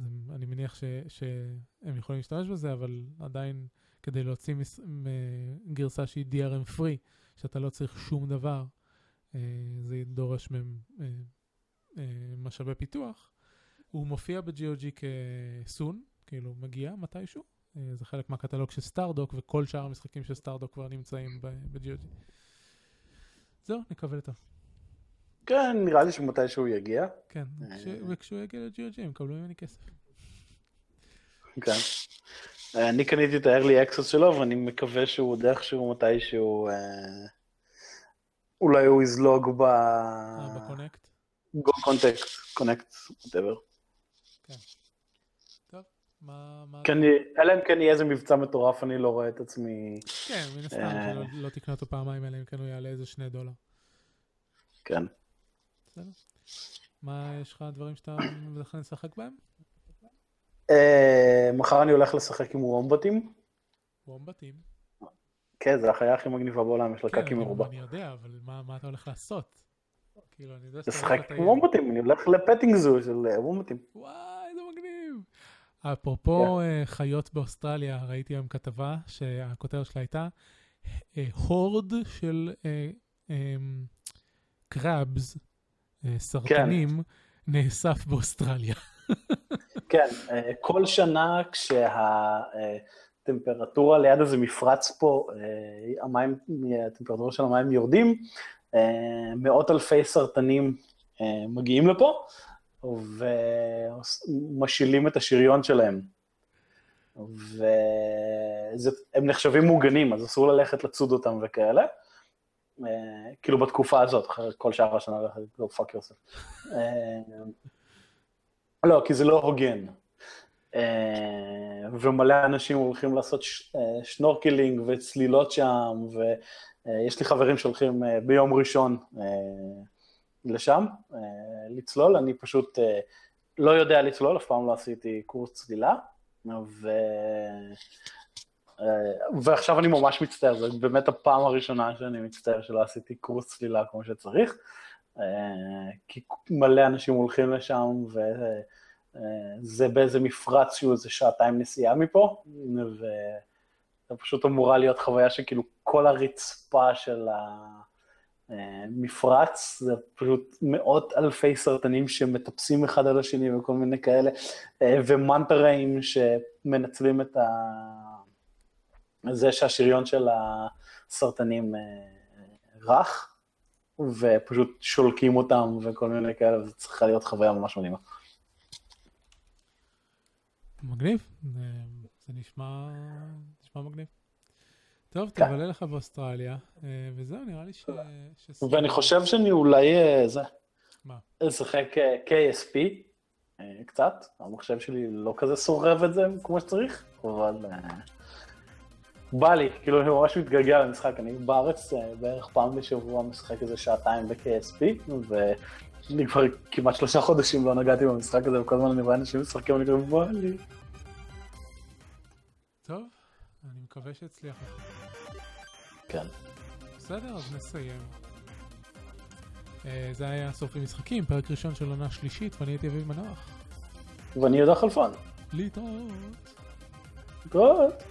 אז אני מניח ש, שהם יכולים להשתמש בזה, אבל עדיין כדי להוציא מס, גרסה שהיא DRM free, שאתה לא צריך שום דבר, אה, זה דורש מהם אה, משאבי פיתוח. הוא מופיע ב-GOG כסון, כאילו מגיע מתישהו, אה, זה חלק מהקטלוג של סטארדוק, וכל שאר המשחקים של סטארדוק כבר נמצאים ב-GOG. זהו, נקווה לטוב. כן, נראה לי שמתישהו יגיע. כן, אה. וכשהוא יגיע ל-GOG הם יקבלו ממני כסף. כן. אני קניתי את ה-early access שלו, ואני מקווה שהוא עוד איכשהו מתישהו... אה, אולי הוא יזלוג ב... בקונקט? גו קונטקט, קונקט, whatever. כן. מה... כן, אלא אם כן יהיה איזה מבצע מטורף, אני לא רואה את עצמי... כן, מן הסתם, אה, שלא לא תקנה אותו פעמיים, אלא אם כן הוא יעלה איזה שני דולר. כן. בסדר. מה, יש לך דברים שאתה כלל לשחק בהם? אה, מחר אני הולך לשחק עם וומבטים. וומבטים? כן, זה החיה הכי מגניבה בעולם, יש לה כן, קקי מרובה. אני יודע, אבל מה אתה הולך לעשות? כאילו, אני יודע שאתה... לשחק עם וומבטים, אני הולך לפטינג זו של וומבטים. וואי, זה מגניב. אפרופו yeah. כן. uh, חיות באוסטרליה, ראיתי היום כתבה שהכותרת שלה הייתה הורד uh, של קראבס, uh, uh, סרטנים, כן. נאסף באוסטרליה. *laughs* כן, uh, כל שנה כשהטמפרטורה ליד איזה מפרץ פה, אה, המים, הטמפרטורה של המים יורדים, מאות אלפי סרטנים מגיעים לפה. ומשילים את השריון שלהם. והם נחשבים מוגנים, אז אסור ללכת לצוד אותם וכאלה. אה, כאילו בתקופה הזאת, אחרי כל שאר השנה, לא fuck yourself. לא, כי זה לא הוגן. אה, ומלא אנשים הולכים לעשות אה, שנורקלינג וצלילות שם, ויש לי חברים שהולכים ביום ראשון לשם, אה, לצלול, אני פשוט אה, לא יודע לצלול, אף פעם לא עשיתי קורס צלילה, ו... אה, ועכשיו אני ממש מצטער, זו באמת הפעם הראשונה שאני מצטער שלא עשיתי קורס צלילה כמו שצריך, כי מלא אנשים הולכים לשם, וזה באיזה מפרץ שהוא איזה שעתיים נסיעה מפה, וזה פשוט אמורה להיות חוויה שכאילו כל הרצפה של ה... מפרץ, זה פשוט מאות אלפי סרטנים שמטפסים אחד על השני וכל מיני כאלה, אה, ומנטראים שמנצלים את ה... זה שהשריון של הסרטנים אה, רך, ופשוט שולקים אותם וכל מיני כאלה, וזו צריכה להיות חוויה ממש מדהימה. מגניב, זה נשמע, נשמע מגניב. טוב, כן. תבלה לך באוסטרליה, אה, וזהו, נראה לי ש... ואני חושב שאני אולי, אה, זה, מה? אשחק אה, KSP קצת, המחשב שלי לא כזה סורב את זה כמו שצריך, אבל בא לי, כאילו אני ממש מתגעגע למשחק, אני בארץ בערך פעם בשבוע משחק איזה שעתיים ב-KSP, ואני כבר כמעט שלושה חודשים לא נגעתי במשחק הזה, וכל הזמן אני רואה אנשים משחקים, ואני כאילו, בא לי. טוב, אני מקווה שהצליח לך. כן. בסדר, אז נסיים. Uh, זה היה סוף המשחקים, פרק ראשון של עונה שלישית, ואני הייתי אביב מנוח. ואני יהודה חלפון. להתראות. להתראות.